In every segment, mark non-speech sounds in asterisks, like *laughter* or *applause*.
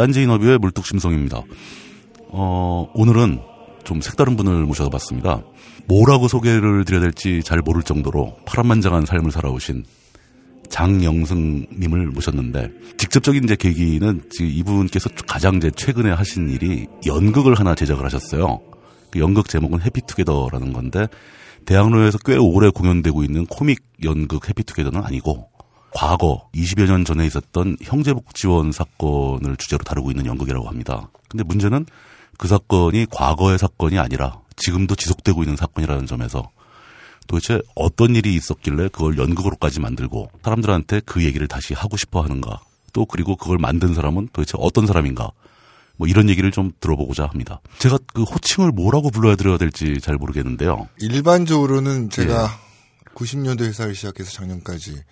딴지 인터뷰의 물뚝심성입니다. 어, 오늘은 좀 색다른 분을 모셔봤습니다. 뭐라고 소개를 드려야 될지 잘 모를 정도로 파란만장한 삶을 살아오신 장영승님을 모셨는데 직접적인 이제 계기는 이분께서 가장 이제 최근에 하신 일이 연극을 하나 제작을 하셨어요. 그 연극 제목은 해피투게더라는 건데 대학로에서 꽤 오래 공연되고 있는 코믹 연극 해피투게더는 아니고 과거 20여 년 전에 있었던 형제복지원 사건을 주제로 다루고 있는 연극이라고 합니다. 근데 문제는 그 사건이 과거의 사건이 아니라 지금도 지속되고 있는 사건이라는 점에서 도대체 어떤 일이 있었길래 그걸 연극으로까지 만들고 사람들한테 그 얘기를 다시 하고 싶어 하는가 또 그리고 그걸 만든 사람은 도대체 어떤 사람인가 뭐 이런 얘기를 좀 들어보고자 합니다. 제가 그 호칭을 뭐라고 불러야 드려야 될지 잘 모르겠는데요. 일반적으로는 제가 예. 90년대 회사를 시작해서 작년까지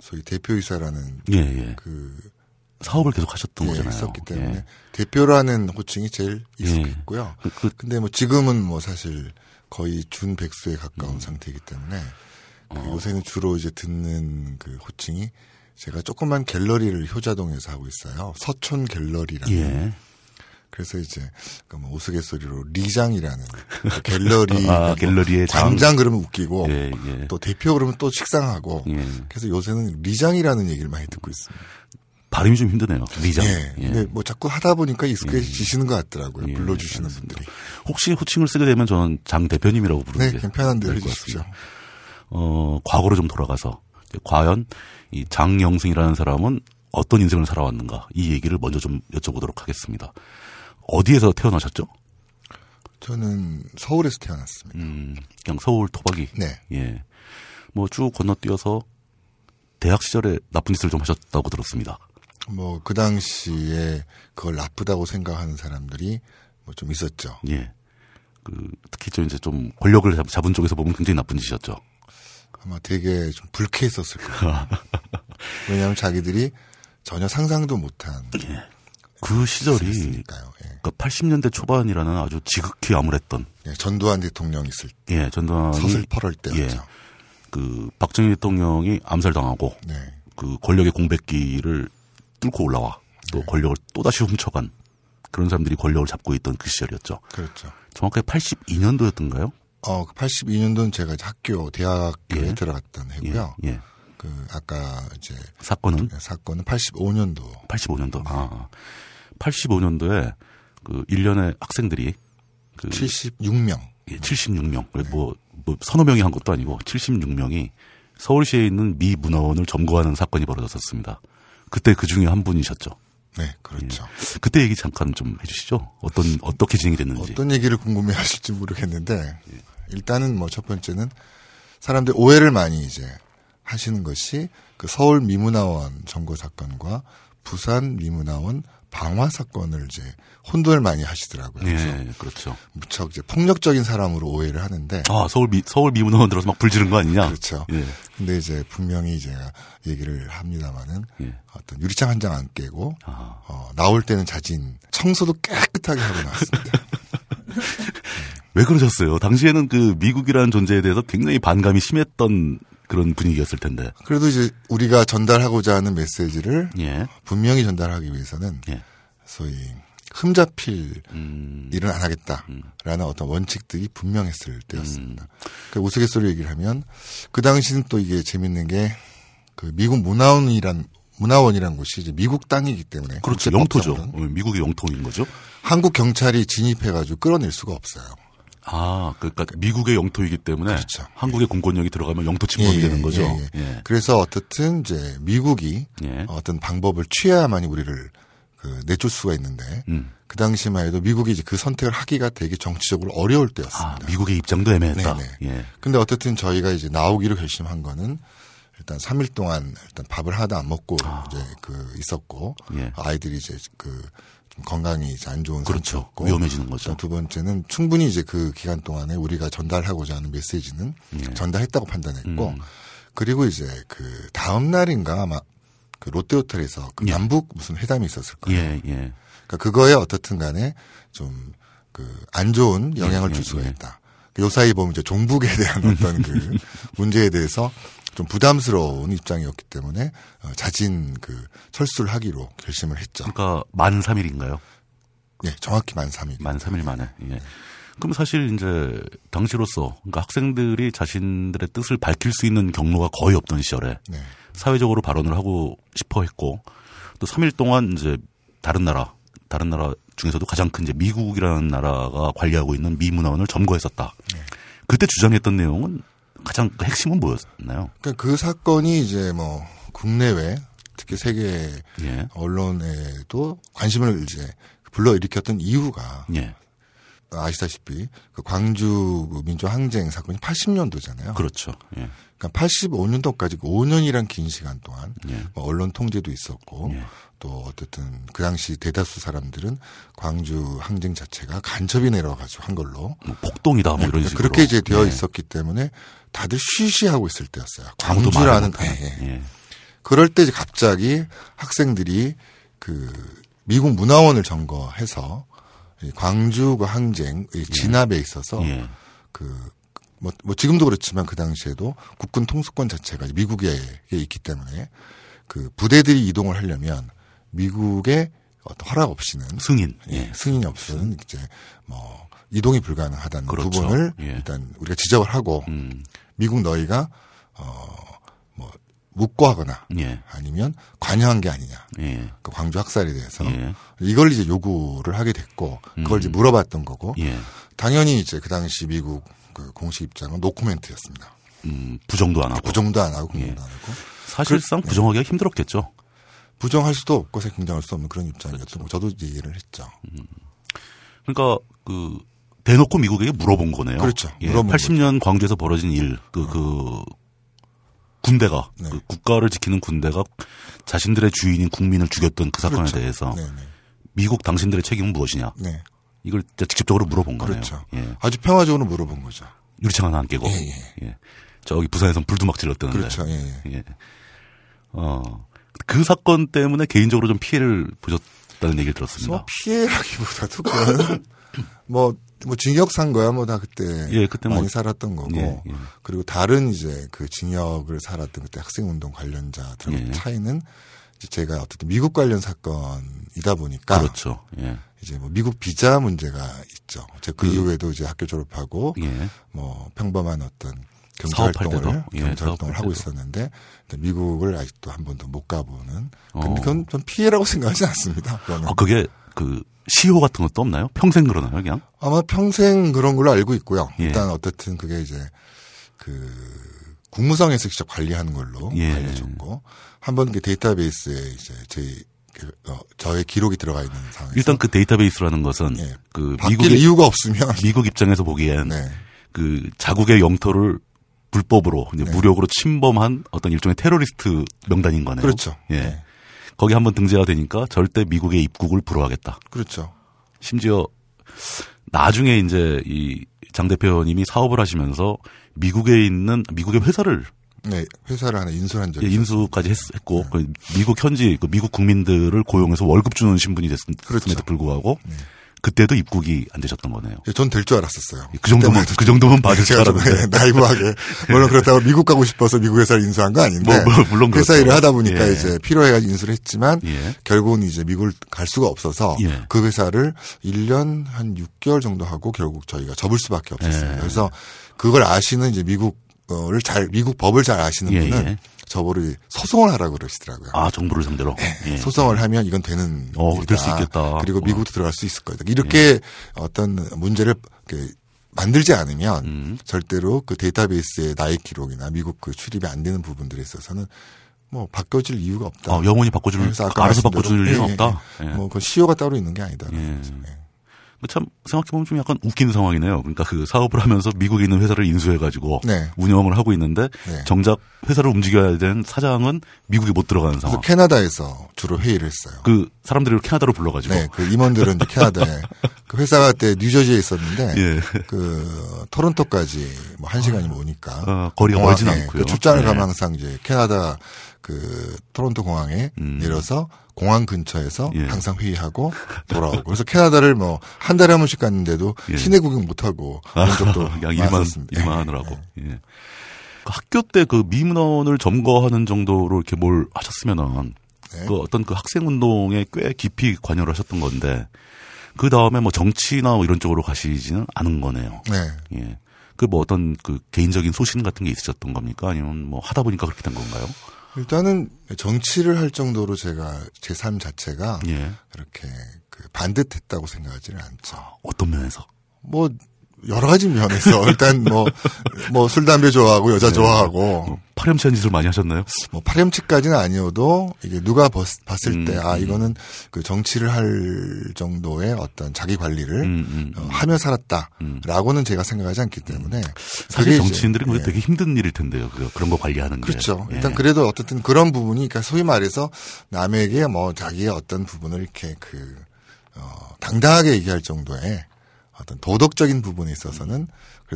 소위 대표이사라는 예, 예. 그 사업을 계속 하셨던 예, 거잖아요. 있었기 때문에 예. 대표라는 호칭이 제일 예. 익숙했고요. 그, 그, 근데 뭐 지금은 뭐 사실 거의 준백수에 가까운 음. 상태이기 때문에 그 어. 요새는 주로 이제 듣는 그 호칭이 제가 조그만 갤러리를 효자동에서 하고 있어요. 서촌 갤러리라는. 예. 그래서 이제 그뭐 우스갯소리로 리장이라는 그 *laughs* 갤러리 아, 갤러리의 장. 장 장 그러면 웃기고 예, 예. 또 대표 그러면 또 식상하고 예. 그래서 요새는 리장이라는 얘기를 많이 듣고 있습니다. 발음이 좀 힘드네요. 리장. 예. 근데 뭐 자꾸 하다 보니까 익숙해지시는 것 같더라고요. 예, 불러주시는. 분들이. 혹시 호칭을 쓰게 되면 저는 장 대표님이라고 부르는 네, 게 편한 대로 해주십시오. 어, 과거로 좀 돌아가서 과연 이 장영승이라는 사람은 어떤 인생을 살아왔는가 이 얘기를 먼저 좀 여쭤보도록 하겠습니다. 어디에서 태어나셨죠? 저는 서울에서 태어났습니다. 음, 그냥 서울 토박이. 네. 예. 뭐 쭉 건너뛰어서 대학 시절에 나쁜 짓을 좀 하셨다고 들었습니다. 뭐 그 당시에 그걸 나쁘다고 생각하는 사람들이 뭐 좀 있었죠. 예. 그 특히 저 이제 좀 권력을 잡- 잡은 쪽에서 보면 굉장히 나쁜 짓이었죠. 아마 되게 좀 불쾌했었을 거예요. *laughs* 왜냐하면 자기들이 전혀 상상도 못한 그 시절이. 예. 그러니까 80년대 초반이라는 아주 지극히 암울했던 예, 전두환 대통령 있을 때 예, 전두환이 서슬퍼럴 때였죠. 예. 그 박정희 대통령이 암살당하고 네. 그 권력의 공백기를 뚫고 올라와 또 네. 권력을 또다시 훔쳐간 그런 사람들이 권력을 잡고 있던 그 시절이었죠. 그렇죠. 정확하게 82년도였던가요? 어, 82년도는 제가 이제 학교, 대학교에 예. 들어갔던 해고요. 예. 예. 그, 아까 이제 사건은 사건은 85년도. 85년도. 아. 85년도에 그 1년의 학생들이 그 76명. 예, 76명. 뭐, 뭐 서너 명이 한 것도 아니고 76명이 서울시에 있는 미 문화원을 점거하는 사건이 벌어졌었습니다. 그때 그 중에 한 분이셨죠. 네, 그렇죠. 그때 얘기 잠깐 좀 해주시죠. 어떤 어떻게 진행이 됐는지. 어떤 얘기를 궁금해 하실지 모르겠는데, 일단은 뭐 첫 번째는 사람들 오해를 많이 이제 하시는 것이 그 서울 미문화원 점거 사건과 부산 미문화원 방화 사건을 이제 혼돈을 많이 하시더라고요. 그래서 예, 그렇죠. 무척 이제 폭력적인 사람으로 오해를 하는데, 아 서울 미 서울 미문화원 들어서 막 불 지른 거 아니냐? 그렇죠. 예. 근데 이제 분명히 제가 얘기를 합니다마는 예. 어떤 유리창 한 장 안 깨고 아. 어, 나올 때는 자진 청소도 깨끗하게 하고 나왔습니다. *laughs* 왜 그러셨어요? 당시에는 그 미국이라는 존재에 대해서 굉장히 반감이 심했던 그런 분위기였을 텐데. 그래도 이제 우리가 전달하고자 하는 메시지를 예. 분명히 전달하기 위해서는 예. 소위 흠잡힐 음. 일은 안 하겠다라는 어떤 원칙들이 분명했을 때였습니다. 그 우스갯소리 얘기를 하면 그 당시는 또 이게 재밌는 게 그 미국 문화원이란 문화원이란 곳이 이제 미국 땅이기 때문에 그렇죠. 영토죠. 어, 미국의 영토인 거죠. 한국 경찰이 진입해가지고 끌어낼 수가 없어요. 아, 그러니까 미국의 영토이기 때문에 그렇죠. 한국의 공권력이 들어가면 영토 침범이 예, 되는 거죠. 예, 예. 예. 그래서 어떻든 이제 미국이 예. 어떤 방법을 취해야만이 우리를 그 내줄 수가 있는데 음. 그 당시만 해도 미국이 이제 그 선택을 하기가 되게 정치적으로 어려울 아, 때였습니다. 미국의 입장도 애매했다. 네네. 예. 근데 어쨌든 저희가 이제 나오기로 결심한 거는 일단 3일 동안 일단 밥을 하나도 안 먹고 이제 그 있었고 아. 예. 아이들이 이제 그좀 건강이 이제 안 좋은 그렇죠. 상태였고 위험해지는 거죠. 두 번째는 충분히 이제 그 기간 동안에 우리가 전달하고자 하는 메시지는 예. 전달했다고 판단했고 음. 그리고 이제 그 다음 날인가 아마 그 롯데호텔에서 그 예. 남북 무슨 회담이 있었을 거예요. 예, 예. 그러니까 그거에 어떻든 간에 좀 그 안 좋은 영향을 예, 줄 예, 수가 예. 있다. 요 사이 보면 이제 종북에 대한 *laughs* 어떤 그 문제에 대해서 좀 부담스러운 입장이었기 때문에 어, 자진 그 철수를 하기로 결심을 했죠. 그러니까 만 3일인가요? 네, 정확히 만 3일. 만 3일 만에. 예. 그럼 사실 이제 당시로서 그러니까 학생들이 자신들의 뜻을 밝힐 수 있는 경로가 거의 없던 시절에 네. 사회적으로 발언을 하고 싶어 했고 또 3일 동안 이제 다른 나라 다른 나라 중에서도 가장 큰 이제 미국이라는 나라가 관리하고 있는 미문화원을 점거했었다. 네. 그때 주장했던 내용은 가장 그 핵심은 뭐였나요? 그러니까 그 사건이 이제 뭐 국내외 특히 세계 예. 언론에도 관심을 이제 불러일으켰던 이유가 예. 아시다시피 그 광주 그 민주 항쟁 사건이 80년도잖아요. 그렇죠. 예. 그러니까 85년도까지 5년이란 긴 시간 동안 예. 뭐 언론 통제도 있었고 예. 또 어쨌든 그 당시 대다수 사람들은 광주 항쟁 자체가 간첩이 내려가지고 한 걸로 뭐 폭동이다 뭐 이런 식으로 그렇게 이제 되어 예. 있었기 때문에 다들 쉬쉬하고 있을 때였어요. 광주라는 못하는. 예, 예. 예. 그럴 때 이제 갑자기 학생들이 그 미국 문화원을 점거해서 이 광주 그 항쟁 의 진압에 있어서 예. 그 뭐, 뭐 지금도 그렇지만 그 당시에도 국군 통수권 자체가 미국에 있기 때문에 그 부대들이 이동을 하려면 미국의 어떤 허락 없이는 승인. 예, 예. 승인이 없이는 이제 뭐 이동이 불가능하다는 그렇죠. 부분을 예. 일단 우리가 지적을 하고 음. 미국 너희가 어뭐 묵고하거나 예. 아니면 관여한 게 아니냐 예. 그 광주 학살에 대해서 예. 이걸 이제 요구를 하게 됐고 그걸 이제 물어봤던 거고 예. 당연히 이제 그 당시 미국 그 공식 입장은 노코멘트였습니다. 음, 부정도 안 하고. 부정도 안 하고 예. 긍정도 안 하고 사실상 부정하기가 힘들었겠죠. 부정할 수도 없고 긍정할 수도 없는 그런 입장이었던 거 저도 이제 이해를 했죠. 그러니까 그 대놓고 미국에게 물어본 거네요. 그렇죠. 예, 물어본 80년 광주에서 벌어진 일, 그, 그, 군대가, 네. 그 국가를 지키는 군대가 자신들의 주인인 국민을 죽였던 그 사건에 그렇죠. 대해서 네, 네. 미국 당신들의 책임은 무엇이냐. 네. 이걸 직접적으로 물어본 거네요. 그렇죠. 예. 아주 평화적으로 물어본 거죠. 유리창 하나 안 깨고. 예, 예. 저기 부산에선 불도 막 질렀다는데. 그렇죠. 예, 예. 예. 어. 그 사건 때문에 개인적으로 좀 피해를 보셨다는 얘기를 들었습니다. 뭐 피해라기보다도 그거는 뭐, 뭐 징역 산 거야 뭐 다 그때 예, 그때 많이 뭐- 살았던 거고 예, 예. 그리고 다른 이제 그 징역을 살았던 그때 학생 운동 관련자들의 예. 차이는 이제 제가 어쨌든 미국 관련 사건이다 보니까 그렇죠. 예. 이제 뭐 미국 비자 문제가 있죠. 제가 그 그- 이후에도 이제 학교 졸업하고 예. 뭐 평범한 어떤 경제 활동을? 예, 경제 활동을 하고. 있었는데 미국을 아직도 한 번도 못 가보는 어. 근데 그건 좀 피해라고 *laughs* 생각하지 않습니다. 그거는. 아, 그게 그 시효 같은 것도 없나요? 평생 그러나요, 그냥? 아마 평생 그런 걸로 알고 있고요. 예. 일단 어쨌든 그게 이제 그 국무성에서 직접 관리하는 걸로 예. 알려졌고 한 번 그 데이터베이스에 이제 제 그, 어, 저의 기록이 들어가 있는 상황에서 일단 그 데이터베이스라는 것은 예. 그 미국의 이유가 없으면 *laughs* 미국 입장에서 보기엔 네. 그 자국의 영토를 불법으로 네. 무력으로 침범한 어떤 일종의 테러리스트 명단인 거네요. 그렇죠. 예. 네. 거기 한번 등재가 되니까 절대 미국의 입국을 불허하겠다. 그렇죠. 심지어 나중에 이제 이 장 대표님이 사업을 하시면서 미국에 있는 미국의 회사를 네, 회사를 하나 인수한 적이 예, 인수까지 했, 고그 미국 현지 그 미국 국민들을 고용해서 월급 주는 신분이 됐음에도 그렇죠. 불구하고 그때도 입국이 안 되셨던 거네요. 전 될 줄 알았었어요. 그 정도면 그 정도면 맞을 줄 알았는데. 나이브하게 *laughs* 물론 그렇다고 미국 가고 싶어서 미국 회사를 인수한 거 아닌데 뭐, 뭐, 물론 회사 그렇죠. 일을 하다 보니까 예. 이제 필요해가지고 인수를 했지만 예. 결국은 이제 미국을 갈 수가 없어서 예. 그 회사를 1년 한 6개월 정도 하고 결국 저희가 접을 수밖에 없었어요. 예. 그래서 그걸 아시는 이제 미국을 잘 미국 법을 잘 아시는 예, 분은 예. 저보고 소송을 하라고 그러시더라고요. 아 정부를 상대로. 예. 소송을 하면 이건 되는 어, 일이다. 될수 있겠다. 그리고 어. 미국도 들어갈 수 있을 거다. 이렇게 어떤 문제를 이렇게 만들지 않으면 음. 절대로 그 데이터베이스의 나의 기록이나 미국 그 출입이 안 되는 부분들에 있어서는 뭐 바꿔줄 이유가 없다. 어, 영원히 바꿔줄 그래서 아까 알아서 바꿔줄 예, 일은 예, 없다. 예. 예. 뭐그 시효가 따로 있는 게 아니다. 예. 예. 참 생각해보면 좀 약간 웃긴 상황이네요. 그러니까 그 사업을 하면서 미국에 있는 회사를 인수해가지고 네. 운영을 하고 있는데 네. 정작 회사를 움직여야 되는 사장은 미국에 못 들어가는 그래서 상황. 캐나다에서 주로 회의를 했어요. 그 사람들을 캐나다로 불러가지고 네, 그 임원들은 이제 캐나다에 *laughs* 그 회사가 그때 뉴저지에 있었는데 예. 그 토론토까지 뭐 한 시간이면 오니까 어, 거리가 멀진 않고요. 그 출장을 네. 가면 항상 이제 캐나다 그 토론토 공항에 음. 내려서 공항 근처에서 예. 항상 회의하고 돌아오고 그래서 캐나다를 뭐 한 달에 한 번씩 갔는데도 예. 시내 구경 못 하고 그런 적도 *laughs* 그냥 일만. 일만 예, 하느라고. 예. 그 학교 때 그 미문원을 점거하는 정도로 이렇게 뭘 하셨으면은 네. 그 어떤 그 학생 운동에 꽤 깊이 관여를 하셨던 건데 그 다음에 뭐 정치나 뭐 이런 쪽으로 가시지는 않은 거네요. 네. 예. 그 뭐 어떤 그 개인적인 소신 같은 게 있으셨던 겁니까? 아니면 뭐 하다 보니까 그렇게 된 건가요? 일단은 정치를 할 정도로 제가 제 삶 자체가 예. 그렇게 그 반듯했다고 생각하지는 않죠. 어떤 면에서? 뭐 여러 가지 면에서 *laughs* 일단 뭐 뭐 술 담배 좋아하고 여자 좋아하고 뭐 파렴치한 짓을 많이 하셨나요? 뭐 파렴치까지는 아니어도 이게 누가 벗- 봤을 음, 때아 음. 이거는 그 정치를 할 정도의 어떤 자기 관리를 음, 음, 어, 음. 하며 살았다라고는 제가 생각하지 않기 때문에 사실 그게 이제, 정치인들이 예. 되게 힘든 일일 텐데요. 그, 그런 거 관리하는 게. 그렇죠. 예. 일단 그래도 어쨌든 그런 부분이 그러니까 소위 말해서 남에게 뭐 자기의 어떤 부분을 이렇게 그 어, 당당하게 얘기할 정도의 어떤 도덕적인 부분에 있어서는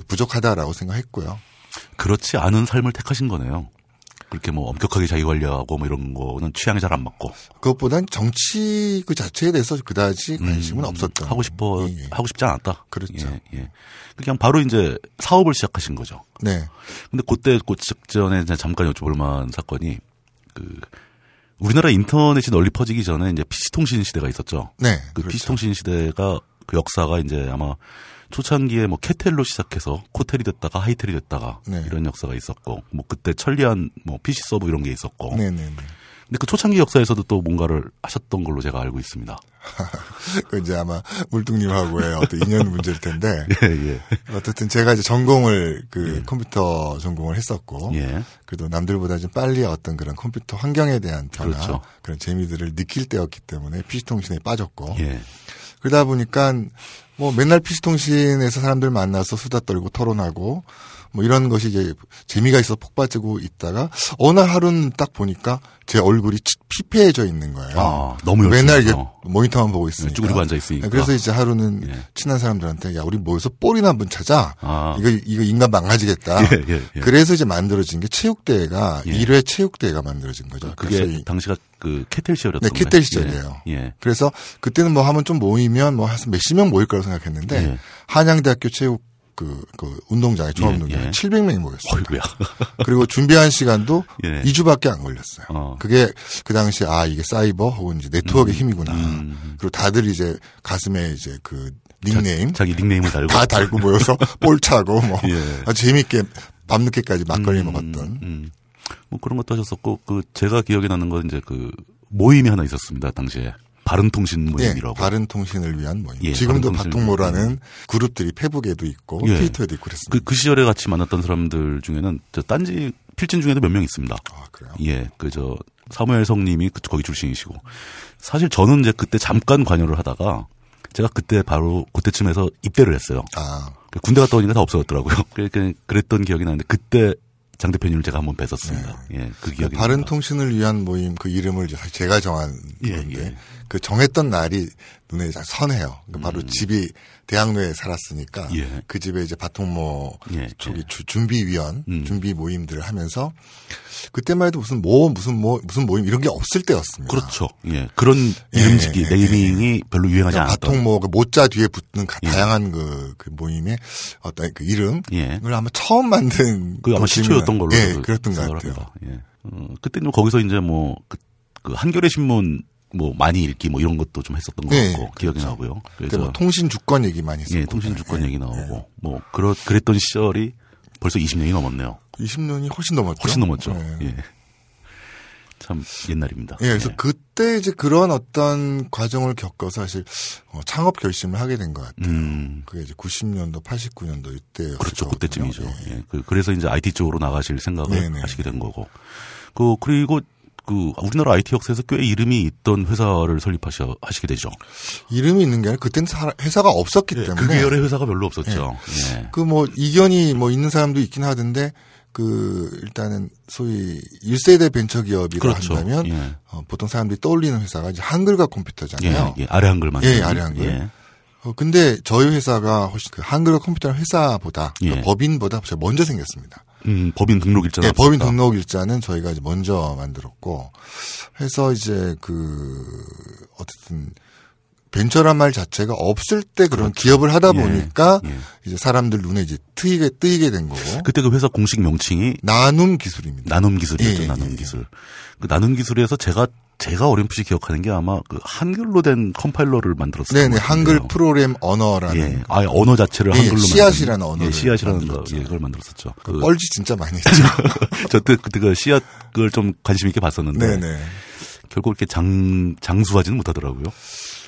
부족하다라고 생각했고요. 그렇지 않은 삶을 택하신 거네요. 그렇게 뭐 엄격하게 자기 관리하고 뭐 이런 거는 취향이 잘 안 맞고. 그것보단 정치 그 자체에 대해서 그다지 관심은 음, 없었던 하고 싶어 예, 예. 하고 싶지 않았다. 그렇죠. 예, 예. 그냥 바로 이제 사업을 시작하신 거죠. 네. 근데 그때 그 직전에 잠깐 여쭤볼 만한 사건이 그 우리나라 인터넷이 널리 퍼지기 전에 이제 PC 통신 시대가 있었죠. 네. 그 그렇죠. PC 통신 시대가 그 역사가 이제 아마 초창기에 뭐 캐텔로 시작해서 코텔이 됐다가 하이텔이 됐다가 네. 이런 역사가 있었고 뭐 그때 천리안 뭐 PC 서브 이런 게 있었고 네, 네, 네. 근데 그 초창기 역사에서도 또 뭔가를 하셨던 걸로 제가 알고 있습니다. *laughs* 그 이제 아마 물뚱님하고의 어떤 인연 문제일 텐데 *laughs* 예, 예. 어쨌든 제가 이제 전공을 그 컴퓨터 전공을 했었고 예. 그래도 남들보다 좀 빨리 어떤 그런 컴퓨터 환경에 대한 변화 그렇죠. 그런 재미들을 느낄 때였기 때문에 PC통신에 빠졌고 예. 그러다 보니까 뭐 맨날 PC통신에서 사람들 만나서 수다 떨고 토론하고 뭐 이런 것이 이제 재미가 있어 폭 빠지고 있다가 어느 하루는 딱 보니까 제 얼굴이 치- 피폐해져 있는 거예요. 아, 너무 맨날 열심히 해서. 모니터만 보고 있으니까. 쭈그리고 앉아 있으니까. 그래서 이제 하루는 예. 친한 사람들한테 야 우리 모여서 볼이나 한번 찾아. 아. 이거 이거 인간 망가지겠다. 예, 예, 예. 그래서 이제 만들어진 게 체육대회가 예. 일 1회 체육대회가 만들어진 거죠. 그게 당시가 그 캐텔 시절이었던 네, 거예요. 캐텔 시절이에요. 예. 예. 그래서 그때는 뭐 하면 좀 모이면 뭐 한 몇십 명 모일 거라고 생각했는데 예. 한양대학교 체육 그, 그 운동장에 종합운동장에 예. 700명이 모였어요. 어이구야. *laughs* 그리고 준비한 시간도 예. 2주밖에 안 걸렸어요. 어. 그게 그 당시 아 이게 사이버 혹은 이제 네트워크의 힘이구나. 음. 그리고 다들 이제 가슴에 이제 그 닉네임 자 기 닉네임을 달고. 다 달고 모여서 *laughs* *laughs* 볼 차고 뭐 예. 아주 재밌게 밤늦게까지 막걸리 음, 먹었던 음. 뭐 그런 것도 하셨었고 그 제가 기억에 나는 건 이제 그 모임이 하나 있었습니다 당시에 바른통신 예, 모임이라고. 바른 통신을 위한 모임. 예, 지금도 통신을 바통모라는 그룹들이 페북에도 있고 예. 트위터에도 있고 그랬습니다. 그, 그 시절에 같이 만났던 사람들 중에는 저 딴지 필진 중에도 몇 명 있습니다. 아 그래요? 예, 그 저 사무엘 성님이 그 거기 출신이시고 사실 저는 이제 그때 잠깐 관여를 하다가 제가 그때 바로 그때쯤에서 입대를 했어요. 아 군대 갔다 오니까 다 없어졌더라고요. *laughs* 그랬던 기억이 나는데 그때 장 대표님을 제가 한번 뵀었습니다. 예, 그 기억이 바른. 통신을 위한 모임 그 이름을 제가 정한 예, 건데 예. 그 정했던 날이 눈에 잘 선해요. 그러니까 바로 집이 대학로에 살았으니까 음. 예. 그 집에 이제 바통모 예, 쪽이 예. 주- 준비위원 음. 준비 모임들을 하면서 그때만 해도 무슨 모 무슨 모 무슨 모임 이런 게 없을 때였습니다. 그렇죠. 예, 그런 예, 이름짓기 예, 네이밍이 별로 유행하지 그러니까 않았던. 바통모 그 모자 뒤에 붙는 가- 예. 다양한 그, 그 모임의 어떤 그 이름을 예, 아마 처음 만든 그 아마 또 시초였던 걸로 예, 그랬던 것 같아요. 예, 어, 그때는 거기서 이제 뭐 그, 그 한겨레 신문 뭐 많이 읽기 뭐 이런 것도 좀 했었던 것 네, 같고 기억이 그렇죠. 나고요. 그때 그래서 뭐 통신 주권 얘기 많이 했었고 예, 통신 주권 예, 얘기 나오고 뭐 그렇 그랬던 시절이 벌써 20년이 넘었네요. 20년이 훨씬 넘었죠. 훨씬 넘었죠. 예. 예. 참 옛날입니다. 예, 그래서 예. 그때 이제 그런 어떤 과정을 겪어서 사실 어, 창업 결심을 하게 된 것 같아요. 음, 그게 이제 90년도, 89년도 이때 그렇죠. 그때쯤이죠. 예. 예. 그, 그래서 이제 IT 쪽으로 나가실 생각을 네네. 하시게 된 거고. 그, 그리고 그, 우리나라 IT 역사에서 꽤 이름이 있던 회사를 설립하셔, 하시게 되죠. 이름이 있는 게 아니라 그때는 사- 회사가 없었기 그 때문에 계열의 회사가 별로 없었죠. 예. 그뭐 이견이 뭐 있는 사람도 있긴 하던데 그 일단은 소위 1세대 벤처 기업이라 그렇죠. 한다면 예. 어, 보통 사람들이 떠올리는 회사가 이제 한글과 예, 컴퓨터잖아요. 예. 아래 한글만. 예, 아래 한글. 어, 근데 저희 회사가 훨씬 그 한글과 컴퓨터 회사보다 예. 그 법인보다 먼저 생겼습니다. 음, 법인 등록 일자는 예, 법인 없었다. 등록 일자는 저희가 이제 먼저 만들었고 해서 이제 그 어쨌든 벤처란 말 자체가 없을 때 그런 그렇죠. 기업을 하다 예, 보니까 예. 이제 사람들 눈에 이제 트이게 뜨이게 된 거고 그때 그 회사 공식 명칭이 나눔 기술입니다. 나눔 기술이었죠. 예, 예, 나눔 예, 예. 기술. 그 나눔 기술에서 제가 제가 어렴풋이 기억하는 게 아마 그 한글로 된 컴파일러를 만들었어요. 네네 한글 프로그램 언어라는 예, 아예 언어 자체를 예, 한글로 씨앗이라는 만든- 언어를 예, 씨앗이라는 거. 예, 그걸 만들었었죠. 그, 뻘짓 진짜 많이 했죠. *laughs* 저때 그때 그 씨앗을 좀 관심 있게 봤었는데 네네. 결국 이렇게 장 장수하지는 못하더라고요.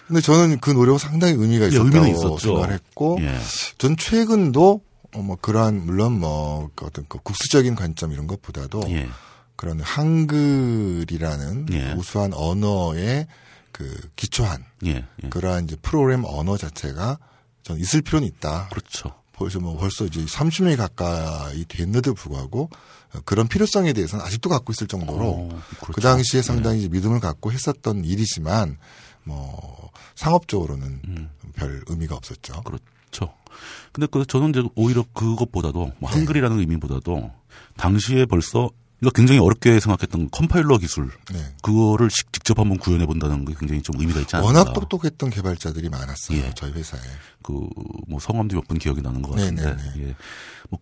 근데 저는 그 노력 상당히 의미가 예, 있었다고 의미는 있었죠. 생각을 했고 예. 전 최근도 어, 뭐 그러한 물론 뭐그 어떤 그 국수적인 관점 이런 것보다도 예. 그런 한글이라는 예. 우수한 언어의 그 기초한 예. 예. 그러한 이제 프로그램 언어 자체가 전 있을 필요는 있다. 그렇죠. 벌써 뭐 벌써 이제 30년이 가까이 됐는데도 불구하고 어, 그런 필요성에 대해서는 아직도 갖고 있을 정도로 어, 그 그렇죠. 당시에 상당히 이제 믿음을 갖고 했었던 일이지만 뭐 상업적으로는 음. 별 의미가 없었죠. 그렇죠. 근데 그 저는 이제 오히려 그것보다도 뭐 네. 한글이라는 의미보다도 당시에 벌써 이거 굉장히 어렵게 생각했던 컴파일러 기술 네. 그거를 식- 직접 한번 구현해 본다는 게 굉장히 좀 의미가 있지 않나. 워낙 똑똑했던 개발자들이 많았어요. 예. 저희 회사에. 그 뭐 성함도 몇 분 기억이 나는 것 같은데 네네네. 예. 뭐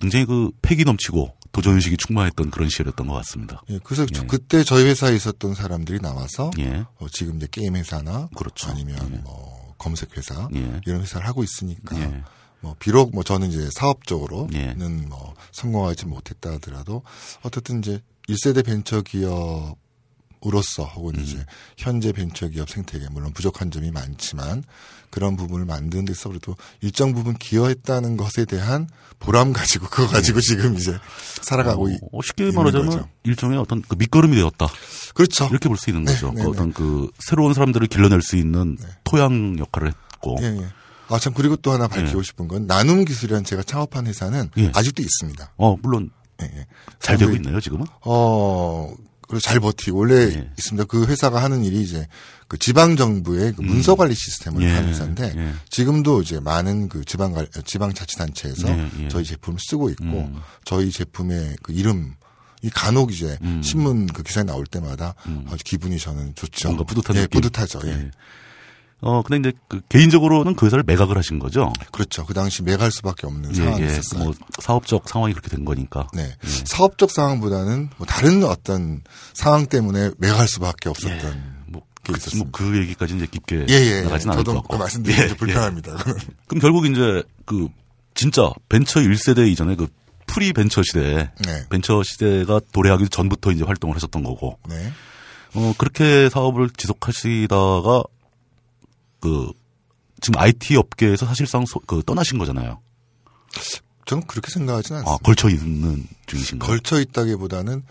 굉장히 그 패기 넘치고 도전 의식이 충만했던 그런 시절이었던 것 같습니다. 예, 그래서 예. 그때 저희 회사에 있었던 사람들이 나와서 예. 어, 지금 이제 게임 회사나 그렇죠. 아니면 예. 뭐 검색 회사 예. 이런 회사를 하고 있으니까 예. 뭐 비록 뭐 저는 이제 사업적으로는 예. 뭐 성공하지 못했다 하더라도 어떻든 이제 1세대 벤처 기업 으로서 혹은 음. 이제 현재 벤처 기업 생태계 물론 부족한 점이 많지만 그런 부분을 만드는 데서 그래도 일정 부분 기여했다는 것에 대한 보람 가지고 그거 가지고 지금 이제 살아가고 있- 어, 쉽게 말하자면 거죠. 일종의 어떤 그 밑거름이 되었다. 그렇죠. 이렇게 볼 수 있는 네, 거죠. 네, 그 어떤 그 새로운 사람들을 길러낼 수 있는 네. 토양 역할을 했고. 예, 예. 아, 참, 그리고 또 하나 밝히고 싶은 건, 나눔 기술이라는 제가 창업한 회사는 예. 아직도 있습니다. 어, 물론 예, 예. 잘 되고 그, 있나요, 지금은? 어, 그리고 잘 버티고, 원래 예. 있습니다. 그 회사가 하는 일이 이제, 그 지방 정부의 그 문서 관리 시스템을 예, 하는 회사인데, 예. 지금도 이제 많은 그 지방, 관- 지방 자치단체에서 예, 예. 저희 제품을 쓰고 있고, 음. 저희 제품의 그 이름, 이 간혹 이제 음. 신문 그 기사에 나올 때마다 아주 기분이 저는 좋죠. 뭔가 뿌듯한 예, 느낌. 뿌듯하죠. 예. 예. 어, 근데 이제 그 개인적으로는 그 회사를 매각을 하신 거죠? 그렇죠. 그 당시 매각할 수밖에 없는 예, 상황이 예. 있었어요. 뭐 사업적 상황이 그렇게 된 거니까. 네. 사업적 상황보다는 뭐 다른 어떤 상황 때문에 매각할 수밖에 없었던 뭐, 게 그. 뭐 그 얘기까지 이제 깊게 예, 예, 예. 나가진 않을 것 같고. 말씀드리기 예, 좀 불편합니다. *laughs* 그럼 결국 이제 그 진짜 벤처 1세대 이전에 그 pre 벤처 시대, 네. 벤처 시대가 도래하기 전부터 이제 활동을 하셨던 거고, 네. 어, 그렇게 사업을 지속하시다가 그 지금 IT 업계에서 사실상 소- 그 떠나신 거잖아요. 저는 그렇게 생각하지는 않습니다. 아, 걸쳐 있는 중이신가요? 걸쳐 있다기보다는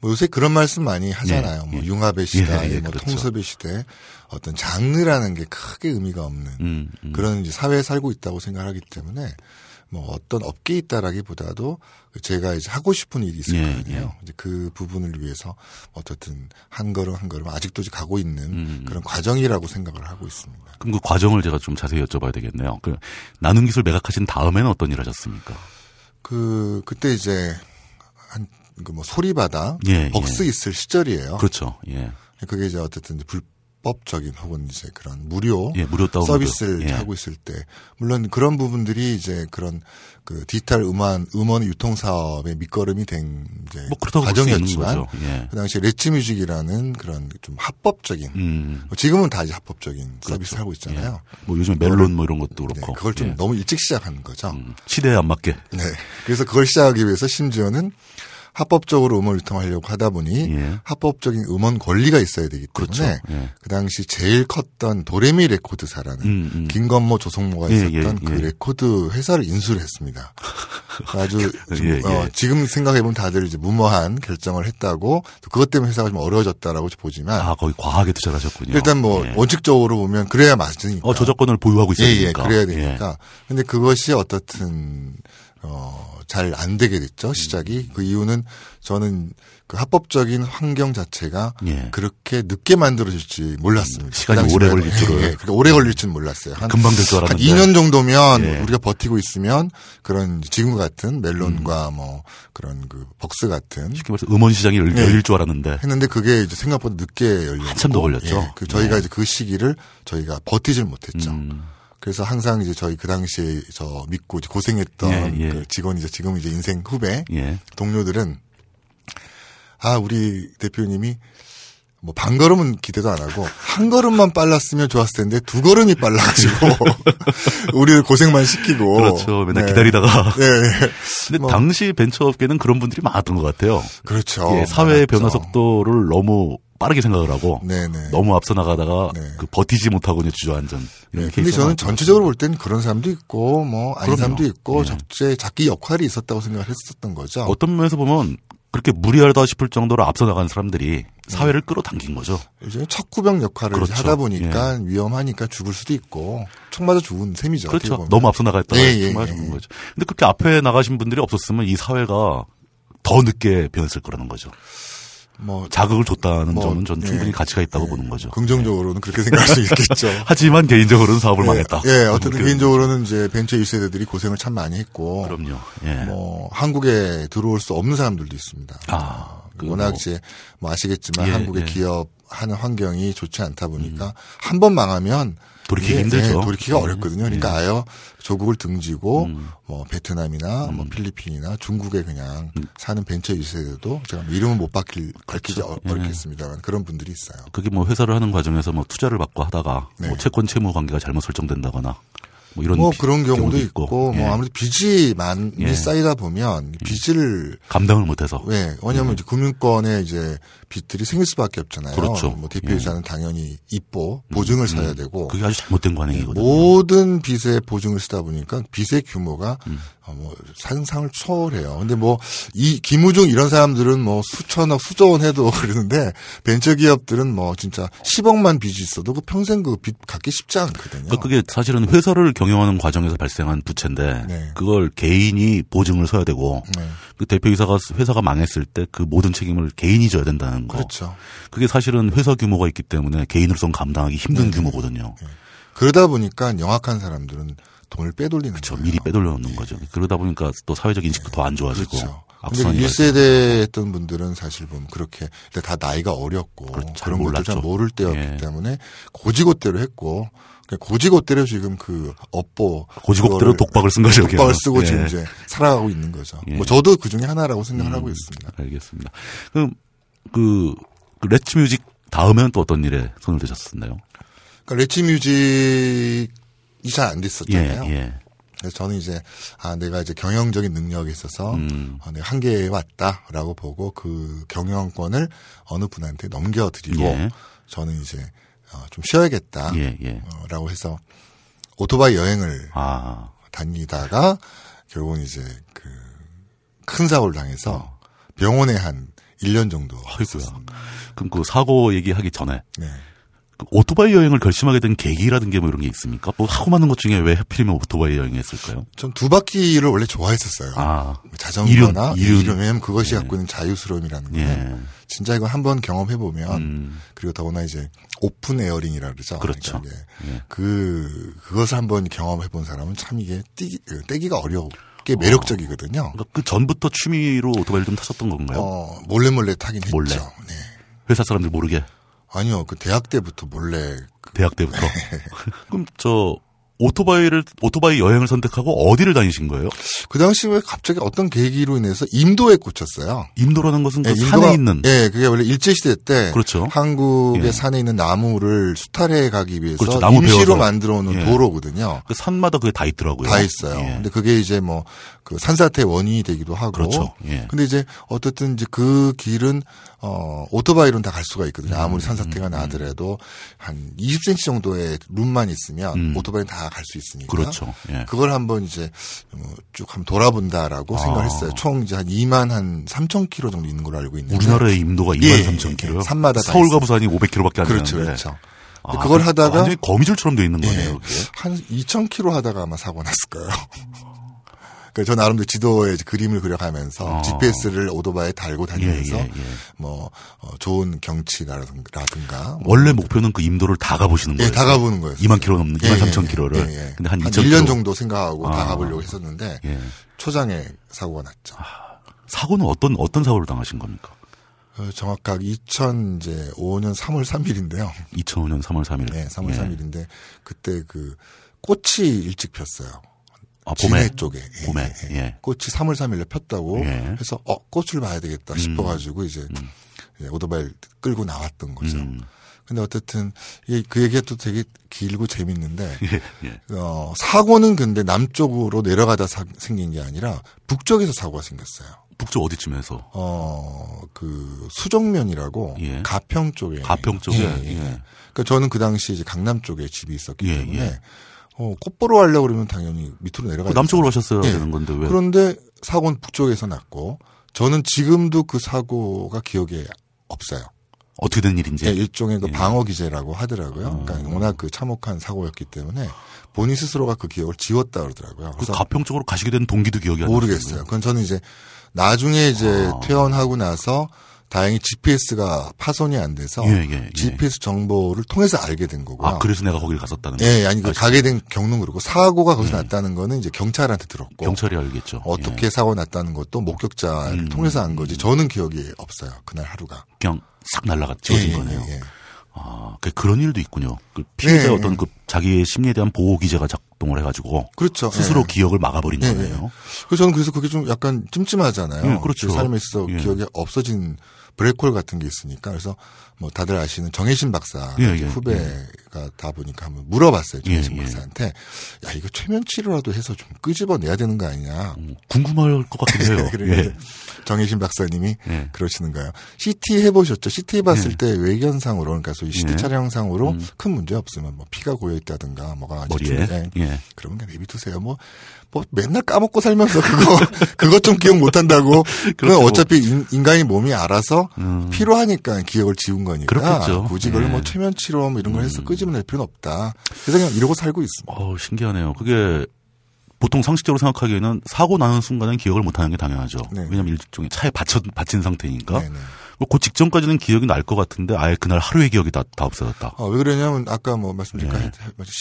뭐 요새 그런 말씀 많이 하잖아요. 예, 뭐 예. 융합의 시대, 예, 예, 뭐 그렇죠. 통섭의 시대, 어떤 장르라는 게 크게 의미가 없는 음, 음. 그런 이제 사회에 살고 있다고 생각하기 때문에 뭐 어떤 업계에 있다라기보다도 제가 이제 하고 싶은 일이 있을 예, 거 아니에요. 이제 그 부분을 위해서 어떻든 한 걸음 한 걸음 아직도 이제 가고 있는 음. 그런 과정이라고 생각을 하고 있습니다. 그럼 그 과정을 제가 좀 자세히 여쭤봐야 되겠네요. 그 나눔 기술 매각하신 다음에는 어떤 일 하셨습니까? 그 그때 이제 한 그 뭐 소리바다 예, 벅스 있을 시절이에요. 그렇죠. 예. 그게 이제 어쨌든 이제 불법적인 혹은 이제 그런 무료 예, 무료. 서비스를 예. 하고 있을 때 물론 그런 부분들이 이제 그런 그 디지털 음원 음원 유통 사업의 밑거름이 된 이제 뭐 과정이었지만. 예. 그 당시에 레츠뮤직이라는 그런 좀 합법적인 음. 뭐 지금은 다 이제 합법적인 서비스를 하고 있잖아요. 뭐 요즘에 멜론 뭐 이런 것도 네, 그렇고. 그걸 좀 예. 너무 일찍 시작한 거죠. 음, 시대에 안 맞게. 네. 그래서 그걸 시작하기 위해서 심지어는 합법적으로 음원 유통하려고 하다 보니 예. 합법적인 음원 권리가 있어야 되기 때문에 그렇죠. 예. 그 당시 제일 컸던 도레미 레코드사라는 음, 음. 김건모 조성모가 예, 있었던 예, 그 예. 레코드 회사를 인수를 했습니다. *laughs* 아주 좀, 예, 어, 예. 지금 생각해 보면 다들 이제 무모한 결정을 했다고 또 그것 때문에 회사가 좀 어려워졌다라고 보지만 아, 거의 과하게 투자를 하셨군요. 일단 뭐 예. 원칙적으로 보면 그래야 맞으니까. 어, 저작권을 보유하고 있어야 예, 예. 그래야 되니까. 근데 그것이 어떻든 어, 잘 안 되게 됐죠, 시작이. 그 이유는 저는 그 합법적인 환경 자체가 예. 그렇게 늦게 만들어질지 몰랐습니다. 시간이 그 오래 말에. 걸릴 줄을. 예, 예. 그러니까 오래 걸릴 줄 몰랐어요. 한, 금방 될줄한 알았는데. 2년 정도면 예. 우리가 버티고 있으면 그런 지금과 같은 음. 멜론과 뭐 그런 그 벅스 같은 쉽게 말해서 음원 시장이 열- 예. 열릴 줄 알았는데 했는데 그게 이제 생각보다 늦게 열렸고 한참 더 걸렸죠. 예, 그 저희가 네. 이제 그 시기를 저희가 버티질 못했죠. 음, 그래서 항상 이제 저희 그 당시에 저 믿고 이제 고생했던 예, 예. 그 직원이죠. 지금 이제 인생 후배 예. 동료들은 아 우리 대표님이 뭐 반걸음은 기대도 안 하고 한 걸음만 빨랐으면 좋았을 텐데 두 걸음이 빨라가지고 *laughs* 우리를 고생만 시키고 그렇죠. 맨날 네. 기다리다가. 네, 네. 근데 뭐. 당시 벤처업계는 그런 분들이 많았던 것 같아요. 그렇죠. 예, 사회의 많았죠. 변화 속도를 너무 빠르게 생각을 하고 네네. 너무 앞서 나가다가 네. 그 버티지 못하고 이제 주저앉은 이런 네, 근데 저는 전체적으로 볼땐 그런 사람도 있고 뭐 아닌 그럼요. 사람도 있고 예. 적재 자기 역할이 있었다고 생각을 했었던 거죠. 어떤 면에서 보면 그렇게 무리하다 싶을 정도로 앞서 나간 사람들이 사회를 끌어당긴 거죠. 이제 척구병 역할을 그렇죠. 하다 보니까 위험하니까 죽을 수도 있고 총 맞아 죽은 셈이죠. 그렇죠. 너무 앞서 나갔다가 예, 예, 정말 예. 죽는 거죠. 근데 그렇게 앞에 나가신 분들이 없었으면 이 사회가 더 늦게 변했을 거라는 거죠. 뭐 자극을 줬다는 뭐, 점은 전 예. 충분히 가치가 있다고 예, 보는 거죠. 긍정적으로는 그렇게 생각할 수 있겠죠. *laughs* 하지만 개인적으로는 사업을 예, 망했다. 예, 어쨌든 개인적으로는 이제 벤처 1세대들이 고생을 참 많이 했고 그럼요. 예. 뭐 한국에 들어올 수 없는 사람들도 있습니다. 아, 그 워낙 뭐, 이제 뭐 아시겠지만 예, 한국의 예. 기업 하는 환경이 좋지 않다 보니까 한번 망하면 돌이키기 이게, 힘들죠. 예, 돌이키기가 예, 어렵거든요. 그러니까 예. 아예 조국을 등지고 음. 뭐 베트남이나 뭐 필리핀이나 중국에 그냥 음. 사는 벤처 1세대도 제가 뭐 이름은 못 밝힐, 밝히지 그렇죠. 어- 예. 어렵겠습니다만 그런 분들이 있어요. 그게 뭐 회사를 하는 과정에서 뭐 투자를 받고 하다가 네. 뭐 채권 채무 관계가 잘못 설정된다거나 뭐 이런 뭐 비- 그런 경우도 있고, 예. 뭐 아무래도 빚이 많이 예. 쌓이다 보면 빚을 감당을 못해서 왜? 왜냐하면 이제 금융권에 이제 빚들이 생길 수밖에 없잖아요. 음. 그렇죠. 뭐 대표이사는 당연히 입보 보증을 써야 되고 그게 아주 잘못된 관행이거든요. 모든 빚에 보증을 쓰다 보니까 빚의 규모가 음. 어, 뭐 상상을 초월해요. 근데 뭐 이 김우중 이런 사람들은 뭐 수천억 수조원 해도 *laughs* 그러는데 벤처 기업들은 뭐 진짜 10억만 빚이 있어도 그 평생 그 빚 갚기 쉽지 않거든요. 그러니까 그게 사실은 회사를 경영하는 과정에서 발생한 부채인데 네. 그걸 개인이 보증을 서야 되고 네. 그 대표이사가 회사가 망했을 때 그 모든 책임을 개인이 져야 된다는 거. 그렇죠. 그게 사실은 회사 규모가 있기 때문에 개인으로서는 감당하기 힘든 네. 규모거든요. 그러다 보니까 영악한 사람들은 돈을 빼돌리는 그렇죠. 거예요. 미리 빼돌려 놓는 거죠. 그러다 보니까 또 사회적 인식도 더안 좋아지고 그렇죠. 근데 악순환이 1세대 했던 분들은 사실 보면 그렇게 근데 다 나이가 어렸고 그렇죠. 잘 그런 것들 잘 몰랐죠. 모를 때였기 예. 때문에 고지고대로 했고 그냥 고지고대로 지금 그 업보 고지고대로 독박을 쓴 거죠. 독박을. 쓰고 지금 예. 이제 살아가고 있는 거죠. 예. 음. 뭐 저도 그 중에 하나라고 생각을 하고 있습니다. 알겠습니다. 그럼 그, 그 레츠 뮤직 다음에는 또 어떤 일에 손을 대셨었나요? 그러니까 레츠 뮤직이 잘안 예, 됐었잖아요. 예. 그래서 저는 이제 아 내가 이제 경영적인 능력이 있어서 음. 어, 내가 한계에 왔다라고 보고 그 경영권을 어느 분한테 넘겨드리고 예. 저는 이제 어, 좀 쉬어야겠다. 예, 예. 어, 라고 해서 오토바이 여행을 아, 다니다가 결국은 이제 그 큰 사고를 당해서 병원에 한 1년 정도 아이고야. 그럼 그 사고 얘기하기 전에 네. 그 오토바이 여행을 결심하게 된 계기라든게 뭐 이런 게 있습니까? 뭐 하고 많은 것 중에 왜 하필이면 오토바이 여행했을까요? 전 두 바퀴를 원래 좋아했었어요. 아, 자전거나 이륜, 이륜. 왜냐면 그것이 갖고 있는 자유스러움이라는 거는 예. 진짜 이거 한번 경험해 보면 음, 그리고 더구나 이제 open airing이라 그러죠. 그렇죠. 그러니까 예. 그 그것을 한번 경험해 본 사람은 참 이게 떼기, 떼기가 어렵게 매력적이거든요. 그러니까 그 전부터 취미로 오토바이를 좀 타셨던 건가요? 어, 몰래 몰래 타긴 했죠. 몰래. 네. 회사 사람들 모르게 아니요, 그 대학 때부터 몰래 그 대학 때부터. *laughs* 그럼 저 오토바이를 오토바이 여행을 선택하고 어디를 다니신 거예요? 그 당시에 갑자기 어떤 계기로 인해서 임도에 꽂혔어요. 임도라는 것은 그 예, 산에 임도가- 있는 예, 그게 원래 일제 시대 때 그렇죠. 한국의 예. 산에 있는 나무를 수탈해 가기 위해서 그렇죠. 나무 임시로 베어서. 만들어 놓은 예. 도로거든요. 그 산마다 그게 다 있더라고요. 다 있어요. 예. 근데 그게 이제 뭐 그 산사태 원인이 되기도 하고. 그렇죠. 예. 근데 이제 어쨌든 이제 그 길은 어 오토바이로는 다 갈 수가 있거든요. 음, 아무리 산사태가 나더라도 한 20cm 정도의 룸만 있으면 음. 오토바이는 다 갈 수 있으니까. 그렇죠. 예. 그걸 한번 이제 어, 쭉 한번 돌아본다라고 아. 생각을 했어요. 총 이제 한 2만 한 3천 킬로 정도 있는 걸로 알고 있는데. 우리나라의 임도가 예, 2만 예, 3천 예. 킬로요. 산마다 다 서울과. 부산이 500킬로밖에 안 그렇죠, 되는데. 그렇죠. 아, 그걸 그 하다가 완전히 거미줄처럼 돼 있는 예, 거네요. 그게. 한 2천 킬로 하다가 아마 사고 났을 거예요. *laughs* 그저 나름대로 지도에 그림을 그려가면서 어. GPS를 오토바이에 달고 다니면서 예, 예, 예. 뭐 어, 좋은 경치라든가 뭐 원래 목표는 그 임도를 다 가보시는 예, 거예요. 다 가보는 거였어요. 2만 킬로 넘는, 예, 2만 예, 3천 예, 킬로를. 예, 예. 근데 한한 2천 1년 킬로. 정도 생각하고 다 아. 가보려고 했었는데 예. 초장에 사고가 났죠. 사고는 어떤, 어떤 사고를 당하신 겁니까? 어, 정확하게 2005년 3월 3일인데요. 2005년 3월 3일. 네, 3월 예. 3일인데 그때 그 꽃이 일찍 폈어요. 아, 봄에. 진해 쪽에. 예, 봄에. 예, 예. 예. 꽃이 3월 3일에 폈다고 예. 해서 어 꽃을 봐야 되겠다 싶어가지고 이제 예, 오토바이를 끌고 나왔던 거죠. 음. 근데 어쨌든 이- 그 얘기가 또 되게 길고 재밌는데. *laughs* 어, 사고는 근데 남쪽으로 내려가다 사- 생긴 게 아니라 북쪽에서 사고가 생겼어요. 북쪽 어디쯤에서? 어, 그 수정면이라고 예. 가평 쪽에 가평 쪽에. 예, 예. 예. 그러니까 저는 그 당시 이제 강남 쪽에 집이 있었기 예, 때문에 예. 어, 꽃 보러 가려고 그러면 당연히 밑으로 내려가야 남쪽으로 되잖아요. 가셨어야 예. 되는 건데 왜? 그런데 사고는 북쪽에서 났고 저는 지금도 그 사고가 기억에 없어요. 어떻게 된 일인지. 예, 일종의 그 예. 방어 기제라고 하더라고요. 그러니까 워낙 그 참혹한 사고였기 때문에 본인 스스로가 그 기억을 지웠다 그러더라고요. 그 그래서 가평 쪽으로 가시게 된 동기도 기억이 안 모르겠어요. 그건 저는 이제 나중에 이제 아. 퇴원하고 나서 다행히 GPS가 파손이 안 돼서 예, 예, 예. GPS 정보를 통해서 알게 된 거고요. 아, 그래서 내가 거기를 갔었다는 예, 거예요? 아니 그 가게 된 경로는 그렇고 사고가 거기서 났다는 거는 이제 경찰한테 들었고 경찰이 알겠죠. 어떻게 사고 났다는 것도 목격자를 음. 통해서 안 거지. 저는 기억이 없어요. 그날 하루가. 예. 그냥 싹 지워진 예, 예, 거네요. 예, 예. 아, 그 그런 일도 있군요. 그 피해자의 네. 어떤 그 자기의 심리에 대한 보호 기제가 작동을 해가지고 그렇죠. 스스로 예. 기억을 막아버린 예, 거네요. 그래서 저는 그래서 그게 좀 약간 찜찜하잖아요. 예, 그렇죠. 제 삶에 있어 예. 기억이 없어진 블랙홀 같은 게 있으니까 그래서 뭐 다들 아시는 정혜신 박사 예, 예, 후배가 다 보니까 한번 물어봤어요 정혜신 예, 예. 박사한테 야 이거 최면 치료라도 해서 좀 끄집어내야 되는 거 아니냐. 음, 궁금할 것 같긴 해요. *laughs* 그러니까 예. 정혜신 박사님이 예. 그러시는 거예요. CT 해보셨죠? CT 봤을 때 외견상으로 그러니까 소위 CT 예. 촬영상으로 큰 문제 없으면 뭐 피가 고여 있다든가 뭐가 머리에. 좀- 예. 예. 그러면 그냥 내비두세요. 뭐, 뭐 맨날 까먹고 살면서 그거 *laughs* 그것 좀 기억 못한다고. *laughs* 그건 그렇죠. 어차피 인, 간의 몸이 알아서 음. 필요하니까 기억을 지운 거니까. 그렇겠죠. 굳이 그걸 예. 음. 뭐 최면 치료 뭐 이런 걸 해서 끄집어낼 필요는 없다. 그래서 그냥 이러고 살고 있습니다. 어, 신기하네요. 그게 보통 상식적으로 생각하기에는 사고 나는 순간은 기억을 못하는 게 당연하죠. 네. 왜냐하면 일종의 차에 받쳐, 받친 상태니까. 네네. 그 직전까지는 기억이 날 것 같은데 아예 그날 하루의 기억이 다, 다 없어졌다. 어, 왜 그러냐면 아까 뭐 말씀드린 예. 까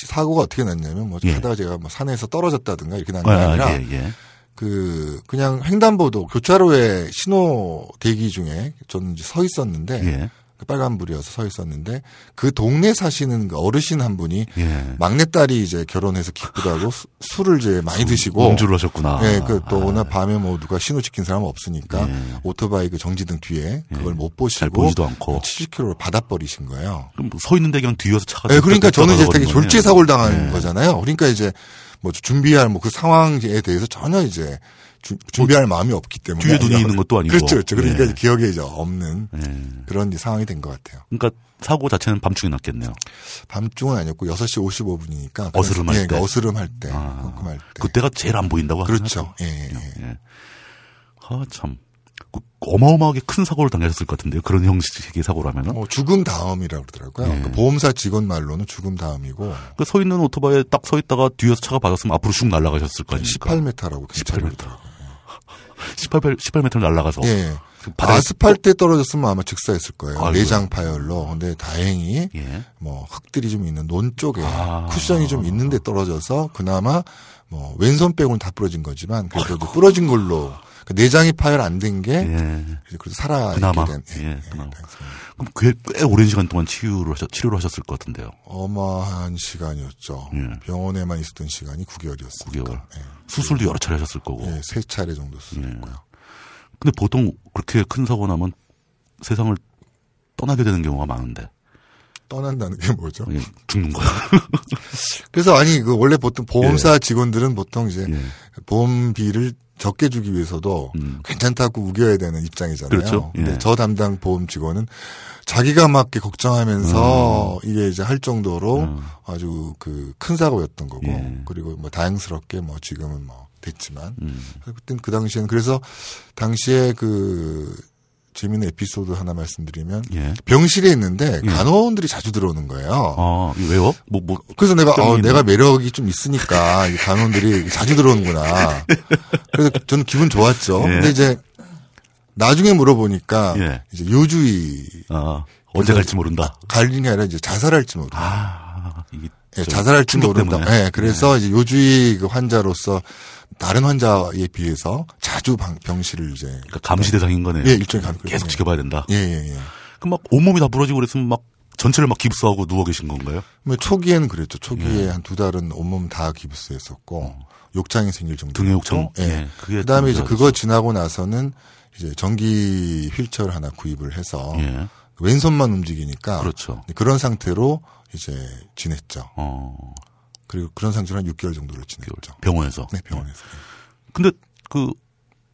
사고가 어떻게 났냐면 뭐 예. 하다가 제가 뭐 산에서 떨어졌다든가 이렇게 난게 아, 아니라 예, 예. 그 그냥 횡단보도 교차로에 신호 대기 중에 저는 이제 서 있었는데 예. 그 빨간불이어서 서 있었는데 그 동네 사시는 그 어르신 한 분이 예. 막내딸이 이제 결혼해서 기쁘다고 수- 술을 이제 많이 드시고 음주를 하셨구나. 예, 그또 아, 워낙 밤에 뭐 누가 신호 지킨 사람 없으니까 예. 오토바이 그 정지등 뒤에 그걸 못잘 보시고 보이지도 않고. 70km를 받아버리신 거예요. 그럼 서 있는데 그냥 뒤에서 차가. 예, 그러니까 저는 이제 되게 졸지에. 사고를 당한 예. 거잖아요. 그러니까 이제 뭐 준비할 뭐 그 상황에 대해서 전혀 이제 주- 준비할 마음이 없기 때문에 뒤에 눈이 있는 것도 아니고. 그렇죠, 그렇죠. 그러니까 예. 이제 기억에 이제 없는 예. 그런 상황이 된 것 같아요. 그러니까 사고 자체는 밤중에 났겠네요. 밤중은 아니었고 6시 55분이니까 어스름할 때. 어스름할 때, 아, 때. 그때가 제일 안 보인다고 그렇죠. 예, 예, 예. 예. 아, 참. 그 어마어마하게 큰 사고를 당하셨을 것 같은데요. 그런 형식의 사고라면은. 뭐 죽음 다음이라고 그러더라고요. 예. 그 보험사 직원 말로는 죽음 다음이고 그서 있는 오토바이에 딱 서 있다가 뒤에서 차가 받았으면 앞으로 슉 날아가셨을 거 아닙니까? 18m라고 경찰이 18m. 그러더라고요. 18, 18m 날아가서. 예. 아스팔트에 떨어졌으면 아마 즉사했을 거예요. 아이고야. 내장 파열로. 근데 다행히 예. 뭐 흙들이 좀 있는 논 쪽에 아. 쿠션이 좀 있는데 떨어져서 그나마 뭐 왼손 빼고는 다 부러진 거지만 그래도 부러진 걸로 그 내장이 파열 안 된게 예. 그래도 살아 있게 그나마. 된 예, 예, 그나마. 다행스럽네요. 그럼 꽤, 꽤 오랜 시간 동안 치유를 하셨, 치료를 하셨을 것 같은데요. 어마한 시간이었죠. 예. 병원에만 있었던 시간이 9개월이었으니까. 9개월. 수술도 여러 차례 하셨을 거고. 예, 세 차례 정도 예. 수술했고요. 근데 보통 그렇게 큰 사고 나면 세상을 떠나게 되는 경우가 많은데. 떠난다는 게 뭐죠? 그냥 죽는 거야. *laughs* 그래서 아니 그 원래 보통 보험사 직원들은 보통 이제 예. 보험비를 적게 주기 위해서도 음. 괜찮다고 우겨야 되는 입장이잖아요. 그렇죠. 근데 예. 저 담당 보험 직원은 자기가 맞게 걱정하면서 이게 이제 할 정도로 음. 아주 그 큰 사고였던 거고 예. 그리고 뭐 다행스럽게 뭐 지금은 뭐 됐지만 음. 그땐 그 당시에는 그래서 당시에 그 재미있는 에피소드 하나 말씀드리면 예. 병실에 있는데 예. 간호원들이 자주 들어오는 거예요. 아, 왜요? 뭐, 뭐. 그래서 내가 어, 내가 매력이 좀 있으니까 이 간호원들이 자주 들어오는구나. *laughs* 그래서 저는 기분 좋았죠. 예. 근데 이제 나중에 물어보니까 예. 이제 요주의 아, 언제 갈지 모른다. 갈림이 아니라 이제 자살할지 모른다. 아, 이게. 예, 저 자살할지 모른다. 예, 그래서 이제 요주의 그 환자로서 다른 환자에 비해서 자주 방- 병실을 이제 그러니까 감시 대상인 거네요. 예, 일종의 감 계속 지켜봐야 된다. 예, 예, 예. 그럼 막 온몸이 다 부러지고 그랬으면 막 전체를 막 깁스하고 누워 계신 건가요? 뭐 초기에는 그랬죠. 예. 초기에 한두 달은 온몸 다 기부스했었고 욕창이 생길 정도. 등에 욕창. 예. 예, 그게 그다음에 이제 좀 그거 지나고 나서는 이제 전기 휠체어를 하나 구입을 해서 예. 왼손만 움직이니까 그렇죠. 그런 상태로 이제 지냈죠. 어, 그리고 그런 상태로 한 6개월 정도를 지냈죠. 병원에서. 네, 병원에서. 근데 그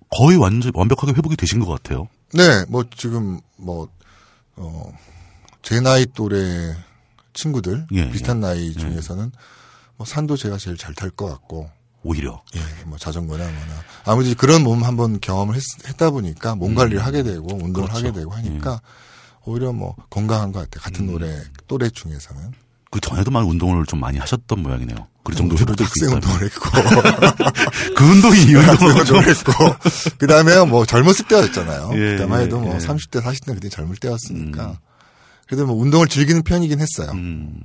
거의 완전 완벽하게 회복이 되신 것 같아요. 네, 뭐 지금 뭐 어, 제 나이 또래 친구들 예, 비슷한 나이 중에서는 뭐 산도 제가 제일 잘 탈 것 같고 오히려. 예, 뭐 자전거나 뭐나 아무래도 그런 몸 한번 경험을 했, 다 보니까 몸 관리를 하게 되고 운동을 그렇죠. 하게 되고 하니까 오히려 뭐 건강한 것 같아요. 같은 노래 또래 중에서는 그 전에도 많이 운동을 좀 많이 하셨던 모양이네요. 그 정도 회복될 수 학생 있다. 운동을 했고 *laughs* 그 운동이 이 운동을 했고 그 다음에 뭐 젊었을 때였잖아요. 예, 그때만 해도 예, 뭐 예. 30대 40대 그때 젊을 때였으니까 그래도 뭐 운동을 즐기는 편이긴 했어요. 음,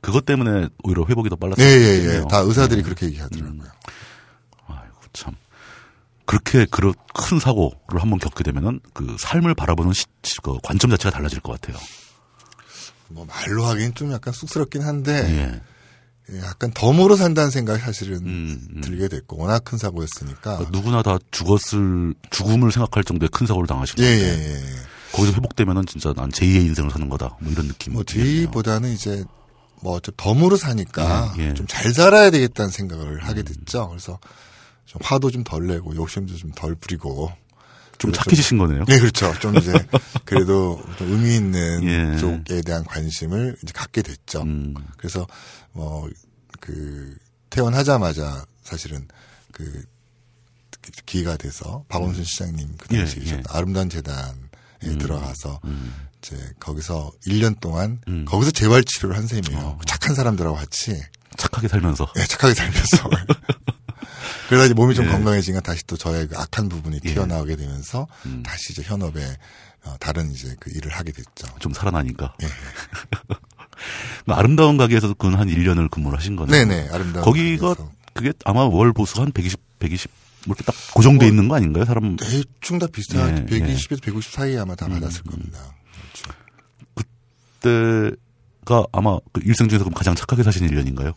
그것 때문에 오히려 회복이 더 빨랐을 예, 수 예, 예. 있겠네요. 다 의사들이 그렇게 얘기하더라고요. 아이고 참. 그렇게 그런 큰 사고를 한번 겪게 되면은 그 삶을 바라보는 시, 시- 그 관점 자체가 달라질 것 같아요. 뭐 말로 하기는 좀 약간 쑥스럽긴 한데 예. 예, 약간 덤으로 산다는 생각이 사실은 음, 음. 들게 됐고 워낙 큰 사고였으니까 그러니까 누구나 다 죽었을 죽음을 생각할 정도의 큰 사고를 당하신 예, 건데 예, 예. 거기서 회복되면은 진짜 난 제2의 인생을 사는 거다. 뭐 이런 느낌. 뭐 제이보다는 이제 뭐좀 덤으로 사니까 예, 예. 좀잘 살아야 되겠다는 생각을 하게 됐죠. 그래서 좀 화도 좀 덜 내고 욕심도 좀 덜 부리고 좀 착해지신 거네요. 네, 그렇죠. 좀 이제 *laughs* 그래도 좀 의미 있는 예. 쪽에 대한 관심을 이제 갖게 됐죠. 음, 그래서 뭐그 퇴원하자마자 사실은 그 기회가 돼서 박원순 시장님 그 당시에 예, 예. 아름다운 재단에 들어가서 음. 이제 거기서 1년 동안 음. 거기서 재활 치료를 한 셈이에요. 어. 착한 사람들하고 같이 착하게 살면서. 예, 착하게 살면서 *laughs* 그러다 이제 몸이 좀 예. 건강해지니까 다시 또 저의 그 악한 부분이 예. 튀어나오게 되면서 음. 다시 이제 현업에 어, 다른 이제 그 일을 하게 됐죠. 좀 살아나니까. 예. *laughs* 그 아름다운 가게에서 그 한 1년을 근무를 하신 거네요. 네네 아름다운 거기가 가게에서. 그게 아마 월 보수가 한 120, 120, 뭐 이렇게 딱 고정돼 있는 거 아닌가요? 사람 대충 다 비슷한 예, 120에서 150 사이에 아마 다 받았을 겁니다. 그렇죠. 때가 아마 그 일생 중에서 가장 착하게 사신 1년인가요?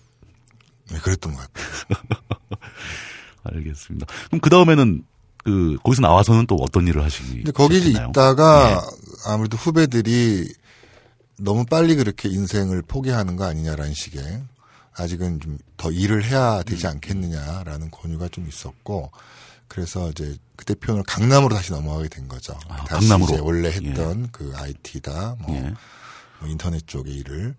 네, 그랬던 것 같아요. *laughs* 알겠습니다. 그럼 그 다음에는 그 거기서 나와서는 또 어떤 일을 하시기 근데 거기 시작했나요? 있다가 아무래도 후배들이 너무 빨리 그렇게 인생을 포기하는 거 아니냐라는 식의 아직은 좀 더 일을 해야 되지 않겠느냐라는 권유가 좀 있었고 그래서 이제 그때 표현을 강남으로 다시 넘어가게 된 거죠. 아, 다시 강남으로. 이제 원래 했던 그 IT다 뭐, 예. 뭐 인터넷 쪽의 일을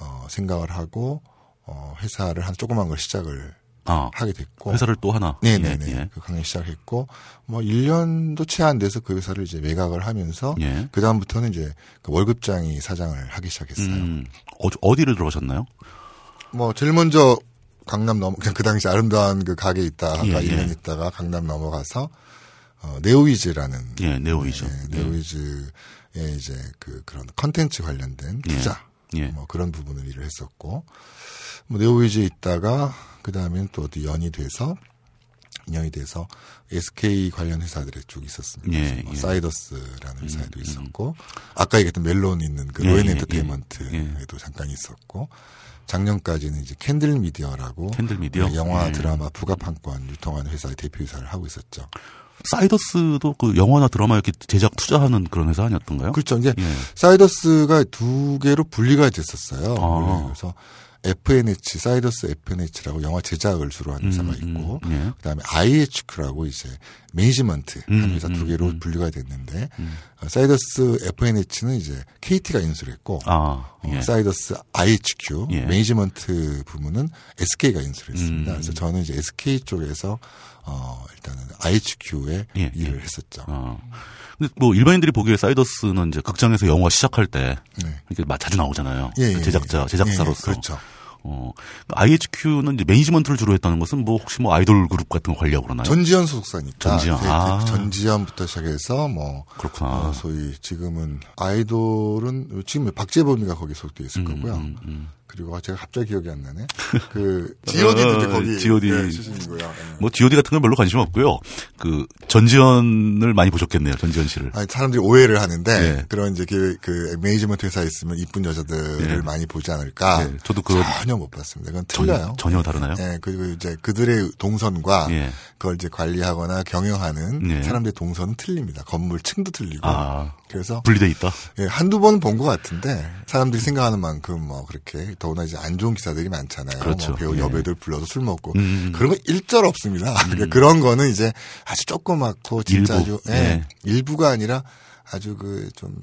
어, 생각을 하고 어, 회사를 한 조그만 걸 시작을 아 하게 됐고 회사를 또 하나 네네네. 예, 예. 그 강의 시작했고, 뭐, 1년도 채 안 돼서 그 회사를 이제 매각을 하면서, 예. 그 다음부터는 이제 그 월급장이 사장을 하기 시작했어요. 음, 어, 어디를 들어가셨나요? 뭐, 제일 먼저 강남 넘어, 그냥 그 당시 아름다운 그 가게 있다가 예, 1년 예. 있다가 강남 넘어가서, 어, 네오이즈라는. 예, 네오이죠. 예, 네오이즈의 이제 그 그런 컨텐츠 관련된 예. 투자. 예. 뭐 그런 부분을 일을 했었고, 뭐 네오이즈에 있다가, 그 다음엔 또 어디 연이 돼서, 인연이 돼서 SK 관련 회사들에 쭉 있었습니다. 예, 뭐 예. 사이더스라는 회사에도 있었고 아까 얘기했던 멜론 있는 그 예, 로엔 예, 엔터테인먼트에도 잠깐 있었고 작년까지는 이제 캔들 미디어라고 캔들 미디어? 그 영화 예. 드라마 부가판권 유통하는 회사의 대표 이사를 하고 있었죠. 사이더스도 그 영화나 드라마 이렇게 제작 투자하는 그런 회사 아니었던가요? 그렇죠. 이제 예. 사이더스가 두 개로 분리가 됐었어요. 아. 그래서 FNH, 사이더스 FNH라고 영화 제작을 주로 하는 회사가 음, 있고, 음, 예. 그다음에 IHQ라고 이제 매니지먼트 한 음, 회사 음, 두 개로 음. 분리가 됐는데, 어, 사이더스 FNH는 이제 KT가 인수를 했고 아, 예. 어, 사이더스 IHQ 예. 매니지먼트 부문은 SK가 인수를 했습니다. 음. 그래서 저는 이제 SK 쪽에서 어 일단은 IHQ에 예, 일을 예. 했었죠. 어. 근데 뭐 일반인들이 보기에 사이더스는 이제 극장에서 영화 시작할 때 네. 이렇게 막 자주 나오잖아요. 예, 예, 제작자, 예. 제작사로서. 예, 예, 그렇죠. 어, IHQ는 이제 매니지먼트를 주로 했다는 것은 뭐 혹시 뭐 아이돌 그룹 같은 거 관리하고 그러나요? 전지현 소속사니까 전지현. 아. 그 전지현부터 시작해서 뭐 그렇구나. 어, 소위 지금은 아이돌은 지금 박재범이가 거기 소속돼 있을 거고요. 음, 음. 그리고 제가 갑자기 기억이 안 나네. *laughs* 그 G.O.D도 이제 어, 거기 G.O.D. 예, 출신이고요. 예. 뭐 G.O.D 같은 건 별로 관심 없고요. 그 전지현을 많이 보셨겠네요. 전지현 씨를. 아니, 사람들이 오해를 하는데 예. 그런 이제 그, 그 매니지먼트 회사에 있으면 이쁜 여자들을 예. 많이 보지 않을까. 예, 저도 그런- 전혀 못 봤습니다. 그건 전혀, 틀려요. 전혀 다르나요? 예, 그리고 이제 그들의 동선과 예. 그걸 이제 관리하거나 경영하는 예. 사람들의 동선은 틀립니다. 건물 층도 틀리고. 아, 그래서 분리돼 있다. 예, 한두 번 본 것 같은데 사람들이 생각하는 만큼 뭐 그렇게 더구나 이제 안 좋은 기사들이 많잖아요. 그렇죠. 뭐 배우 예. 여배우들 불러서 술 먹고 음. 그런 거 일절 없습니다. *laughs* 그러니까 그런 거는 이제 아주 조그맣고 진짜 일부. 아주 예, 예. 일부가 아니라 아주 그좀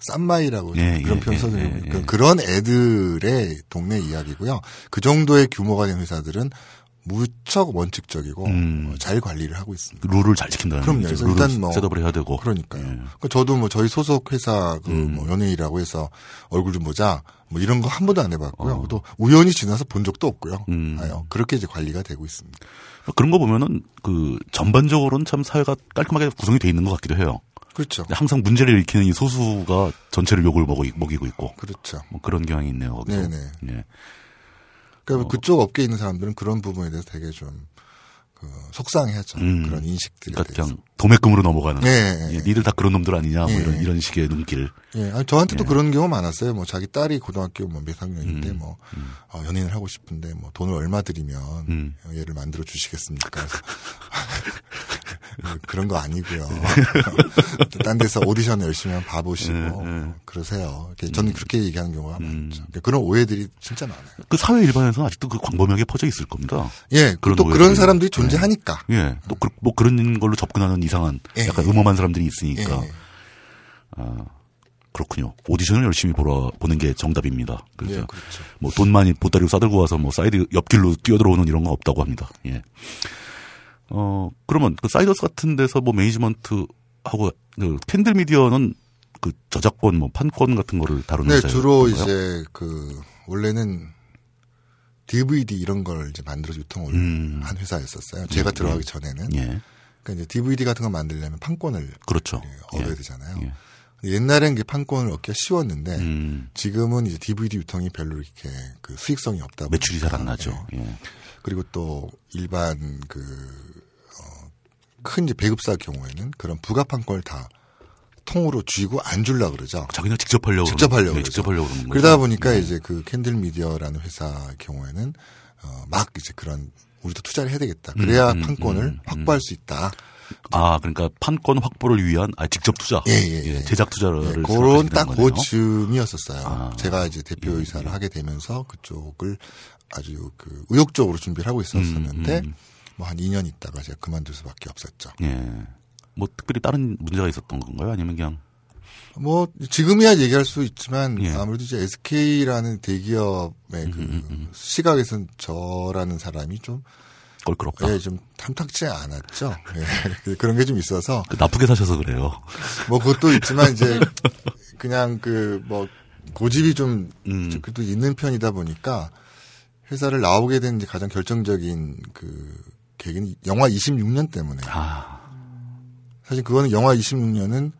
쌈마이라고 예, 그런 예, 표현 써도 예, 예, 그- 예. 그런 애들의 동네 이야기고요. 그 정도의 규모가 된 회사들은 무척 원칙적이고 음. 어, 잘 관리를 하고 있습니다. 룰을 잘 지킨다는 그럼요. 얘기죠. 그래서 일단 뭐 셋업을 해야 되고. 그러니까요. 예. 그러니까 저도 뭐 저희 소속 회사 그 음. 뭐 연예인이라고 해서 얼굴 좀 보자 뭐 이런 거 한 번도 안 해봤고요. 어. 또 우연히 지나서 본 적도 없고요. 음. 아요. 그렇게 이제 관리가 되고 있습니다. 그런 거 보면은 그 전반적으로는 참 사회가 깔끔하게 구성이 돼 있는 것 같기도 해요. 그렇죠. 항상 문제를 일으키는 이 소수가 전체를 욕을 먹이, 먹이고 있고 그렇죠. 뭐 그런 경향이 있네요. 거기서. 네네. 예. 그러니까 그쪽 업계에 있는 사람들은 그런 부분에 대해서 되게 좀 그, 속상해하죠. 음. 그런 인식들에 대해서. 도매금으로 넘어가는. 예, 네. 니들 다 그런 놈들 아니냐 뭐 예, 이런 예. 이런 식의 눈길. 예, 아니, 저한테도 예. 그런 경우 많았어요. 뭐 자기 딸이 고등학교 뭐몇 학년인데 음, 뭐 어, 연예인을 하고 싶은데 뭐 돈을 얼마 드리면 음. 얘를 만들어 주시겠습니까? 그래서 *laughs* 그런 거 아니고요. *laughs* 딴 데서 오디션 열심히 봐보시고 음, 그러세요. 이렇게 저는 그렇게 얘기하는 경우가 음. 많죠. 그러니까 그런 오해들이 진짜 많아요. 그 사회 일반에서는 아직도 그 광범위하게 퍼져 있을 겁니다. 예, 그런 또 그런 사람들이 존재하니까. 예. 또 그, 뭐 그런 걸로 접근하는 이상한 예, 약간 예. 음험한 사람들이 예, 있으니까. 예. 아, 그렇군요. 오디션을 열심히 보러 보는 게 정답입니다. 그래서 예, 그렇죠. 뭐돈 많이 보따리로 싸들고 와서 뭐 사이드 옆길로 뛰어들어오는 이런 건 없다고 합니다. 예. 어 그러면 그 사이더스 같은 데서 뭐 매니지먼트 하고 그 캔들 미디어는 그 저작권 뭐 판권 같은 거를 다루는 네, 주로 건가요? 이제 그 원래는 DVD 이런 걸 이제 만들어 유통을 음. 한 회사였었어요. 제가 들어가기 전에는. 예. 그러니까 이제 DVD 같은 거 만들려면 판권을 그렇죠. 예, 얻어야 되잖아요. 예. 옛날엔 그 판권을 얻기가 쉬웠는데 음, 지금은 이제 DVD 유통이 별로 이렇게 그 수익성이 없다 보니까 매출이 잘 안 나죠. 예. 예. 그리고 또 일반 그, 어, 큰 이제 배급사 경우에는 그런 부가 판권을 다 통으로 쥐고 안 줄라 그러죠. 자기는 직접 하려고 직접 하려고 예, 직접. 하려고 그러는 거죠. 그러다 보니까 예. 이제 그 캔들 미디어라는 회사 경우에는 어, 막 이제 그런 우리도 투자를 해야 되겠다. 그래야 음, 음, 판권을 음, 확보할 수 있다. 아 그러니까 판권 확보를 위한 아 직접 투자, 예, 예, 예. 제작 투자를 예, 그런 생각하시게 딱된그 거네요. 즈음이었었어요. 아. 제가 이제 대표이사를 하게 되면서 그쪽을 아주 그 의욕적으로 준비를 하고 있었었는데 음, 음. 뭐한 2년 있다가 제가 그만둘 수밖에 없었죠. 예. 뭐 특별히 다른 문제가 있었던 건가요? 아니면 그냥 뭐 지금이야 얘기할 수 있지만 예. 아무래도 이제 SK라는 대기업의 그 시각에선 저라는 사람이 좀 껄끄럽다. 예, 좀 탐탁지 않았죠. 예, *laughs* 그런 게 좀 있어서 그 나쁘게 사셔서 그래요. 뭐 그것도 있지만 이제 그냥 그 뭐 고집이 좀 음. 그래도 있는 편이다 보니까 회사를 나오게 된 가장 결정적인 그 계기는 영화 26년 때문에 아, 사실 그거는 영화 26년은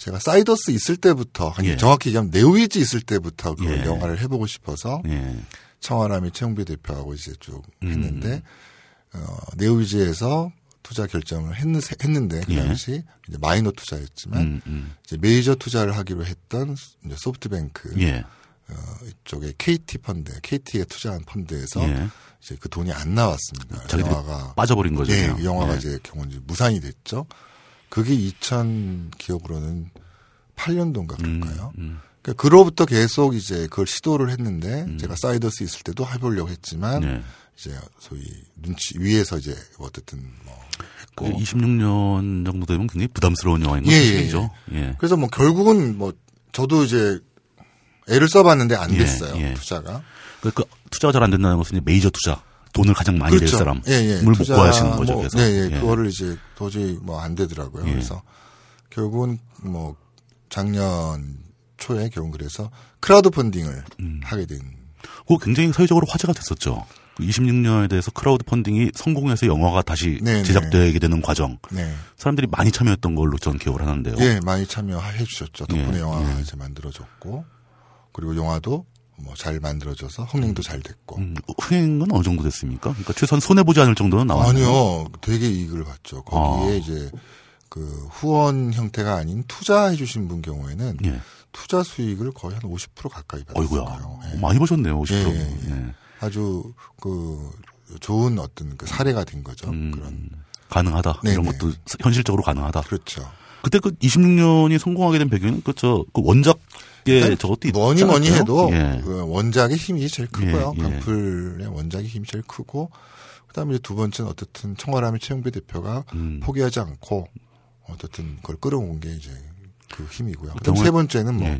제가 사이더스 있을 때부터 아니 예. 정확히 얘기하면 네오위즈 있을 때부터 그 예. 영화를 해보고 싶어서 예. 청아람이 최영배 대표하고 이제 쭉 음. 했는데 어, 네오위즈에서 투자 결정을 했, 는데그 예. 당시 이제 마이너 투자였지만 음, 음. 이제 메이저 투자를 하기로 했던 이제 소프트뱅크 예. 어, 이쪽에 KT 펀드, KT에 투자한 펀드에서 예. 이제 그 돈이 안 나왔습니다. 영화가 빠져버린 거죠. 그 영화가 예. 이제 이제 무산이 됐죠. 그게 2000 기억으로는 8년도인가 그럴까요? 음, 그러니까 그로부터 계속 이제 그걸 시도를 했는데 제가 사이더스 있을 때도 해보려고 했지만 예. 이제 소위 눈치 위에서 이제 어쨌든 뭐 했고. 26년 정도 되면 굉장히 부담스러운 영화인 예, 예, 것이죠. 예. 그래서 뭐 결국은 뭐 저도 이제 애를 써봤는데 안 예, 됐어요 예. 투자가. 그, 그 투자가 잘 안 된다는 것은 이제 메이저 투자, 돈을 가장 많이 낼 사람을 예, 예. 못 구하시는 거죠. 뭐, 그래서 네, 예. 예. 그거를 이제 도저히 뭐 안 되더라고요. 예. 그래서 결국은 뭐 작년 초에 결국 그래서 크라우드 펀딩을 음. 하게 된. 그거 굉장히 사회적으로 화제가 됐었죠. 26년에 대해서 크라우드 펀딩이 성공해서 영화가 다시 네, 제작되게 되는 과정. 네. 사람들이 많이 참여했던 걸로 전 기억을 하는데요. 예, 많이 참여해 주셨죠. 덕분에 예, 영화가 예. 이제 만들어졌고 그리고 영화도 뭐 잘 만들어져서 흥행도 잘 됐고. 음, 흥행은 어느 정도 됐습니까? 그러니까 최소한 손해 보지 않을 정도는 나왔나요? 아니요, 되게 이익을 봤죠. 거기에 아. 이제 그 후원 형태가 아닌 투자해 주신 분 경우에는 예. 투자 수익을 거의 한 50% 가까이 받았어요. 어이구야. 많이 보셨네요, 50%. 예, 예, 예. 예. 아주 그 좋은 어떤 그 사례가 된 거죠. 음, 그런 가능하다. 네, 이런 네. 것도 현실적으로 가능하다. 그렇죠. 그때 그 26년이 성공하게 된 배경은 그저 그 원작 의 저것도 뭐니 뭐니? 해도 예. 그 원작의 힘이 제일 크고요. 예, 예. 강풀의 원작의 힘이 제일 크고 그다음에 이제 두 번째는 어쨌든 청와람의 최영배 대표가 음. 포기하지 않고 어쨌든 그걸 끌어온 게 이제 그 힘이고요. 그다음 세 번째는 뭐 예.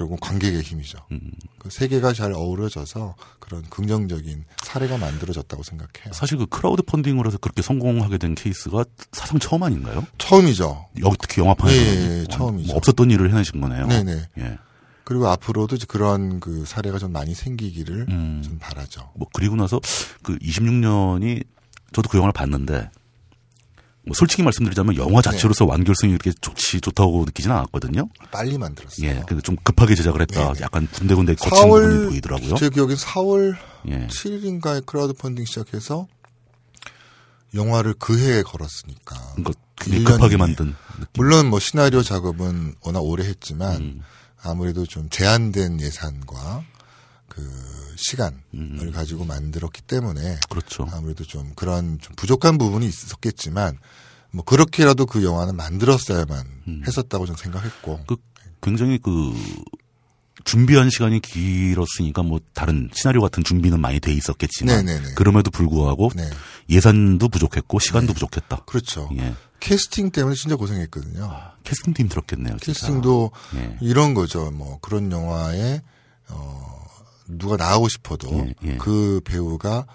결국 관객의 힘이죠. 음. 그세 개가 잘 어우러져서 그런 긍정적인 사례가 만들어졌다고 생각해요. 사실 그 크라우드 펀딩으로 해서 그렇게 성공하게 된 케이스가 사상 처음 아닌가요? 처음이죠. 여기 특히 영화판에서 예, 예, 처음이죠. 없었던 일을 해내신 거네요. 네네. 예. 그리고 앞으로도 이제 그런 그 사례가 좀 많이 생기기를 음. 좀 바라죠. 뭐 그리고 나서 그 26년이 저도 그 영화를 봤는데 뭐 솔직히 말씀드리자면 영화 자체로서 네. 완결성이 그렇게 좋지 좋다고 느끼지는 않았거든요. 빨리 만들었어요. 예, 그래서 좀 급하게 제작을 했다. 네, 네. 약간 군데군데 거친 부분이 4월 보이더라고요. 제 기억엔 4월 예. 7일인가에 크라우드 펀딩 시작해서 영화를 그 해에 걸었으니까. 그러니까 1년 급하게 이내. 만든 느낌. 물론 뭐 시나리오 작업은 워낙 오래 했지만 음. 아무래도 좀 제한된 예산과 그 시간을 음. 가지고 만들었기 때문에 그렇죠. 아무래도 좀 그런 좀 부족한 부분이 있었겠지만 뭐 그렇게라도 그 영화는 만들었어야만 음. 했었다고 저는 생각했고 그 굉장히 그 준비한 시간이 길었으니까 뭐 다른 시나리오 같은 준비는 많이 돼 있었겠지만 네네네. 그럼에도 불구하고 네 예산도 부족했고 시간도 부족했다. 그렇죠 예. 캐스팅 때문에 진짜 고생했거든요 캐스팅도 힘들었겠네요. 캐스팅도 예. 이런 거죠 뭐 그런 영화에 어 누가 나오고 싶어도 예, 예. 그 배우가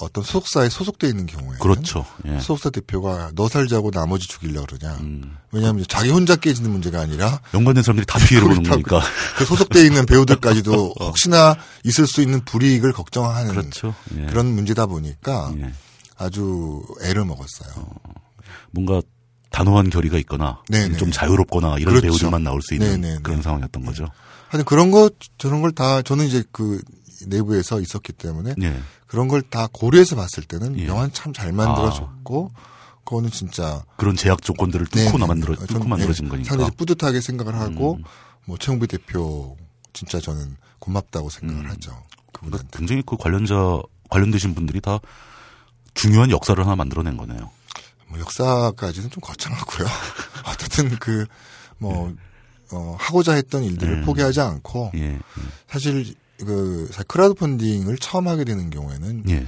어떤 소속사에 소속돼 있는 경우에 그렇죠. 예. 소속사 대표가 너 살자고 나머지 죽이려 그러냐 음. 왜냐하면 자기 혼자 깨지는 문제가 아니라 연관된 사람들이 다 피해를 보는 거니까. *laughs* 그 소속돼 있는 배우들까지도 *laughs* 혹시나 있을 수 있는 불이익을 걱정하는 그렇죠. 예. 그런 문제다 보니까 예. 아주 애를 먹었어요. 뭔가 단호한 결의가 있거나 네네. 좀 자유롭거나 이런 그렇죠. 배우들만 나올 수 있는 네네네. 그런 상황이었던 거죠. 하여튼 그런 거 저런 걸 다 저는 이제 그 내부에서 있었기 때문에 예. 그런 걸 다 고려해서 봤을 때는 예. 영화는 참 잘 만들어졌고 그거는 진짜 그런 제약 조건들을 뚫고 네네네. 만들어 전, 뚫고 만들어진 예, 거니까. 음. 상당히 뿌듯하게 생각을 하고 뭐 최영비 대표 진짜 저는 고맙다고 생각을 음. 하죠. 그러니까 그분한테. 굉장히 그 관련자 관련되신 분들이 다 중요한 역사를 하나 만들어낸 거네요. 뭐 역사까지는 좀 거창하고요. *laughs* 어쨌든 그 뭐 어, 하고자 했던 일들을 음. 포기하지 않고 예, 사실 그 크라우드 펀딩을 처음 하게 되는 경우에는 예,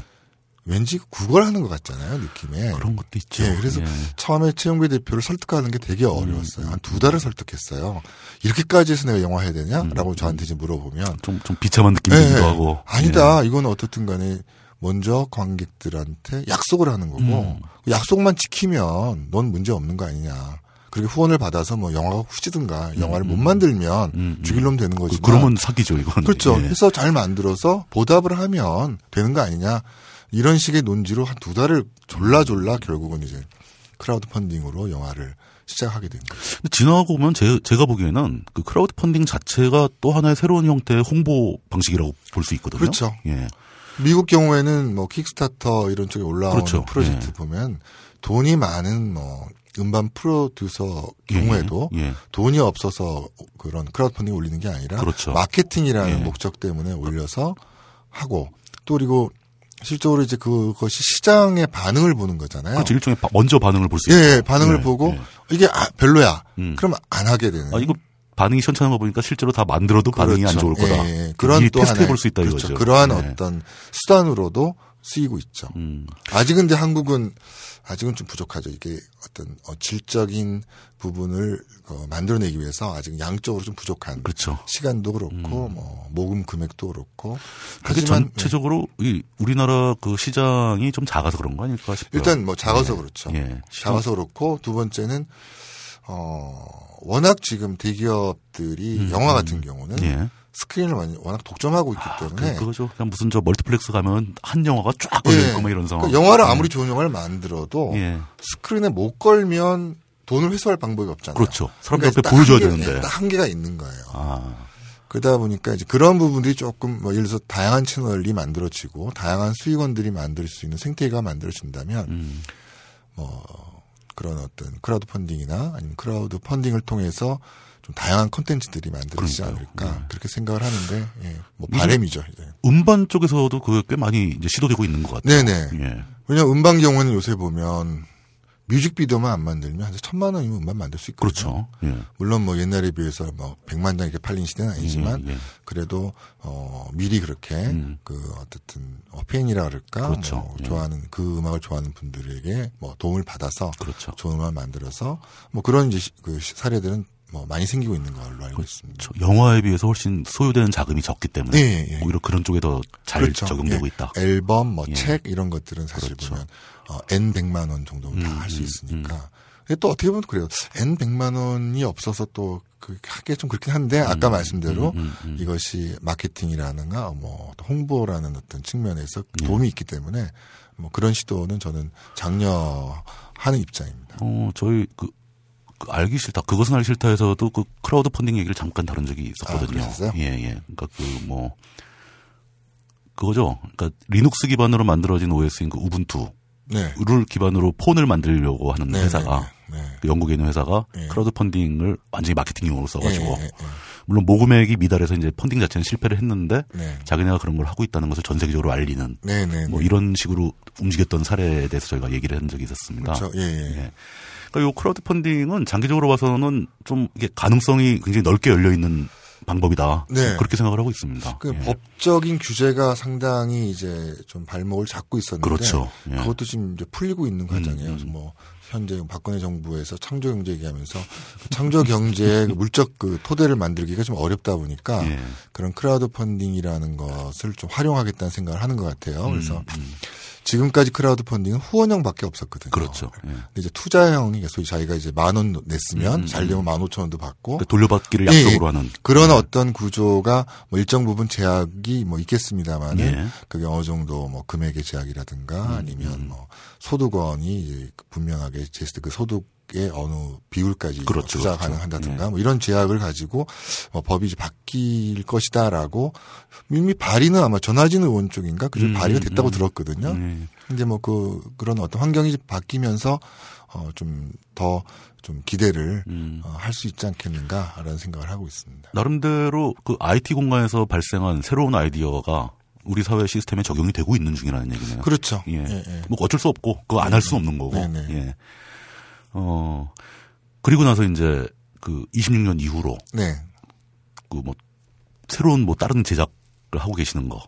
왠지 그걸 하는 것 같잖아요 느낌에. 그런 것도 있죠. 예, 그래서 예. 처음에 최영배 대표를 설득하는 게 되게 음, 어려웠어요. 한두 달을 설득했어요. 이렇게까지 해서 내가 영화 해야 되냐?라고 저한테 이제 물어보면 좀, 좀 비참한 느낌이 예, 들기도 예. 하고. 아니다. 이건 어떻든 간에 먼저 관객들한테 약속을 하는 거고 음. 그 약속만 지키면 넌 문제 없는 거 아니냐. 그리고 후원을 받아서 뭐 영화가 후지든가 영화를 못 만들면 음, 음. 죽일 놈 되는 예. 그, 거지만 그러면 사기죠, 이건. 그렇죠. 예. 해서 잘 만들어서 보답을 하면 되는 거 아니냐. 이런 식의 논지로 한 두 달을 졸라졸라 결국은 이제 크라우드 펀딩으로 영화를 시작하게. 근데 지나고 보면 제, 제가 보기에는 그 크라우드 펀딩 자체가 또 하나의 새로운 형태의 홍보 방식이라고 볼 수 있거든요. 그렇죠. 예. 미국 경우에는 뭐 킥스타터 이런 쪽에 올라오는 그렇죠. 프로젝트 예. 보면 돈이 많은 뭐 음반 프로듀서 경우에도 예, 예. 돈이 없어서 그런 크라우드 펀딩 올리는 게 아니라 그렇죠. 마케팅이라는 예. 목적 때문에 올려서 하고 또 그리고 실적으로 이제 그것이 시장의 반응을 보는 거잖아요. 그렇죠. 일종의 바- 먼저 반응을 볼수 예, 있고. 예, 반응을 예, 보고 예. 이게 아, 별로야. 음. 그럼 안 하게 되는. 아, 이거 반응이 시원찮은 거 보니까 실제로 다 만들어도 반응이 안 그렇죠. 좋을 거다. 예, 예. 그런 또 테스트해 볼 수 있다 그렇죠. 이거죠. 그러한 예. 어떤 수단으로도 쓰이고 있죠. 음. 아직 근데 한국은 아직은 좀 부족하죠. 이게 어떤 어, 질적인 부분을 어, 만들어내기 위해서 아직 양적으로 좀 부족한. 그렇죠. 시간도 그렇고 뭐 모금 금액도 그렇고. 그게 하지만 네. 전체적으로 이 우리나라 그 시장이 좀 작아서 그런 거 아닐까 싶어요. 일단 뭐 작아서 예. 그렇죠. 예. 작아서 그렇고 두 번째는 어 워낙 지금 대기업들이 영화 같은 경우는 음, 예. 스크린을 워낙 독점하고 있기 아, 때문에 그, 그거죠. 그냥 무슨 저 멀티플렉스 가면 한 영화가 쫙 걸려 있고 막 이런 상황. 그러니까 영화를 아무리 좋은 영화를 만들어도 예. 스크린에 못 걸면 돈을 회수할 방법이 없잖아요. 그렇죠. 사람들 그러니까 딱 보여줘야 한계- 되는데. 딱 한계가 있는 거예요. 아, 그러다 보니까 이제 그런 부분들이 조금 뭐 예를 들어서 다양한 채널이 만들어지고 다양한 수익원들이 만들 수 있는 생태계가 만들어진다면 음. 뭐 그런 어떤 크라우드 펀딩이나 아니면 크라우드 펀딩을 통해서 좀 다양한 콘텐츠들이 만들어지지 그러니까요. 않을까 네. 그렇게 생각을 하는데 예, 뭐 바램이죠. 이제. 음반 쪽에서도 그게 꽤 많이 이제 시도되고 있는 것 같아요. 네네. 예. 왜냐면 음반 경우는 요새 보면 뮤직비디오만 안 만들면 한 천만 원이면 음반 만들 수 있거든요. 그렇죠. 예. 물론 뭐 옛날에 비해서 뭐 100만 장 이렇게 팔린 시대는 아니지만 예, 예. 그래도 어 미리 그렇게 음. 그 어쨌든 어, 팬이라 그럴까 그렇죠. 뭐 예. 좋아하는 그 음악을 좋아하는 분들에게 뭐 도움을 받아서 그렇죠. 좋은 음악 만들어서 뭐 그런 이제 시- 그 시- 사례들은 뭐 많이 생기고 있는 걸로 알고 있습니다. 저 영화에 비해서 훨씬 소요되는 자금이 적기 때문에 예, 예. 오히려 그런 쪽에 더잘 그렇죠. 적용되고 예. 있다. 앨범, 뭐 예. 책 이런 것들은 사실 그렇죠. 보면 어, n 100만 원 정도는 다 음, 할수 음, 있으니까. 근데 또 어떻게 보면 그래요. n 100만 원이 없어서 또 그 하기 좀 그렇긴 한데 아까 말씀대로 음, 음, 음. 이것이 마케팅이라는가 뭐또 홍보라는 어떤 측면에서 예. 도움이 있기 때문에 뭐 그런 시도는 저는 장려하는 입장입니다. 어, 저희 그, 그 알기 싫다. 그것은 알기 싫다에서도 그 크라우드 펀딩 얘기를 잠깐 다룬 적이 있었거든요. 아? 예, 예. 그러니까 그 뭐 그거죠. 그러니까 리눅스 기반으로 만들어진 OS인 그 우분투를 네. 기반으로 폰을 만들려고 하는 네, 회사가 네, 네. 그 영국에 있는 회사가 예. 크라우드 펀딩을 완전히 마케팅용으로 써가지고 물론 모금액이 미달해서 이제 펀딩 자체는 실패를 했는데 네. 자기네가 그런 걸 하고 있다는 것을 전 세계적으로 알리는 네, 네, 뭐 네. 이런 식으로 움직였던 사례에 대해서 저희가 얘기를 한 적이 있었습니다. 그렇죠. 예, 예. 예. 그러니까 요 크라우드 펀딩은 장기적으로 봐서는 좀 이게 가능성이 굉장히 넓게 열려 있는 방법이다. 네. 그렇게 생각을 하고 있습니다. 그 예. 법적인 규제가 상당히 이제 좀 발목을 잡고 있었는데 그렇죠. 예. 그것도 지금 이제 풀리고 있는 과정이에요. 음, 그래서 뭐 현재 박근혜 정부에서 창조 경제 얘기하면서 그 창조 경제의 *laughs* 그 물적 그 토대를 만들기가 좀 어렵다 보니까 예. 그런 크라우드 펀딩이라는 것을 좀 활용하겠다는 생각을 하는 것 같아요. 그래서 음. 지금까지 크라우드 펀딩은 후원형밖에 없었거든요. 그렇죠. 예. 근데 이제 투자형이 소위 자기가 이제 만 원 냈으면 음, 잘 되면 만 오천 원도 받고 그러니까 돌려받기를 예, 약속으로 예. 하는 그런 어떤 구조가 뭐 일정 부분 제약이 뭐 있겠습니다만 예. 은 그게 어느 정도 뭐 금액의 제약이라든가 음, 아니면 뭐 소득원이 분명하게 제스트 그 소득 의 어느 비율까지 뭐 그렇죠, 투자 그렇죠. 가능한다든가 뭐 이런 제약을 가지고 뭐 법이 이제 바뀔 것이다라고 이미 발의는 아마 전화진 의원 쪽인가 그중 음, 발의가 됐다고 음. 들었거든요. 예. 근데 뭐 그 그런 어떤 환경이 바뀌면서 어좀더좀 기대를 음. 어, 할수 있지 않겠는가라는 생각을 하고 있습니다. 나름대로 그 IT 공간에서 발생한 새로운 아이디어가 우리 사회 시스템에 적용이 되고 있는 중이라는 얘기네요. 그렇죠. 예. 예, 예. 뭐 어쩔 수 없고 그거 안 할 수는 없는 거고. 네네. 예. 어 그리고 나서 이제 그 26년 이후로 네. 그 뭐 새로운 뭐 다른 제작을 하고 계시는 거.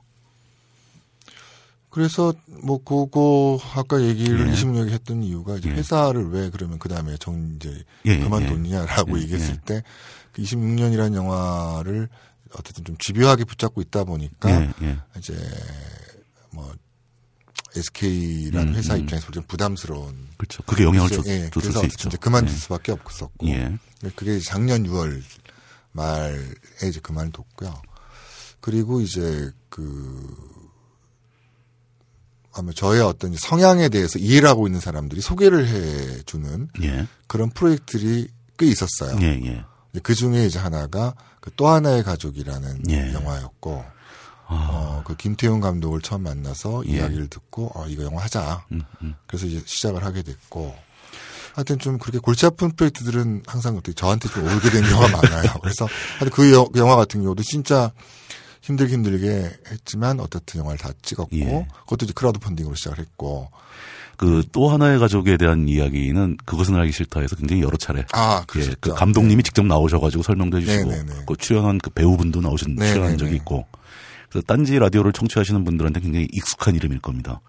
그래서 뭐 그거 아까 얘기를 예. 26년 했던 이유가 이제 예. 회사를 왜 그러면 그 다음에 정 이제 예, 그만뒀냐라고 예, 얘기했을 예. 때그 26년이라는 영화를 어쨌든 좀 집요하게 붙잡고 있다 보니까 예, 예. 이제 뭐 SK라는 음, 회사 음. 입장에서 좀 부담스러운 그렇죠. 그게 영향을 그래서, 줬, 예, 줬을 그래서 수 있죠. 이제 그만둘 예. 수밖에 없었고 예. 그게 작년 6월 말에 이제 그만뒀고요. 그리고 이제 그 아마 저의 어떤 성향에 대해서 이해를 하고 있는 사람들이 소개를 해주는 예. 그런 프로젝트들이 꽤 있었어요. 예, 예. 그 중에 이제 하나가 그 또 하나의 가족이라는 예. 영화였고, 아, 어, 그 김태훈 감독을 처음 만나서 예. 이야기를 듣고, 어, 이거 영화 하자. 음, 음. 그래서 이제 시작을 하게 됐고, 하여튼 좀 그렇게 골치 아픈 프로젝트들은 항상 어떻게 저한테 좀 오게 된 경우가 *laughs* 많아요. 그래서 하여튼 그 여- 영화 같은 경우도 진짜 힘들게 힘들게 했지만 어떻든 영화를 다 찍었고, 예. 그것도 이제 크라우드 펀딩으로 시작을 했고, 그 또 하나의 가족에 대한 이야기는 그것은 알기 싫다에서 굉장히 여러 차례 아, 예. 그 감독님이 직접 나오셔가지고 설명도 해주시고 네네네. 그 출연한 그 배우분도 나오신 네네네. 출연한 적이 있고 그래서 딴지 라디오를 청취하시는 분들한테 굉장히 익숙한 이름일 겁니다.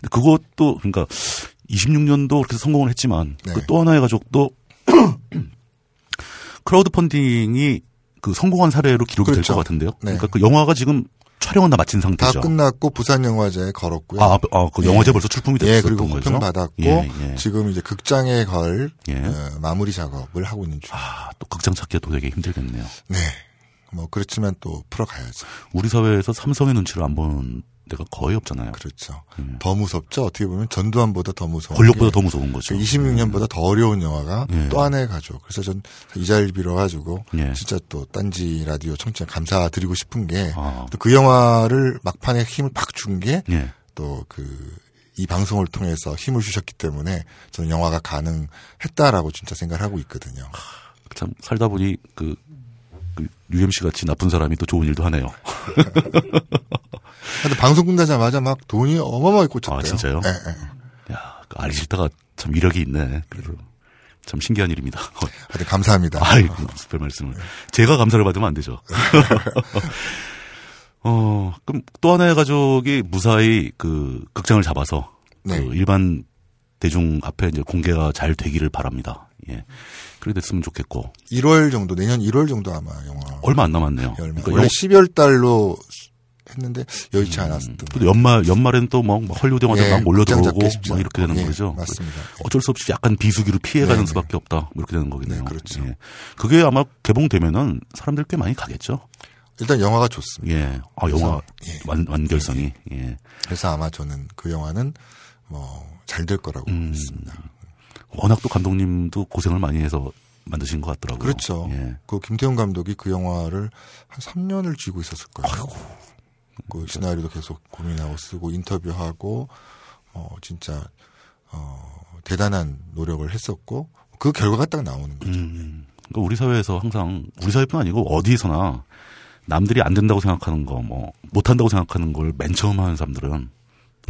근데 그것도 그러니까 26년도 그렇게 성공을 했지만 네. 그또 하나의 가족도 *clears throat* 크라우드 펀딩이 그 성공한 사례로 기록이 될 그렇죠. 것 같은데요. 네. 그러니까 그 영화가 지금 촬영은 다 마친 다 상태죠. 끝났고 부산 영화제에 걸었고요. 아, 아, 그 예. 영화제 벌써 출품이 됐었던 예, 그리고 거죠. 호평 받았고 예, 예. 지금 이제 극장에 걸 예. 어, 마무리 작업을 하고 있는 중. 아, 또 극장 찾기가 또 되게 힘들겠네요. 네. 뭐 그렇지만 또 풀어가야죠. 우리 사회에서 삼성의 눈치를 안 보는 데가 거의 없잖아요. 그렇죠. 더 무섭죠. 어떻게 보면 전두환보다 더 무서운. 음. 권력보다 게더 무서운 거죠. 26년보다 더 어려운 영화가 예. 또 하나의 가족. 그래서 전 이 자리를 빌어가지고 예. 진짜 또 딴지 라디오 청취자 감사드리고 싶은 게 또그 아. 영화를 막판에 힘을 팍 준게 예. 또그 이 방송을 통해서 힘을 주셨기 때문에 저는 영화가 가능했다라고 진짜 생각을 하고 있거든요. 참 살다 보니 그, 그 UMC 같이 나쁜 사람이 또 좋은 일도 하네요. 근데 방송 끝나자마자 막 돈이 어마어마하게 꽂혔대요. 아, 진짜요? 예, 예. 야, 그 알기 싫다가 참 위력이 있네. 그래도 참 신기한 일입니다. 하여튼 감사합니다. 아이, 무슨 별 말씀을. 제가 감사를 받으면 안 되죠. *laughs* 어, 그럼 또 하나의 가족이 무사히 그 극장을 잡아서 네. 그 일반 대중 앞에 이제 공개가 잘 되기를 바랍니다. 예. 그렇게 됐으면 좋겠고. 1월 정도, 내년 1월 정도 아마 영화. 얼마 안 남았네요. 그러니까 원래 영- 12월 달로 했는데 여의치 않았던. 또 연말, 연말에는 또 뭐, 헐리우드 영화들 예, 막 몰려 들어오고 잡기 쉽지 막 이렇게 되는. 예, 거죠. 맞습니다. 어쩔 수 없이 약간 비수기로 피해가는 네, 수밖에 없다. 뭐 이렇게 되는 거겠네요. 네, 그렇죠. 예. 그게 아마 개봉되면은 사람들 꽤 많이 가겠죠. 일단 영화가 좋습니다. 예. 아, 영화 예. 완, 완결성이. 예. 그래서 아마 저는 그 영화는 뭐 잘 될 거라고 음. 믿습니다. 워낙 또 감독님도 고생을 많이 해서 만드신 것 같더라고요. 그렇죠. 예. 그 김태훈 감독이 그 영화를 한 3년을 쥐고 있었을 거예요. 그 시나리오도 계속 고민하고 쓰고 인터뷰하고 어 진짜 어 대단한 노력을 했었고 그 결과가 딱 나오는 거죠. 음. 그러니까 우리 사회에서 항상 우리 사회뿐 아니고 어디서나 남들이 안 된다고 생각하는 거, 뭐 못한다고 생각하는 걸 맨 처음 하는 사람들은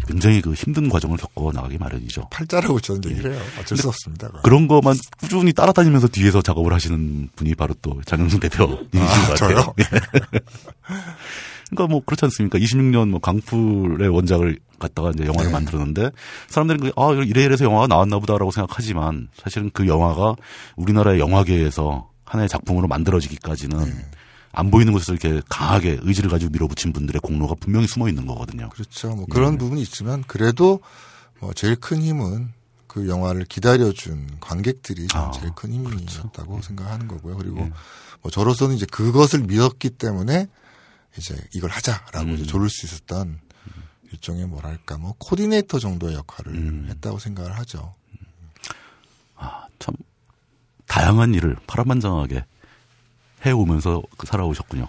굉장히 그 힘든 과정을 겪어 나가기 마련이죠. 팔자라고 저는 얘기를 해요. 어쩔 수 없습니다. 그런 것만 꾸준히 따라다니면서 뒤에서 작업을 하시는 분이 바로 또 장영승 대표님이신 아, 것 같아요. 저요? *laughs* 그러니까 뭐 그렇지 않습니까? 26년 뭐 강풀의 원작을 갖다가 이제 영화를 네. 만들었는데 사람들은 그, 아 이래 이래서 영화가 나왔나 보다라고 생각하지만 사실은 그 영화가 우리나라의 영화계에서 하나의 작품으로 만들어지기까지는 네. 안 보이는 곳에서 이렇게 강하게 의지를 가지고 밀어붙인 분들의 공로가 분명히 숨어 있는 거거든요. 그렇죠. 뭐 그런 부분이 있지만 그래도 뭐 제일 큰 힘은 그 영화를 기다려준 관객들이 아, 제일 큰 힘이었다고 생각하는 거고요. 그리고 뭐 저로서는 이제 그것을 믿었기 때문에 이제 이걸 하자라고 이제 조를 수 있었던 일종의 뭐랄까 뭐 코디네이터 정도의 역할을 했다고 생각을 하죠. 아, 참 다양한 일을 파란만장하게 해오면서 그 살아오셨군요.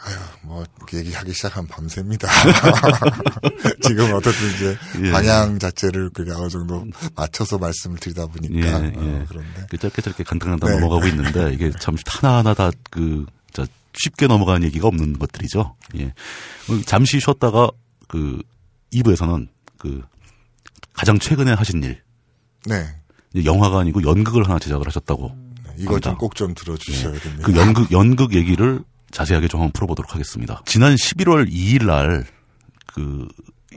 아유, 뭐, 얘기하기 시작하면 밤새입니다. *laughs* 지금 어떻든 이제 예. 방향 자체를 그냥 어느 정도 맞춰서 말씀을 드리다 보니까. 예, 어, 예. 그런데. 그 짧게 짧게 간단하다 네. 넘어가고 있는데 이게 참 하나하나 다 그 쉽게 넘어가는 얘기가 없는 것들이죠. 예. 어, 잠시 쉬었다가 그 2부에서는 그 가장 최근에 하신 일 네. 영화가 아니고 연극을 하나 제작을 하셨다고. 네, 이거 좀. 꼭 좀 들어주셔야 됩니다. 그 연극 연극 얘기를 자세하게 좀 한번 풀어보도록 하겠습니다. 지난 11월 2일 날 그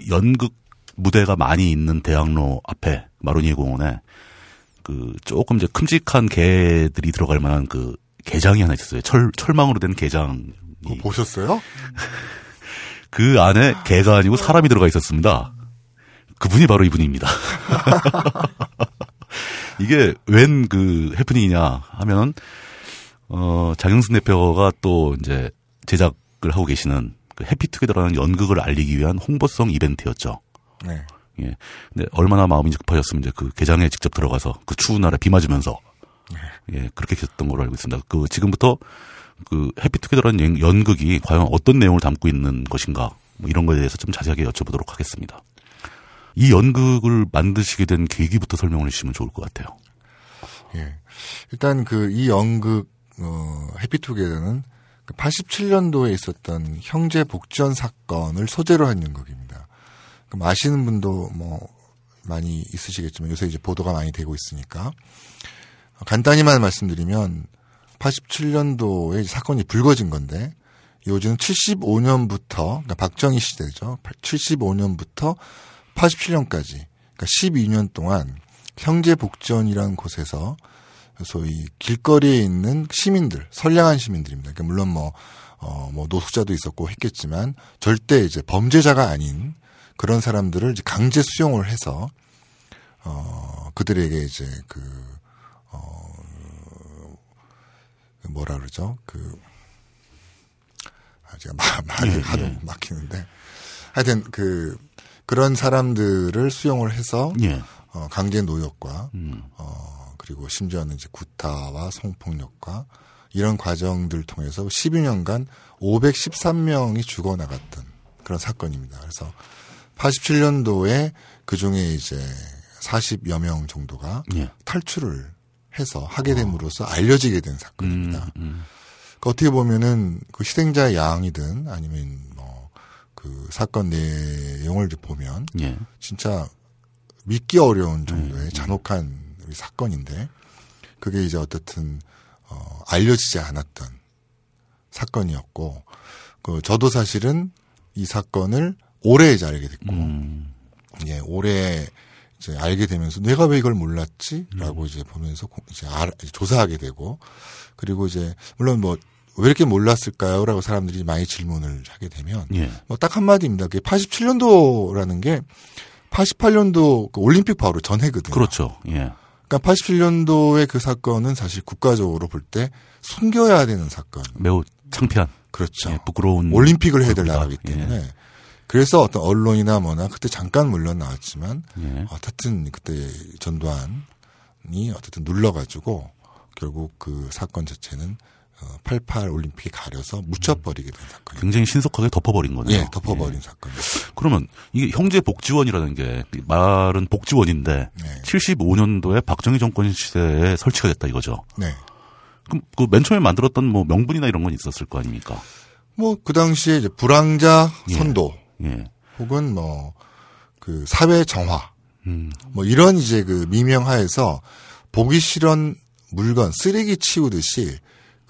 연극 무대가 많이 있는 대학로 앞에 마로니에 공원에 그 조금 이제 큼직한 개들이 들어갈 만한 그 개장이 하나 있었어요. 철 철망으로 된 개장. 그거 보셨어요? *laughs* 그 안에 개가 아니고 사람이 들어가 있었습니다. 그분이 바로 이분입니다. *laughs* 이게 웬 그 해프닝이냐 하면 어 장영순 대표가 또 이제 제작을 하고 계시는 그 해피투게더라는 연극을 알리기 위한 홍보성 이벤트였죠. 네. 예. 근데 얼마나 마음이 급하셨으면 이제 그 개장에 직접 들어가서 그 추운 날에 비 맞으면서 예, 그렇게 계셨던 걸로 알고 있습니다. 그 지금부터 그 해피투게더라는 연- 연극이 과연 어떤 내용을 담고 있는 것인가 뭐 이런 거에 대해서 좀 자세하게 여쭤보도록 하겠습니다. 이 연극을 만드시게 된 계기부터 설명을 해주시면 좋을 것 같아요. 예. 일단 그 이 연극, 어, 해피투게더는 87년도에 있었던 형제 복전 사건을 소재로 한 연극입니다. 그럼 아시는 분도 뭐 많이 있으시겠지만 요새 이제 보도가 많이 되고 있으니까 간단히만 말씀드리면 87년도에 사건이 불거진 건데 요즘 75년부터 그러니까 박정희 시대죠. 75년부터 87년까지 그러니까 12년 동안 형제복지원이라는 곳에서 소위 길거리에 있는 시민들, 선량한 시민들입니다. 그러니까 물론 뭐, 어, 뭐 노숙자도 있었고 했겠지만 절대 이제 범죄자가 아닌 그런 사람들을 이제 강제 수용을 해서 어, 그들에게 이제 그, 어, 뭐라 그러죠? 그, 아, 제가 말, 말이 예, 하도 예. 막히는데 하여튼 그, 그런 사람들을 수용을 해서 예. 어, 강제 노역과 음. 어, 그리고 심지어는 이제 구타와 성폭력과 이런 과정들 통해서 12년간 513명이 죽어나갔던 그런 사건입니다. 그래서 87년도에 그 중에 이제 40여 명 정도가 예. 탈출을 해서 하게 됨으로써 알려지게 된 음, 사건입니다. 음. 그 어떻게 보면은 그 희생자의 양이든 아니면 뭐 그 사건 내용을 보면 예. 진짜 믿기 어려운 정도의 잔혹한 사건인데 그게 이제 어떻든 어, 알려지지 않았던 사건이었고 그 저도 사실은 이 사건을 올해 이제 알게 됐고 음. 예, 올해 이제 알게 되면서 내가 왜 이걸 몰랐지?라고 이제 보면서 고- 이제 알- 조사하게 되고 그리고 이제 물론 뭐 왜 이렇게 몰랐을까요?라고 사람들이 많이 질문을 하게 되면 예. 뭐딱 한마디입니다. 그게 87년도라는 게 88년도 그 올림픽 바로 전해거든요. 그렇죠. 예. 그러니까 87년도의 그 사건은 사실 국가적으로 볼 때 숨겨야 되는 사건. 매우 창피한, 그렇죠. 예, 부끄러운 올림픽을 해야 될. 나라기 때문에. 그래서 어떤 언론이나 뭐나 그때 잠깐 물론 나왔지만 예. 어쨌든 그때 전두환이 어쨌든 눌러가지고 결국 그 사건 자체는 88 올림픽에 가려서 묻혀버리게 된 사건이에요. 굉장히 신속하게 덮어버린 거네요. 예, 덮어버린 사건이에요. 그러면 이게 형제 복지원이라는 게 말은 복지원인데 네. 75년도에 박정희 정권 시대에 설치가 됐다 이거죠. 네. 그럼 그 맨 처음에 만들었던 뭐 명분이나 이런 건 있었을 거 아닙니까? 뭐 그 당시에 이제 불황자 예. 선도 예. 혹은 뭐 그 사회 정화 음. 뭐 이런 이제 그 미명하에서 보기 싫은 물건 쓰레기 치우듯이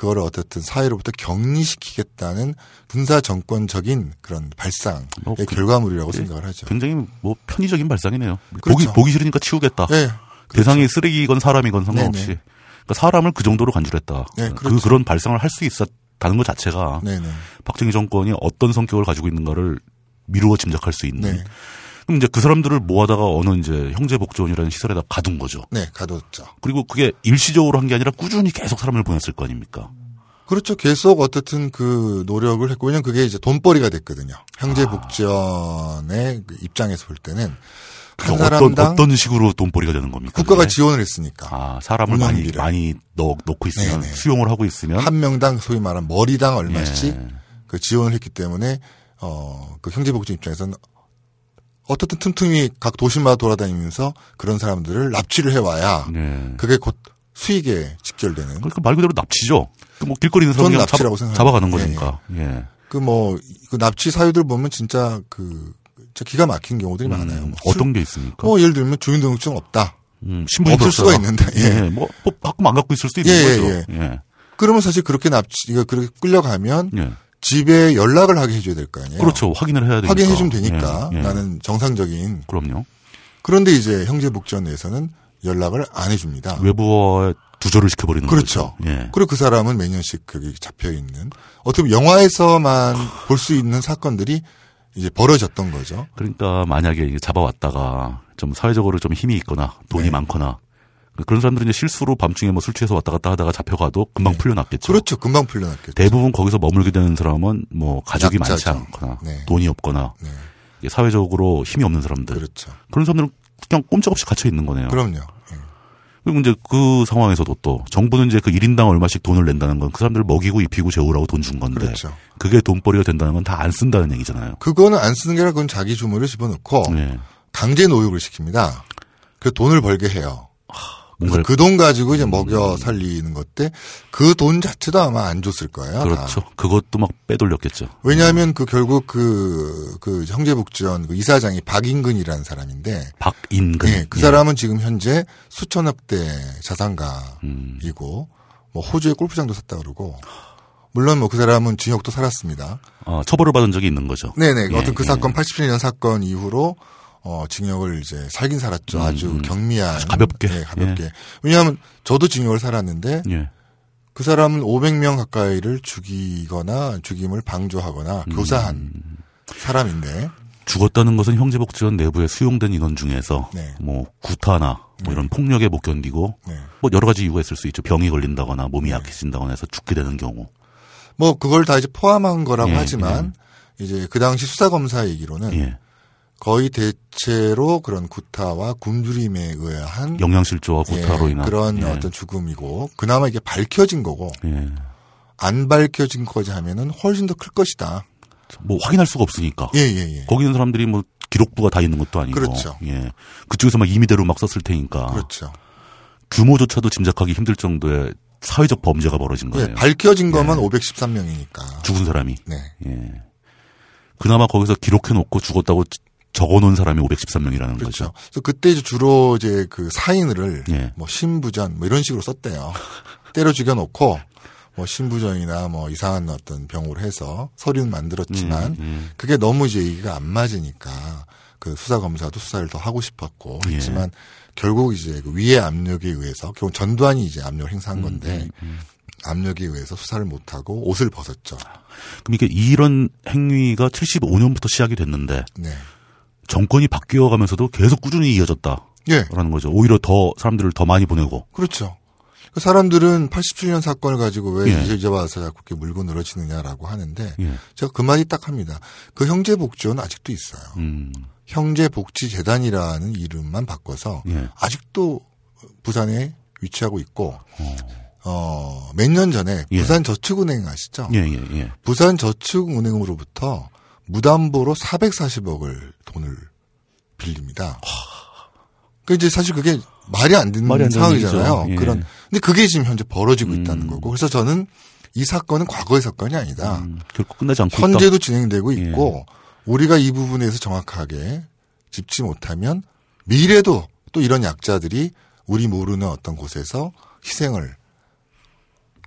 그거를 어떻든 사회로부터 격리시키겠다는 군사 정권적인 그런 발상의 뭐 그- 결과물이라고 예. 생각을 하죠. 굉장히 뭐 편의적인 발상이네요. 그렇죠. 보기 보기 싫으니까 치우겠다. 네. 대상이 쓰레기건 사람이건 상관없이 네네. 그러니까 사람을 그 정도로 간주했다. 네, 그 그렇죠. 그런 발상을 할 수 있었다는 것 자체가 네네. 박정희 정권이 어떤 성격을 가지고 있는가를 미루어 짐작할 수 있는. 네. 그럼 이제 그 사람들을 모아다가 어느 이제 형제복지원이라는 시설에다 가둔 거죠. 네, 가뒀죠. 그리고 그게 일시적으로 한 게 아니라 꾸준히 계속 사람을 보냈을 거 아닙니까? 그렇죠. 계속 어떻든 그 노력을 했고, 왜냐면 그게 이제 돈벌이가 됐거든요. 형제복지원의 그 입장에서 볼 때는 한 그래서 어떤 어떤 식으로 돈벌이가 되는 겁니까? 국가가 그게? 지원을 했으니까. 아 사람을 많이 운영비를. 많이 넣, 놓고 있으면 네네. 수용을 하고 있으면 한 명당 소위 말하는 머리당 얼마씩 예. 그 지원을 했기 때문에 어 그 형제복지 입장에서는 어떻든 틈틈이 각 도시마다 돌아다니면서 그런 사람들을 납치를 해와야 네. 그게 곧 수익에 직결되는 그러니까 말 그대로 납치죠. 그뭐 길거리 있는 사람 납치라고 생각합니다. 잡아가는 예, 거니까. 예. 그 뭐 그 납치 사유들 보면 진짜 그 진짜 기가 막힌 경우들이 많아요. 뭐 술- 어떤 게 있습니까? 뭐 예를 들면 주민등록증 없다. 음, 신분이 없을 수가 없어요. 있는데, 예. 예. 뭐, 뭐 가끔 안 갖고 있을 수도 있는 예, 예, 거죠. 예. 그러면 사실 그렇게 납치 그렇게 끌려가면 예. 집에 연락을 하게 해줘야 될 거 아니에요. 그렇죠. 확인을 해야 되니까. 확인해 주면 되니까 예, 예. 나는 정상적인 그럼요. 그런데 이제 형제복지원 내에서는 연락을 안 해줍니다. 외부와의 두절을 시켜버리는 그렇죠. 거죠. 예. 그리고 그 사람은 매년씩 거기 잡혀 있는 어떻게 보면 영화에서만 볼 수 있는 사건들이 이제 벌어졌던 거죠. 그러니까 만약에 잡아왔다가 좀 사회적으로 좀 힘이 있거나 돈이 네. 많거나 그런 사람들은 이제 실수로 밤중에 뭐 술 취해서 왔다 갔다 하다가 잡혀가도 금방 풀려났겠죠. 그렇죠. 금방 풀려났겠죠. 대부분 거기서 머물게 되는 사람은 뭐 가족이 많지 약자죠. 않거나 네. 돈이 없거나 네, 사회적으로 힘이 없는 사람들 그렇죠. 그런 사람들은 그냥 꼼짝없이 갇혀 있는 거네요. 그럼요. 예. 그리고 이제 그 상황에서도 또 정부는 이제 그 1인당 얼마씩 돈을 낸다는 건 그 사람들 을 먹이고 입히고 재우라고 돈 준 건데 그렇죠. 그게 돈벌이가 된다는 건 다 안 쓴다는 얘기잖아요. 그거는 안 쓰는 게 아니라 그건 자기 주머니에 집어넣고 예. 강제 노역을 시킵니다. 그 돈을 벌게 해요. 그래서 뭔가 그 돈 가지고 이제 먹여 살리는 것때 그 돈 자체도 아마 안 줬을 거예요. 다. 그렇죠. 그것도 막 빼돌렸겠죠. 왜냐하면 그 결국 그, 그 형제복지원 그 이사장이 박인근이라는 사람인데 박인근. 예, 그 예. 사람은 지금 현재 수천억 대 자산가이고 음. 뭐 호주에 골프장도 샀다 그러고 물론 뭐 그 사람은 징역도 살았습니다. 어, 처벌을 받은 적이 있는 거죠. 네네 예, 어떤 그 예. 사건 87년 사건 이후로 어, 징역을 이제 살긴 살았죠. 음, 아주 음. 경미한. 아주 가볍게. 네, 가볍게. 왜냐하면 저도 징역을 살았는데 예. 그 사람은 500명 가까이를 죽이거나 죽임을 방조하거나 음. 교사한 사람인데 죽었다는 것은 형제복지원 내부에 수용된 인원 중에서 네. 뭐 구타나 뭐 이런 폭력에 못 견디고 네. 뭐 여러 가지 이유가 있을 수 있죠. 병이 걸린다거나 몸이 약해진다거나 해서 죽게 되는 경우. 뭐 그걸 다 이제 포함한 거라고 예, 하지만 이제 그 당시 수사 검사 얘기로는 예. 거의 대체로 그런 구타와 굶주림에 의한 영양실조와 구타로 예, 인한 그런 예. 어떤 죽음이고 그나마 이게 밝혀진 거고 예. 안 밝혀진 거지 하면은 훨씬 더 클 것이다. 뭐 확인할 수가 없으니까. 예, 예, 예. 거기 있는 사람들이 뭐 기록부가 다 있는 것도 아니고. 그렇죠. 예. 그쪽에서 막 임의대로 막 썼을 테니까. 그렇죠. 규모조차도 짐작하기 힘들 정도의 사회적 범죄가 벌어진 거예요. 예, 밝혀진 것만 513명이니까. 죽은 사람이. 네. 예. 그나마 거기서 기록해 놓고 죽었다고 적어놓은 사람이 513명이라는 그렇죠. 거죠. 그래서 그때 이제 주로 이제 그 사인을 예. 뭐 신부전 뭐 이런 식으로 썼대요. *laughs* 때려 죽여놓고 뭐 신부전이나 뭐 이상한 어떤 병으로 해서 서류는 만들었지만 음, 그게 너무 이제 얘기가 안 맞으니까 그 수사 검사도 수사를 더 하고 싶었고 예. 했지만 결국 이제 그 위의 압력에 의해서 결국 전두환이 이제 압력을 음, 행사한 건데 압력에 의해서 수사를 못 하고 옷을 벗었죠. 그럼 이게 이런 행위가 75년부터 시작이 됐는데 네. 정권이 바뀌어가면서도 계속 꾸준히 이어졌다 라는 예. 거죠. 오히려 더 사람들을 더 많이 보내고. 그렇죠. 그 사람들은 87년 사건을 가지고 왜 예. 이제 와서 자꾸 이렇게 물고 늘어지느냐라고 하는데 예. 제가 그 말이 딱 합니다. 그 형제 복지원은 아직도 있어요. 음. 형제 복지 재단이라는 이름만 바꿔서 예. 아직도 부산에 위치하고 있고 어, 몇년 전에 예. 부산 저축은행 아시죠? 예, 예, 예. 부산 저축은행으로부터 무담보로 440억을 돈을 빌립니다. 그 이제 사실 그게 말이 안 되는 말이 안 상황이잖아요. 예. 그런 근데 그게 지금 현재 벌어지고 음. 있다는 거고. 그래서 저는 이 사건은 과거의 사건이 아니다. 음, 결코 끝나지 않고 현재도 있다. 진행되고 예. 있고 우리가 이 부분에서 정확하게 짚지 못하면 미래도 또 이런 약자들이 우리 모르는 어떤 곳에서 희생을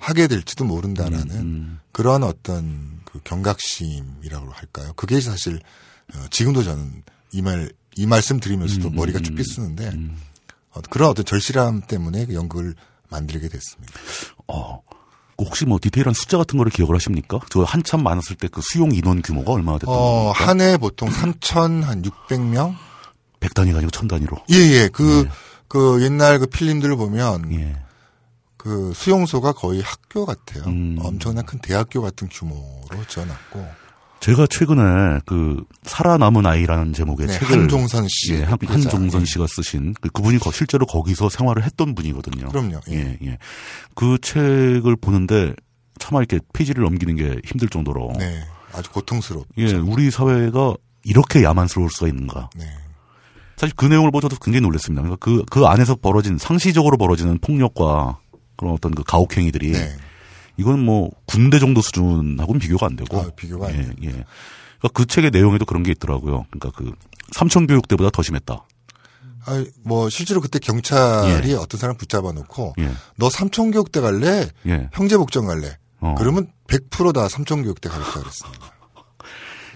하게 될지도 모른다라는 음. 그런 어떤 그 경각심이라고 할까요? 그게 사실 어, 지금도 저는 이 말 이 말씀 드리면서도 음, 머리가 음, 쭉 삐쓰는데 음. 어, 그런 어떤 절실함 때문에 그 연극을 만들게 됐습니다. 어. 혹시 뭐 디테일한 숫자 같은 거를 기억을 하십니까? 저 한참 많았을 때 그 수용 인원 규모가 얼마나 됐던 어, 겁니까? 한 해 보통 3,600명? 100단위가 아니고 1000단위로. 예, 예. 그, 네. 그 옛날 그 필름들을 보면 예. 그 수용소가 거의 학교 같아요. 음. 엄청난 큰 대학교 같은 규모로 지어놨고. 제가 최근에 그 살아남은 아이라는 제목의 네, 책을 한종선 씨. 예, 한. 한종선 예. 씨가 쓰신 그, 그분이 거- 실제로 거기서 생활을 했던 분이거든요. 그럼요. 예. 예, 예. 그 책을 보는데 차마 이렇게 페이지를 넘기는 게 힘들 정도로 네. 아주 고통스럽죠. 예, 우리 사회가 이렇게 야만스러울 수가 있는가. 네. 사실 그 내용을 보고 저도 굉장히 놀랐습니다. 그러니까 그, 그 안에서 벌어진 상시적으로 벌어지는 폭력과 그런 어떤 그 가혹행위들이 네. 이건 뭐 군대 정도 수준하고는 비교가 안 되고 아, 비교가 안 예. 예. 그러니까 그 책의 내용에도 그런 게 있더라고요. 그러니까 그 삼천 교육 때보다 더 심했다. 아, 뭐 실제로 그때 경찰이 어떤 사람 붙잡아 놓고 예. 너 삼천 교육대 갈래? 예. 형제복전 갈래? 어. 그러면 100%다 삼천 교육대 가겠다 그랬습니다.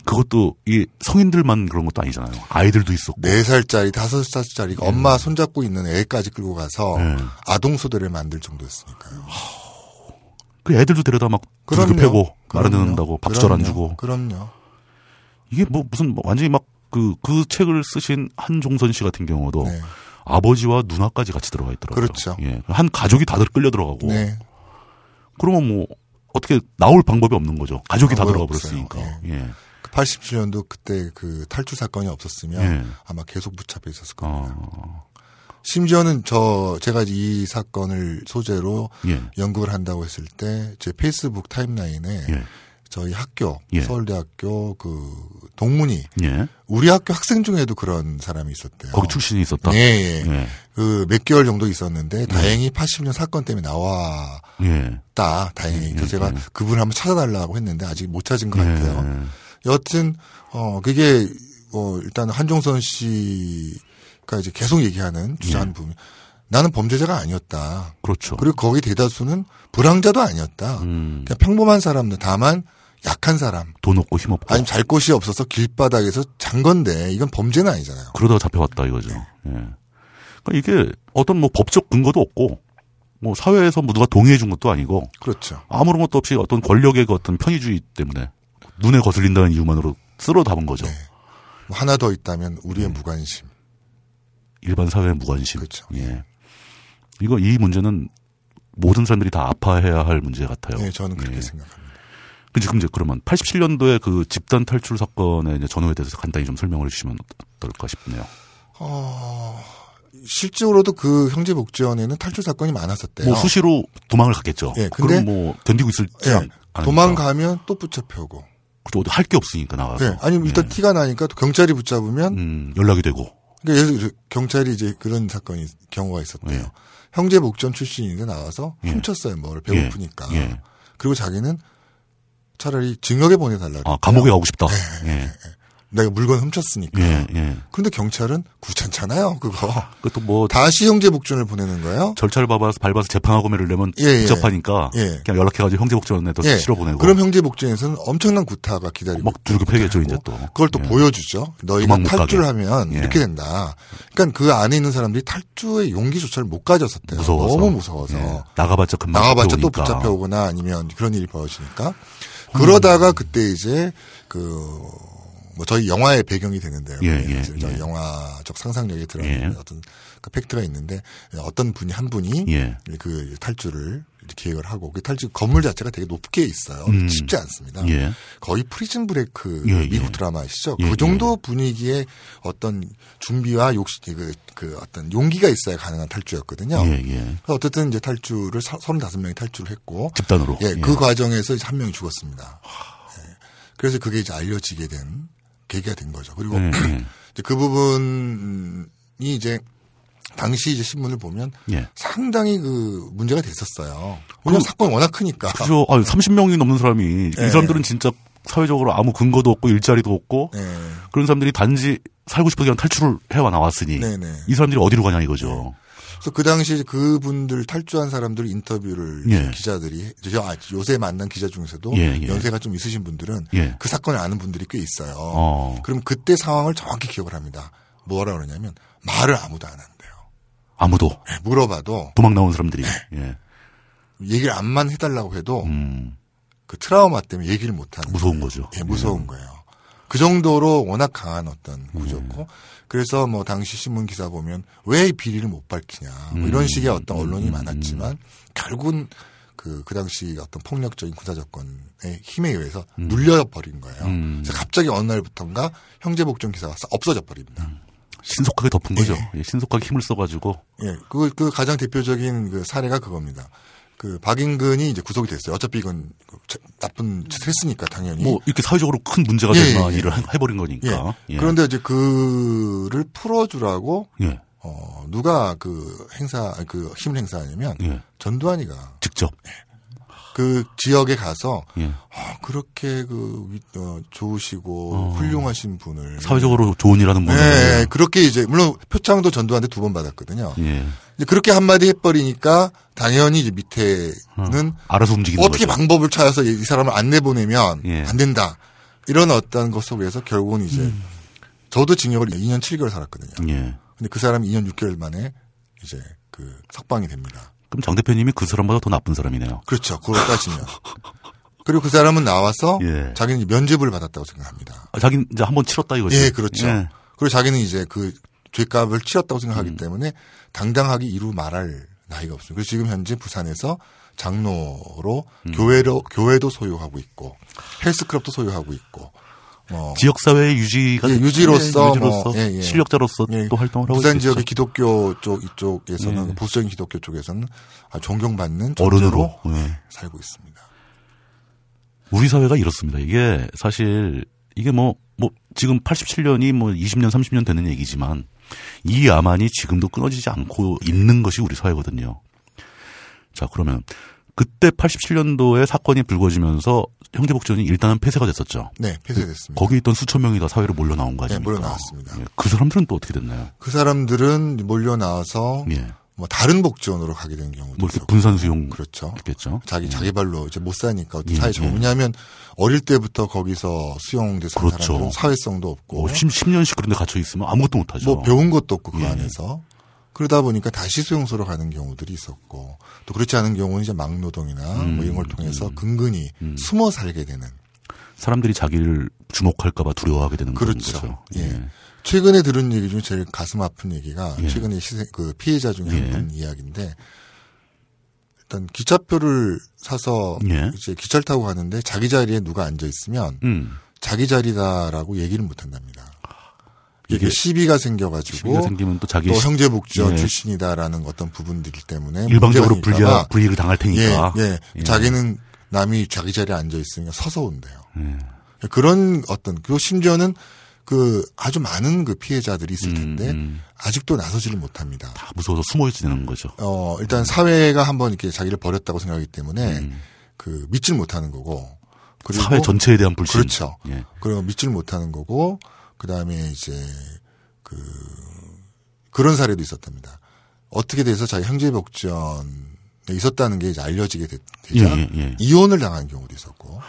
그것도 이 성인들만 그런 것도 아니잖아요. 아이들도 있었고. 네 살짜리, 다섯 살짜리가 엄마 손잡고 있는 애까지 끌고 가서 예. 아동소대를 만들 정도였으니까요. 그 애들도 데려다 막 두들겨 패고 말아 그럼요. 듣는다고 밥줄 안. 주고 그럼요. 이게 뭐 무슨 뭐 완전히 막 그 그 책을 쓰신 한종선 씨 같은 경우도 네. 아버지와 누나까지 같이 들어가 있더라고요. 그렇죠. 예. 한 가족이 다들 끌려 들어가고. 네. 그러면 뭐 어떻게 나올 방법이 없는 거죠. 가족이 다 들어가. 버렸으니까. 예. 87년도 그때 그 탈출 사건이 없었으면 예. 아마 계속 붙잡혀 있었을 겁니다. 어. 심지어는 저 제가 이 사건을 소재로 예. 연구를 한다고 했을 때 제 페이스북 타임라인에 예. 저희 학교 예. 서울대학교 그 동문이 예. 우리 학교 학생 중에도 그런 사람이 있었대요. 거기 출신이 있었다. 네. 예. 그 몇 개월 정도 있었는데 다행히 80년 사건 때문에 나왔다. 예. 다행히. 그래서 예, 제가 예. 그분을 한번 찾아달라고 했는데 아직 못 찾은 것 예. 같아요. 여하튼 어 그게 뭐 일단 한종선 씨가 이제 계속 얘기하는 주장하는 부분. 나는 범죄자가 아니었다. 그렇죠. 그리고 거기 대다수는 불황자도 아니었다. 음. 그냥 평범한 사람들 다만 약한 사람 돈 없고 힘 없고 아니면 잘 곳이 없어서 길바닥에서 잔 건데 이건 범죄는 아니잖아요. 그러다가 잡혀갔다 이거죠. 예. 그러니까 이게 어떤 뭐 법적 근거도 없고 뭐 사회에서 뭐 누가 동의해 준 것도 아니고 그렇죠. 아무런 것도 없이 어떤 권력의 그 어떤 편의주의 때문에 눈에 거슬린다는 이유만으로 쓸어 담은 거죠. 네. 뭐 하나 더 있다면 우리의 무관심. 일반 사회의 무관심. 그렇죠. 예. 이거 이 문제는 모든 사람들이 다 아파해야 할 문제 같아요. 네, 저는 그렇게 예. 생각합니다. 그 지금 이제 그러면 87년도에 그 집단 탈출 사건의 전후에 대해서 간단히 좀 설명을 해주시면 어떨까 싶네요. 어, 실제로도 그 형제복지원에는 탈출 사건이 많았었대요. 뭐 수시로 도망을 갔겠죠. 예, 근데- 그럼 뭐 견디고 있을지 예. 도망가면 또 붙잡혀오고. 그죠. 할게 없으니까 나가서. 네, 아니면 일단 예. 티가 나니까 또 경찰이 붙잡으면 음, 연락이 되고. 그러니까 예를 들어 경찰이 이제 그런 사건이 경우가 있었대요. 예. 형제 복전 출신인데 나와서 예. 훔쳤어요. 뭐를 배고프니까. 예. 그리고 자기는 차라리 징역에 보내달라. 아, 감옥에 가고 싶다. 예. 내가 물건 훔쳤으니까. 예, 예. 그런데 경찰은 귀찮잖아요. 그거. 그것도 뭐 다시 형제 복전을 보내는 거예요. 절차를 밟아서 밟아서 재판하고 매를 내면 예, 예. 복잡하니까 예. 그냥 연락해가지고 형제복지원에다 예. 실어 보내고 그럼 형제 복전에서는 엄청난 구타가 기다리고 막 두르고 패겠죠 이제 또. 그걸 또 예. 보여주죠. 너희가 도망 못 탈주를 가게. 하면 예. 이렇게 된다. 그러니까 그 안에 있는 사람들이 탈주의 용기조차를 못 가졌었대요. 무서워서. 너무 무서워서. 예. 나가봤자 금방 나가봤자 또 잡혀오니까. 붙잡혀 오거나 아니면 그런 일이 벌어지니까. 그러다가 그때 이제 그, 뭐 저희 영화의 배경이 되는데요. 예, 예, 저희 예. 영화적 상상력에 들어가는 예. 어떤 그 팩트가 있는데 어떤 분이 한 분이 예. 그 탈주를 이렇게 계획을 하고 그 탈주 건물 자체가 되게 높게 있어요. 음. 쉽지 않습니다. 예. 거의 프리즌 브레이크 예, 미국 예. 드라마 아시죠? 예, 그 정도 분위기의 어떤 준비와 욕심 그, 그 어떤 용기가 있어야 가능한 탈주였거든요. 예, 예. 그래서 어쨌든 이제 탈주를 서- 35명이 탈주를 했고 집단으로. 예, 그 과정에서 한 명이 죽었습니다. 예. 그래서 그게 이제 알려지게 된 계기가 된 거죠. 그리고 예, 예. *clears throat* 이제 그 부분이 이제 당시 이제 신문을 보면 예. 상당히 그 문제가 됐었어요. 왜냐면 사건이 워낙 크니까. 그죠. 아, 30명이 넘는 사람이 예. 이 사람들은 진짜 사회적으로 아무 근거도 없고 일자리도 없고 네. 그런 사람들이 단지 살고 싶어서 그냥 탈출을 해와 나왔으니 네네. 이 사람들이 어디로 가냐 이거죠. 그래서 그 당시 그분들 탈주한 사람들 인터뷰를 예. 기자들이 저- 아, 요새 만난 기자 중에서도 예, 예. 연세가 좀 있으신 분들은 예. 그 사건을 아는 분들이 꽤 있어요. 어. 그럼 그때 상황을 정확히 기억을 합니다. 뭐라 그러냐면 말을 아무도 안 한대요. 아무도 예, 물어봐도 도망 나온 사람들이. 예. 얘기를 안만 해달라고 해도 음, 그 트라우마 때문에 얘기를 못 하는 무서운 거죠. 예, 무서운 거예요. 그 정도로 워낙 강한 어떤 구조고 음. 그래서 뭐 당시 신문 기사 보면 왜 비리를 못 밝히냐 뭐 음. 이런 식의 어떤 언론이 많았지만 결국은 그, 그 당시 어떤 폭력적인 군사정권의 힘에 의해서 눌려버린 거예요. 음. 그래서 갑자기 어느 날부터인가 형제복종 기사가 싹 없어져 버립니다. 신속하게 덮은 거죠. 예. 예, 신속하게 힘을 써가지고 예, 그, 그 가장 대표적인 그 사례가 그겁니다. 그 박인근이 이제 구속이 됐어요. 어차피 이건 그 자- 나쁜 짓을 했으니까 당연히. 뭐 이렇게 사회적으로 큰 문제가 예, 될 만한 예, 예. 일을 해- 해버린 예. 거니까. 예. 그런데 이제 그를 풀어주라고 예. 어 누가 그 행사 그 힘을 행사하냐면 예. 전두환이가 직접. 그 지역에 가서 예. 아, 그렇게 그 위- 어, 좋으시고 훌륭하신 분을 사회적으로 좋은 일하는 분을. 네, 그렇게 이제 물론 표창도 전두환한테 두 번 받았거든요. 그렇게 한마디 해버리니까 당연히 이제 밑에는 알아서 움직이는 어떻게 거죠. 방법을 찾아서 이 사람을 안 내보내면 예. 안 된다. 이런 어떤 것 속에서 결국은 이제 음. 저도 징역을 2년 7개월 살았거든요. 예. 근데 그 사람이 2년 6개월 만에 이제 그 석방이 됩니다. 그럼 장 대표님이 그 사람보다 더 나쁜 사람이네요. 그렇죠. 그걸 따지면. 그리고 그 사람은 나와서 예. 자기는 면죄부를 받았다고 생각합니다. 아, 자기는 이제 한번 치렀다 이거지. 예, 그렇죠. 예. 그리고 자기는 이제 그 죄값을 치렀다고 음. 생각하기 때문에 당당하게 이루 말할 나이가 없습니다. 그래서 지금 현재 부산에서 장로로 음. 교회로 교회도 소유하고 있고 헬스클럽도 소유하고 있고 뭐 지역사회 유지가 예, 유지로서 예, 유지로서 뭐, 예, 예. 실력자로서 예, 또 활동을 하고 부산. 지역의 기독교 쪽 이쪽에서는 예. 보수적인 기독교 쪽에서는 존경받는 어른으로 예. 살고 있습니다. 우리 사회가 이렇습니다. 이게 사실 이게 뭐, 뭐 지금 87년이 뭐 20년, 30년 되는 얘기지만 이 야만이 지금도 끊어지지 않고 있는 것이 우리 사회거든요. 자, 그러면 그때 87년도에 사건이 불거지면서 형제복지원이 일단은 폐쇄가 됐었죠. 네, 폐쇄됐습니다. 거기 있던 수천 명이 다 사회로 몰려 나온 거 네, 아닙니까? 몰려 나왔습니다. 예, 그 사람들은 또 어떻게 됐나요? 그 사람들은 몰려 나와서 예. 뭐 다른 복지원으로 가게 된 경우도 뭐 이렇게. 분산 수용 그렇죠. 있겠죠. 자기 자기 발로 이제 못 사니까 예, 사회 적 예. 어릴 때부터 거기서 수용돼 산 그렇죠. 사람들은 사회성도 없고 뭐 10, 10 년씩 그런 데 갇혀 있으면 아무것도 못 하죠. 뭐 배운 것도 없고 그 예. 안에서 그러다 보니까 다시 수용소로 가는 경우들이 있었고 또 그렇지 않은 경우는 이제 막노동이나 음, 뭐 이런 걸 통해서 근근히 숨어 살게 되는 사람들이 자기를 주목할까봐 두려워하게 되는 그렇죠. 거죠. 예. 최근에 들은 얘기 중에 제일 가슴 아픈 얘기가 예. 최근에 희생, 그 피해자 중에 예. 한분 이야기인데 일단 기차표를 사서 예. 이제 기차를 타고 가는데 자기 자리에 누가 앉아 있으면 음. 자기 자리다라고 얘기를 못 한답니다. 이게 시비가 생겨가지고 시비가 생기면 또 자기 또 시- 형제복지원 예. 출신이다라는 어떤 부분들 때문에 일방적으로 불리하, 생길까봐 불이익을 당할 예, 테니까. 예, 예. 자기는 남이 자기 자리에 앉아 있으면 서서 온대요. 예. 그런 어떤 그리고 심지어는 그 아주 많은 그 피해자들이 있을 텐데 음. 아직도 나서지를 못합니다. 다 무서워서 숨어 있지는 거죠. 어 일단 사회가 한번 이렇게 자기를 버렸다고 생각하기 때문에 음. 그 믿질 못하는 거고 그리고 사회 전체에 대한 불신. 그렇죠. 예. 그리고 믿질 못하는 거고 그 다음에 이제 그 그런 사례도 있었답니다. 어떻게 돼서 자기 형제복지원에 있었다는 게 이제 알려지게 되, 예, 자 예, 예. 이혼을 당한 경우도 있었고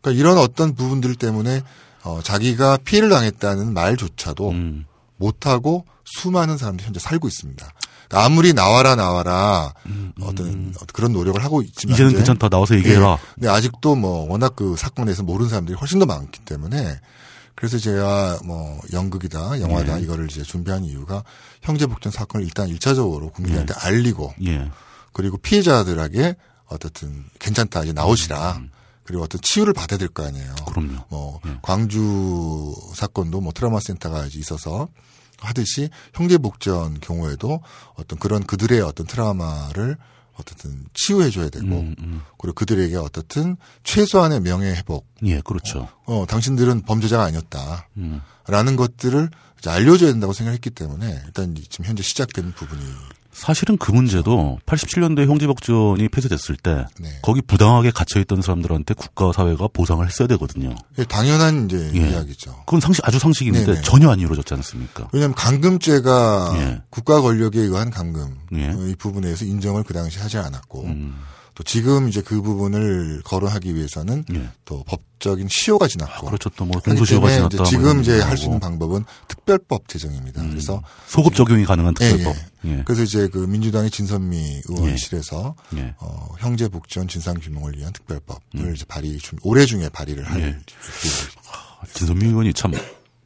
그러니까 이런 어떤 부분들 때문에 어, 자기가 피해를 당했다는 말조차도 음. 못하고 수많은 사람들이 현재 살고 있습니다. 그러니까 아무리 나와라 나와라 어떤, 어떤 그런 노력을 하고 있지만 음, 이제는 이제 괜찮다. 나와서 얘기해라. 예. 근데 아직도 뭐 워낙 그 사건에서 모르는 사람들이 훨씬 더 많기 때문에 그래서 제가 뭐 연극이다 영화다 예. 이거를 이제 준비한 이유가 형제 복전 사건을 일단 일차적으로 국민한테 알리고 예. 그리고 피해자들에게 어떻든 괜찮다 이제 나오시라 그리고 어떤 치유를 받아야 될 거 아니에요. 음. 그럼요. 뭐 예. 광주 사건도 뭐 트라우마 센터가 있어서 하듯이 형제복전 경우에도 어떤 그런 그들의 어떤 트라우마를 어떻든 치유해 줘야 되고 음, 음. 그리고 그들에게 어떻든 최소한의 명예 회복 예, 그렇죠. 어 당신들은 범죄자가 아니었다 음. 라는 것들을 알려줘야 된다고 생각했기 때문에 일단 지금 현재 시작된 부분이 사실은 그 문제도 87년도에 형제복지원이 폐쇄됐을 때 네. 거기 부당하게 갇혀있던 사람들한테 국가와 사회가 보상을 했어야 되거든요. 예, 당연한 이제 예. 이야기죠. 그건 상식 아주 상식인데 네네. 전혀 안 이루어졌지 않습니까? 왜냐하면 감금죄가 예. 국가 권력에 의한 감금 예. 이 부분에서 인정을 그 당시 하지 않았고 음. 또 지금 이제 그 부분을 거론하기 위해서는 예. 또 법적인 시효가 지났고 그렇죠. 또뭐 하기 공소시효가 지났다. 이제 지금 뭐 이제 할 수 있는. 방법은 특별법 제정입니다. 음. 그래서 소급 적용이 가능한 예, 특별법. 예. 예. 그래서 이제 그 민주당의 진선미 의원실에서 예. 어, 형제 복지원 진상 규명을 위한 특별법을 이제 발의 중 올해 중에 발의를 할 음. 예. 계획입니다. 진선미 의원이 참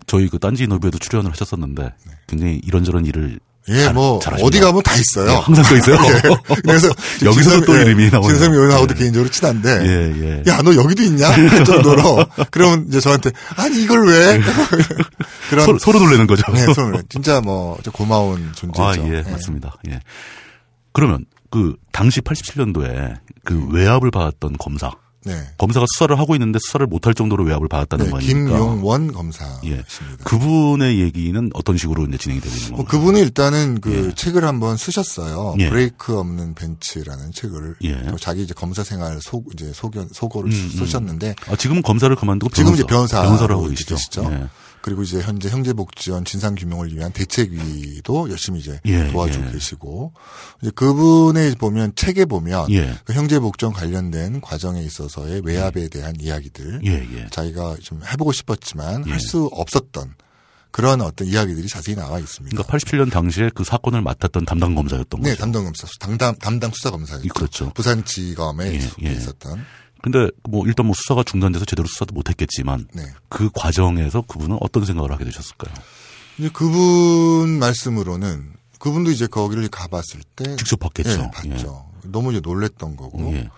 저희 그 딴지 인터뷰에도 출연을 하셨었는데 굉장히 이런저런 일을 예, 잘- 뭐 잘하십니다. 어디 가면 다 있어요. 예, 항상 또 있어요. *laughs* 그래서 *laughs* 여기서도 또 이름이 나오네요. 진선미 의원하고도 예. 개인적으로 친한데 예, 예. 야, 너 여기도 있냐? *laughs* 할 정도로. 그러면 이제 저한테, 아니, 이걸 왜? 그런. 서로, 서로 놀라는 거죠. 네, 손을. 진짜 뭐, 좀 고마운 존재죠. 아, 예, 맞습니다. 예. 그러면 그 당시 87년도에 그 외압을 받았던 검사, 네. 검사가 수사를 하고 있는데 수사를 못할 정도로 외압을 받았다는 네, 거니까. 김용원 검사십니다. 예. 그분의 얘기는 어떤 식으로 이제 진행이 되고 있는 뭐 건가요? 그분이 일단은 그 책을 한번 쓰셨어요. 예. 브레이크 없는 벤츠라는 책을. 예. 또 자기 이제 검사 생활 소, 이제 소견, 소고를 음, 쓰셨는데. 아, 지금은 검사를 그만두고 지금 변호사, 이제 변호사로 변호사를 하고 계시죠. 예. 그리고 이제 현재 형제복지원 진상규명을 위한 대책위도 열심히 이제 예, 도와주고 예. 계시고 이제 그분의 보면 책에 보면 예. 그 형제복지원 관련된 과정에 있어서의 외압에 대한 이야기들 예, 예. 자기가 좀 해보고 싶었지만 예. 할수 없었던 그런 어떤 이야기들이 자세히 나와 있습니다. 그러니까 87년 당시에 그 사건을 맡았던 담당 검사였던 네, 거죠. 담당 검사, 담당 담당 수사 검사였죠. 그렇죠. 부산지검에 예, 예. 있었던. 근데 뭐 일단 뭐 수사가 중단돼서 제대로 수사도 못했겠지만 네. 그 과정에서 그분은 어떤 생각을 하게 되셨을까요? 이제 그분 말씀으로는 그분도 이제 거기를 가봤을 때 직접 봤겠죠. 예, 봤죠. 너무 이제 놀랬던 거고 예.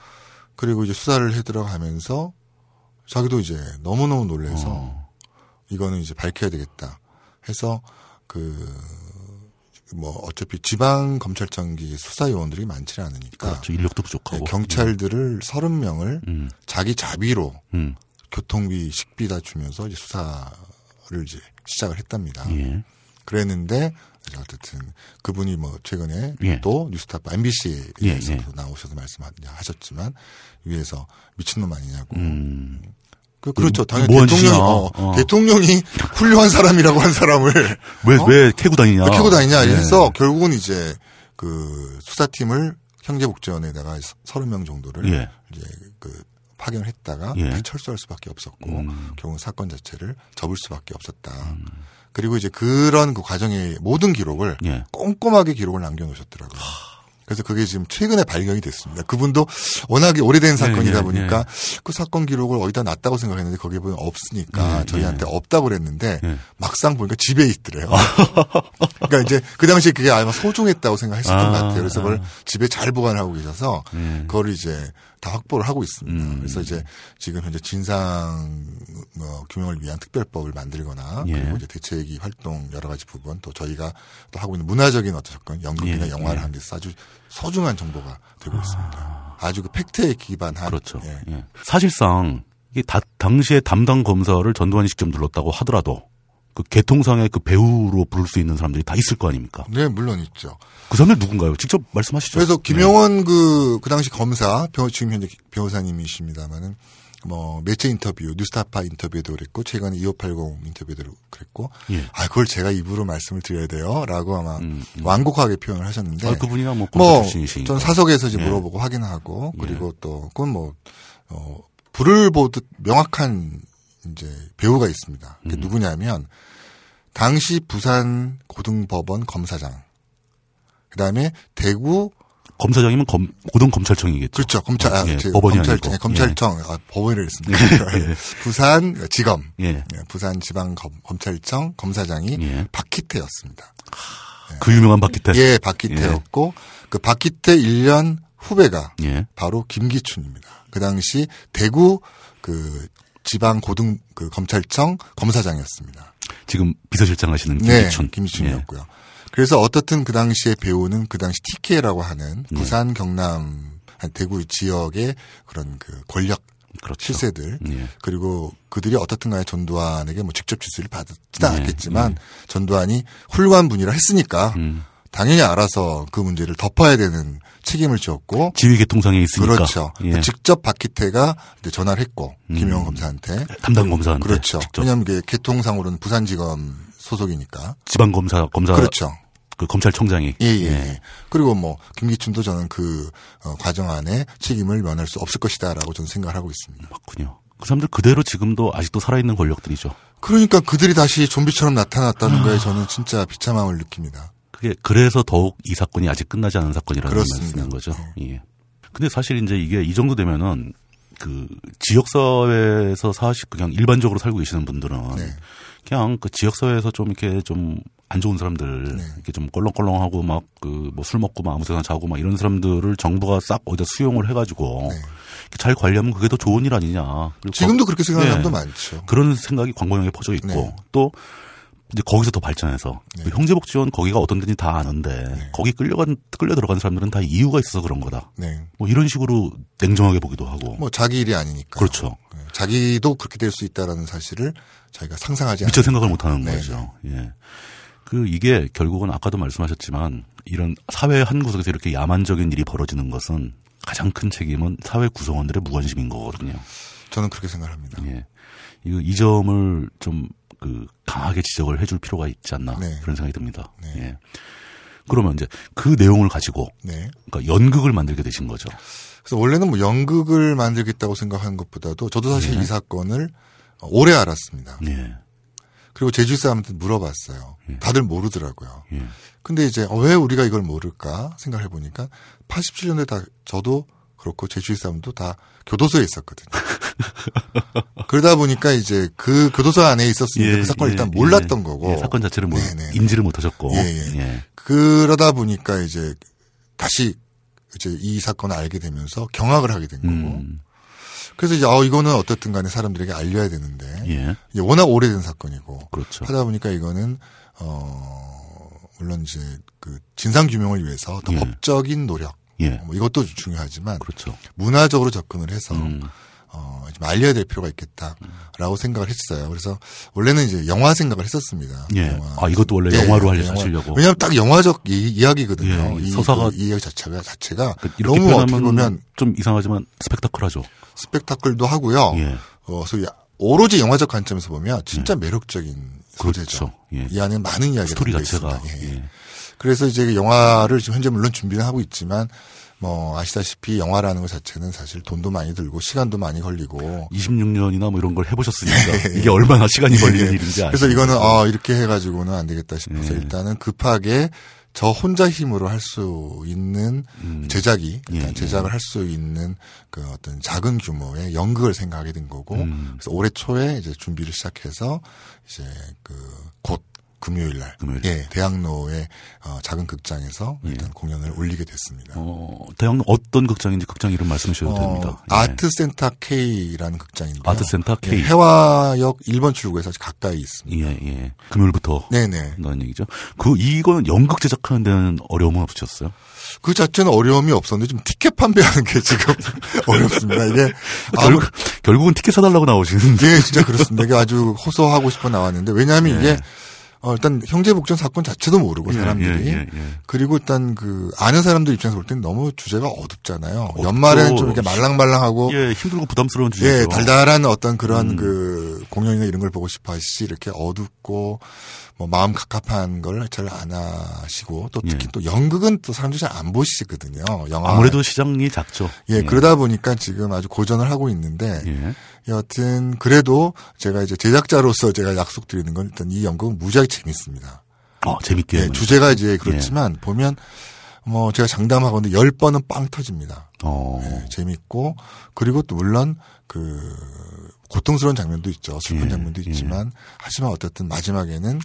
그리고 이제 수사를 해 들어가면서 자기도 이제 너무 너무 놀래서 어. 이거는 이제 밝혀야 되겠다 해서 그 뭐 어차피 지방 검찰청기 수사 요원들이 많지 않으니까 그렇죠. 인력도 네, 부족하고. 경찰들을 서른 명을 음. 자기 자비로 음. 교통비 식비 다 주면서 이제 수사를 이제 시작을 했답니다. 예. 그랬는데 어쨌든 그분이 뭐 최근에 예. 또 뉴스타파 MBC에서 예, 예. 나오셔서 말씀하셨지만 위에서 미친놈 아니냐고. 음. 그, 그렇죠. 당연히 뭐한 대통령이. 어, 어. 대통령이 *laughs* 훌륭한 사람이라고 한 사람을 왜, 어? 왜 캐고 다니냐. 왜 캐고 다니냐 예. 해서 결국은 이제 그 수사팀을 형제복지원에다가 30명 정도를 예. 이제 그 파견을 했다가 예. 다 철수할 수밖에 없었고 음. 결국 사건 자체를 접을 수밖에 없었다. 그리고 이제 그런 그 과정의 모든 기록을 예. 꼼꼼하게 기록을 남겨놓으셨더라고요. 그래서 그게 지금 최근에 발견이 됐습니다. 그분도 워낙에 오래된 사건이다 예, 보니까 그 사건 기록을 어디다 놨다고 생각했는데 거기에 보면 없으니까 예, 저희한테 없다고 그랬는데 예. 막상 보니까 집에 있더래요. 그러니까 이제 그 당시에 그게 아마 소중했다고 생각했었던 아, 것 같아요. 그래서 아. 그걸 집에 잘 보관하고 계셔서 예. 그걸 이제 다 확보를 하고 있습니다. 음. 그래서 이제 지금 현재 진상 뭐 규명을 위한 특별법을 만들거나 예. 그리고 이제 대책위 활동 여러 가지 부분 또 저희가 또 하고 있는 문화적인 어떤 접근 연극이나 예, 영화를 예. 하는 게 아주 소중한 정보가 되고 있습니다. 아주 그 팩트에 기반한 그렇죠. 예. 예. 사실상 이게 다, 당시에 담당 검사를 전두환이 직접 눌렀다고 하더라도 그 개통상의 그 배우로 부를 수 있는 사람들이 다 있을 거 아닙니까? 네, 물론 있죠. 그 사람들 누군가요? 직접 말씀하시죠. 그래서 김영원 그, 그 당시 검사, 변- 지금 현재 변호사님이십니다만은 뭐 매체 인터뷰, 뉴스타파 인터뷰에도 그랬고 최근에 2580 인터뷰에도 그랬고 예. 아 그걸 제가 입으로 말씀을 드려야 돼요라고 아마 음, 음. 완곡하게 표현을 하셨는데 아, 그분이야 뭐 뭐. 전 사석에서 이제 예. 물어보고 확인하고 그리고 또 그건 뭐 어, 불을 보듯 명확한 이제 배우가 있습니다. 그게 음. 누구냐면 당시 부산 고등법원 검사장 그다음에 대구 검사장이면 검, 고등검찰청이겠죠. 그렇죠. 검찰, 아, 예, 제 법원이 검찰청, 아니고. 검찰청, 아, 법원이라 했습니다. *laughs* 예. 부산 지검, 예. 예. 예, 부산 지방 검, 검찰청 검사장이 예. 박희태였습니다. 그 유명한 박기태. 예, 박희태였고 그 박희태 1년 후배가 예. 바로 김기춘입니다. 그 당시 대구 그 지방 고등 그 검찰청 검사장이었습니다. 지금 비서실장 하시는 네, 김기춘. 예. 김기춘이었고요. 그래서 어떻든 그 당시에 배우는 그 당시 TK라고 하는 네. 부산 경남 아니, 대구 지역의 그런 그 권력 그렇죠. 실세들 예. 그리고 그들이 어떻든 간에 전두환에게 뭐 직접 지시를 받지는 네, 않았겠지만 전두환이 훌륭한 분이라 했으니까 음. 당연히 알아서 그 문제를 덮어야 되는 책임을 지었고 지휘 개통상에 있으니까. 그렇죠. 예. 음. 직접 박희태가 전화를 했고 김영원 검사한테 담당 검사한테. 그렇죠. 직접. 왜냐하면 이게 개통상으로는 부산지검 소속이니까 지방 검사 검사 그렇죠. 그 검찰청장이 예, 예, 예. 그리고 뭐, 김기춘도 저는 그, 어, 과정 안에 책임을 면할 수 없을 것이다라고 저는 생각을 하고 있습니다. 맞군요. 그 사람들 그대로 지금도 아직도 살아있는 권력들이죠. 그러니까 그들이 다시 좀비처럼 나타났다는 거에 저는 진짜 비참함을 느낍니다. 그게 그래서 더욱 이 사건이 아직 끝나지 않은 사건이라는. 네. 말씀인 거죠. 예. 근데 사실 이제 이게 이 정도 되면은 그 지역 사회에서 사실 그냥 일반적으로 살고 계시는 분들은 네. 그냥 그 지역 사회에서 좀 이렇게 좀 안 좋은 사람들 네. 이렇게 좀 껄렁껄렁하고 막 그 뭐 술 먹고 막 아무 데나 자고 막 이런 사람들을 정부가 싹 어디다 수용을 해가지고 네. 잘 관리하면 그게 더 좋은 일 아니냐. 지금도 그렇게 생각하는 네. 사람도 많죠. 그런 생각이 광범위하게 퍼져 있고 네. 또 이제 거기서 더 발전해서 네. 그 형제복 지원 거기가 어떤 데인지 다 아는데 거기 끌려간 끌려 들어간 사람들은 다 이유가 있어서 그런 거다. 네. 뭐 이런 식으로 냉정하게 보기도 하고 뭐, 자기 일이 아니니까. 그렇죠. 자기도 그렇게 될 수 있다라는 사실을 저희가 상상하지 미처 않아요. 생각을 못 하는 네, 거죠. 예. 그 이게 결국은 아까도 말씀하셨지만 이런 사회 한 구석에서 이렇게 야만적인 일이 벌어지는 것은 가장 큰 책임은 사회 구성원들의 무관심인 거거든요. 저는 그렇게 생각합니다. 예. 이거 이 점을 좀 그 강하게 지적을 해줄 필요가 있지 않나 네. 그런 생각이 듭니다. 네. 예. 그러면 이제 그 내용을 가지고 네. 그러니까 연극을 만들게 되신 거죠. 그래서 원래는 뭐 연극을 만들겠다고 생각한 것보다도 저도 사실 네. 이 사건을 오래 알았습니다. 예. 그리고 제주시 사람한테 물어봤어요. 다들 모르더라고요. 예. 근데 이제 어, 왜 우리가 이걸 모를까 생각해 보니까 87년대 다 저도 그렇고 제주시 사람도 다 교도소에 있었거든요. *laughs* 그러다 보니까 이제 그 교도소 안에 있었으니까 그 사건을 일단 몰랐던 예. 거고 예, 사건 자체를 뭐. 인지를 못하셨고. 예, 예. 예. 그러다 보니까 이제 다시 이제 이 사건을 알게 되면서 경악을 하게 된 거고 음, 그래서 이제 어 이거는 어떻든 간에 사람들에게 알려야 되는데 예. 워낙 오래된 사건이고 그렇죠. 하다 보니까 이거는 어 물론 이제 그 진상 규명을 위해서 더 예. 법적인 노력 예. 뭐 이것도 중요하지만 그렇죠. 문화적으로 접근을 해서 음, 어, 좀 알려야 될 필요가 있겠다라고 생각을 했어요. 그래서 원래는 이제 영화 생각을 했었습니다. 예. 영화. 아, 이것도 원래 예, 영화로 하려- 영화. 하시려고. 왜냐하면 딱 영화적 이, 야기거든요 예, 이, 서사가- 그 이야기 자체가 자체가 그 이렇게 너무 어떻게 보면 좀 이상하지만 스펙타클하죠. 스펙타클도 하고요. 예. 어, 소위 오로지 영화적 관점에서 보면 진짜 매력적인 소재죠. 그렇죠. 예. 이 안에 많은 이야기가 스토리 자체가 있습니다. 예, 예. 그래서 이제 그 영화를 지금 현재 물론 준비는 하고 있지만 뭐 아시다시피 영화라는 것 자체는 사실 돈도 많이 들고 시간도 많이 걸리고 26년이나 뭐 이런 걸 해보셨으니까 *laughs* 이게 얼마나 시간이 걸리는 예. 일인지 그래서? 이거는 어 이렇게 해가지고는 안 되겠다 싶어서 예. 일단은 급하게 저 혼자 힘으로 할 수 있는 음. 제작이 일단 예, 제작을 할 수 있는 그 어떤 작은 규모의 연극을 생각하게 된 거고 음. 그래서 올해 초에 이제 준비를 시작해서 이제 그 곧 금요일 날 금요일. 예, 대학로의 어, 작은 극장에서 일단 공연을 올리게 됐습니다. 예. 어, 대학로 어떤 극장인지 극장 이름 말씀해 주셔도 됩니다. 예. 아트센터 K라는 극장인데요. 아트센터 K. 예, 해화역 1번 출구에서 가까이 있습니다. 예, 예. 금요일부터 네네. 한다는 얘기죠. 그 이거는 연극 제작하는 데는 어려움은 없으셨어요? 그 자체는 어려움이 없었는데 좀 티켓 판매하는 게 지금 *laughs* 어렵습니다. 이게 결, 아무 결국은 티켓 사달라고 나오시는데. 예, 진짜 그렇습니다. 이게 아주 호소하고 싶어 나왔는데 왜냐하면 예. 이게 어, 일단 형제 복전 사건 자체도 모르고 예, 사람들이 예, 예, 예. 그리고 일단 그 아는 사람들 입장에서 볼 때는 너무 주제가 어둡잖아요. 어둡죠. 연말에는 좀 이렇게 말랑말랑하고 예, 힘들고 부담스러운 예, 주제죠. 달달한 어떤 그런 음. 그 공연이나 이런 걸 보고 싶어 하시 이렇게 어둡고 뭐 마음 갑갑한 걸 잘 안 하시고 또 특히 예. 또 연극은 또 사람들이 잘 안 보시거든요. 영화 아무래도 시장이 작죠. 예, 그러다 보니까 지금 아주 고전을 하고 있는데 예. 여하튼 그래도 제가 이제 제작자로서 제가 약속드리는 건 일단 이 연극은 무지하게 재밌습니다. 어, 재밌게. 예, 주제가 이제 그렇지만 보면 뭐 제가 장담하건데 열 번은 빵 터집니다. 어. 예, 재밌고 그리고 또 물론 그 고통스러운 장면도 있죠. 슬픈 예, 장면도 예. 있지만 하지만 어쨌든 마지막에는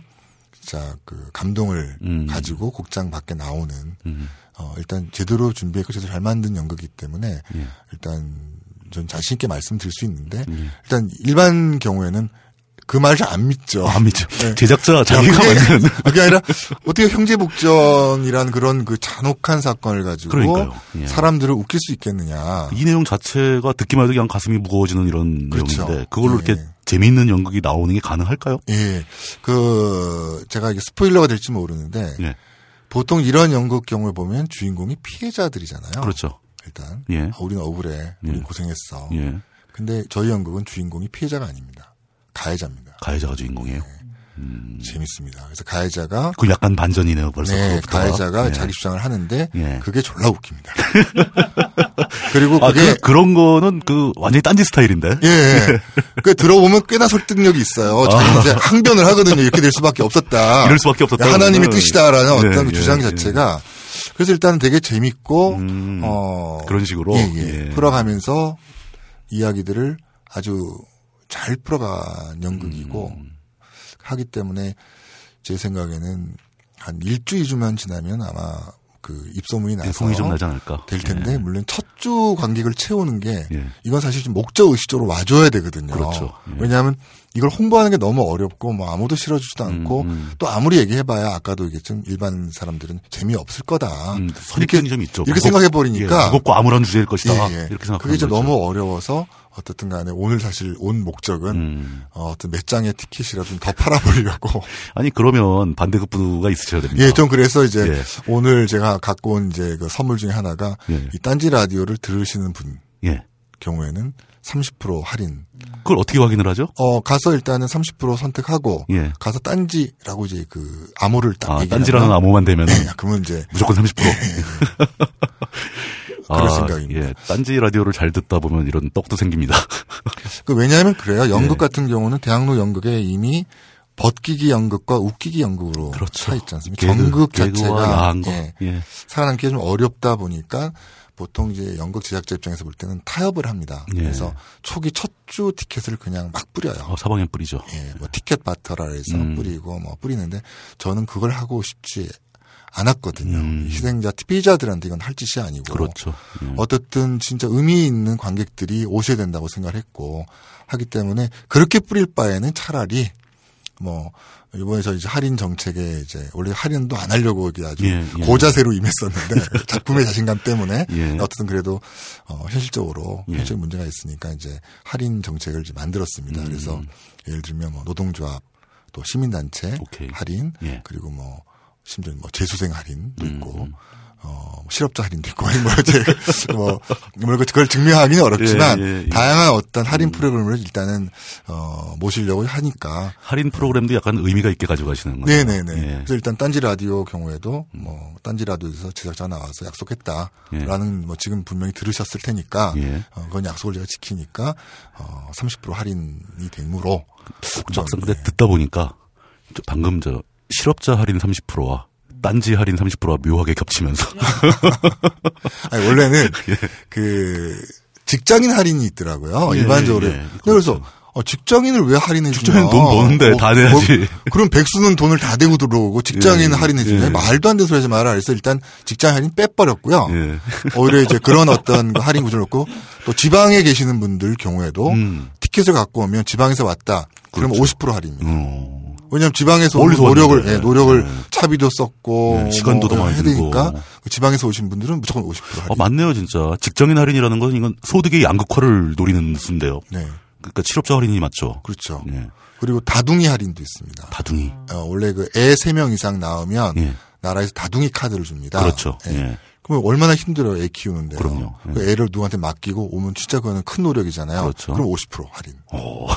진짜 그 감동을 음. 가지고 곡장 밖에 나오는 음. 어 일단 제대로 준비했고 제대로 잘 만든 연극이기 때문에 예. 일단 전 자신 있게 말씀드릴 수 있는데 예. 일단 일반 경우에는 그 말을 잘안 믿죠. 안 믿죠. 네. 제작자 자기가 만든. *laughs* 그게 아니라 어떻게 형제 복전이라는 그런 그 잔혹한 사건을 가지고. 예. 사람들을 웃길 수 있겠느냐. 이 내용 자체가 듣기만 해도 그냥 가슴이 무거워지는 이런 그렇죠. 내용인데 그걸로 예. 이렇게 재미있는 연극이 나오는 게 가능할까요? 예. 그 제가 이게 스포일러가 될지 모르는데 예. 보통 이런 연극 경우에 보면 주인공이 피해자들이잖아요. 그렇죠. 일단 예. 아, 우리는 억울해. 우린 예. 고생했어. 예. 근데 저희 연극은 주인공이 피해자가 아닙니다. 가해자입니다. 가해자가 주인공이에요. 재밌습니다. 그래서 가해자가 그 약간 반전이네요, 벌써. 네. 가해자가 예. 자기 주장을 하는데 예. 그게 졸라 웃깁니다. *laughs* 그리고 아, 그게 그, 런 거는 그 완전히 딴지 스타일인데. 예, 예. 그 들어보면 꽤나 설득력이 있어요. 저는 이제 항변을 하거든요. 이렇게 될 수밖에 없었다. 아. 이럴 수밖에 없었다. 하나님의 뜻이다라는 예, 어떤 그 예, 주장 예. 자체가 그래서 일단 되게 재밌고 음, 어 그런 식으로? 예, 예. 예. 풀어가면서 이야기들을 아주 잘 풀어간 연극이고 음. 하기 때문에 제 생각에는 한 일주, 이주만 지나면 아마 그 입소문이 나서 송이 좀 나지 않을까. 될 텐데 물론 첫 주 관객을 채우는 게 예. 이건 사실 좀 목적 의식적으로 와줘야 되거든요. 그렇죠. 예. 왜냐하면 이걸 홍보하는 게 너무 어렵고 뭐 아무도 실어주지도 않고 음. 또 아무리 얘기해봐야 아까도 얘기했지만 일반 사람들은 재미없을 거다. 음, 이렇게 선입견이 좀 있죠. 이렇게 무겁- 생각해 버리니까 예, 무겁고 아무런 주제일 것이다. 예, 예. 이렇게 생각하는 그게 좀 거죠. 너무 어려워서 어떻든 간에 오늘 사실 온 목적은 음. 어, 어떤 몇 장의 티켓이라도 좀더 팔아보려고. *laughs* 아니 그러면 반대급부가 있으셔야 됩니다. 예, 좀 그래서 이제 예. 오늘 제가 갖고 온 이제 그 선물 중에 하나가 예. 이 딴지 라디오를 들으시는 분 예. 경우에는 30% 할인. 그걸 어떻게 확인을 하죠? 어, 가서 일단은 30% 선택하고 예. 가서 딴지라고 이제 그 암호를 딱 아, 딴지라는 암호만 되면 네, *laughs* 그러면 이제 무조건 30%. *laughs* 그럴 생각입니다. 예. 딴지 라디오를 잘 듣다 보면 이런 떡도 생깁니다. *laughs* 그 왜냐하면 그래요. 연극 예. 같은 경우는 대학로 연극에 이미 벗기기 연극과 웃기기 연극으로 그렇죠. 차 있지 않습니까? 개그, 연극 자체가. 예, 예. 살아남기 좀 어렵다 보니까 보통 이제 연극 제작자 입장에서 볼 때는 타협을 합니다. 예. 그래서 초기 첫 주 티켓을 그냥 막 뿌려요. 어, 사방에 뿌리죠. 예, 뭐 티켓 바터라 해서 음. 뿌리고 뭐 뿌리는데 저는 그걸 하고 싶지 않았거든요. 음. 희생자 피해자들한테 이건 할 짓이 아니고 그렇죠. 예. 어떻든 진짜 의미 있는 관객들이 오셔야 된다고 생각을 했고 하기 때문에 그렇게 뿌릴 바에는 차라리 뭐 이번에 저 이제 할인 정책에 이제 원래 할인도 안 하려고 아주 예, 예. 고자세로 임했었는데 *laughs* 작품의 자신감 때문에 예. 어쨌든 그래도 어 현실적으로 예. 현실 문제가 있으니까 이제 할인 정책을 이제 만들었습니다. 음. 그래서 예를 들면 뭐 노동조합 또 시민단체 오케이. 할인 예. 그리고 뭐 심지어 뭐 재수생 할인도 음, 있고 음. 어, 실업자 할인도 있고, 뭐, 이제, *laughs* 뭐, 뭐, 그걸 증명하기는 어렵지만, 예, 예, 예. 다양한 어떤 할인 프로그램을 일단은, 어, 모시려고 하니까. 할인 프로그램도 약간 의미가 있게 가져가시는 거예요. 네네네. 예. 그래서 일단 딴지 라디오 경우에도, 뭐, 딴지 라디오에서 제작자가 나와서 약속했다라는, 뭐, 지금 분명히 들으셨을 테니까, 예. 어, 그건 약속을 제가 지키니까, 어, 30% 할인이 되므로, 막상 근데 듣다 보니까 저 방금 저 실업자 할인 30%와 딴지 할인 30%가 묘하게 겹치면서 *laughs* 아니, 원래는 *laughs* 그 직장인 할인이 있더라고요. 예, 일반적으로. 예, 그렇죠. 그래서 어, 직장인을 왜 할인해 주냐? 직장인 돈 버는데 다 내야지. 그럼 백수는 돈을 다 대고 들어오고 직장인 예, 할인해 주냐? 예. 말도 안 되는 소리 하지 마라. 그래서 일단 직장 할인 빼버렸고요. 예. 오히려 이제 그런 어떤 그 할인 구조를 놓고 또 지방에 계시는 분들 경우에도 음. 티켓을 갖고 오면 지방에서 왔다. 그러면 그렇죠. 50% 할인입니다. 어. 왜냐하면 지방에서 멀리서 노력을. 예, 노력을 네. 차비도 썼고 네, 시간도 더뭐 많이. 그 지방에서 오신 분들은 무조건 50% 할인. 아, 맞네요, 진짜. 직장인 할인이라는 건 이건 소득의 양극화를 노리는 수인데요. 네, 그러니까 실업자 할인이 맞죠. 그렇죠. 예. 그리고 다둥이 할인도 있습니다. 다둥이. 어, 원래 그 애 세 명 이상 나오면 예. 나라에서 다둥이 카드를 줍니다. 그렇죠. 예. 예. 그러면 얼마나 힘들어요, 애 키우는데요. 그럼요. 예. 그 애를 누구한테 맡기고 오면 진짜 그거는 큰 노력이잖아요. 그렇죠. 럼50% 할인. 오.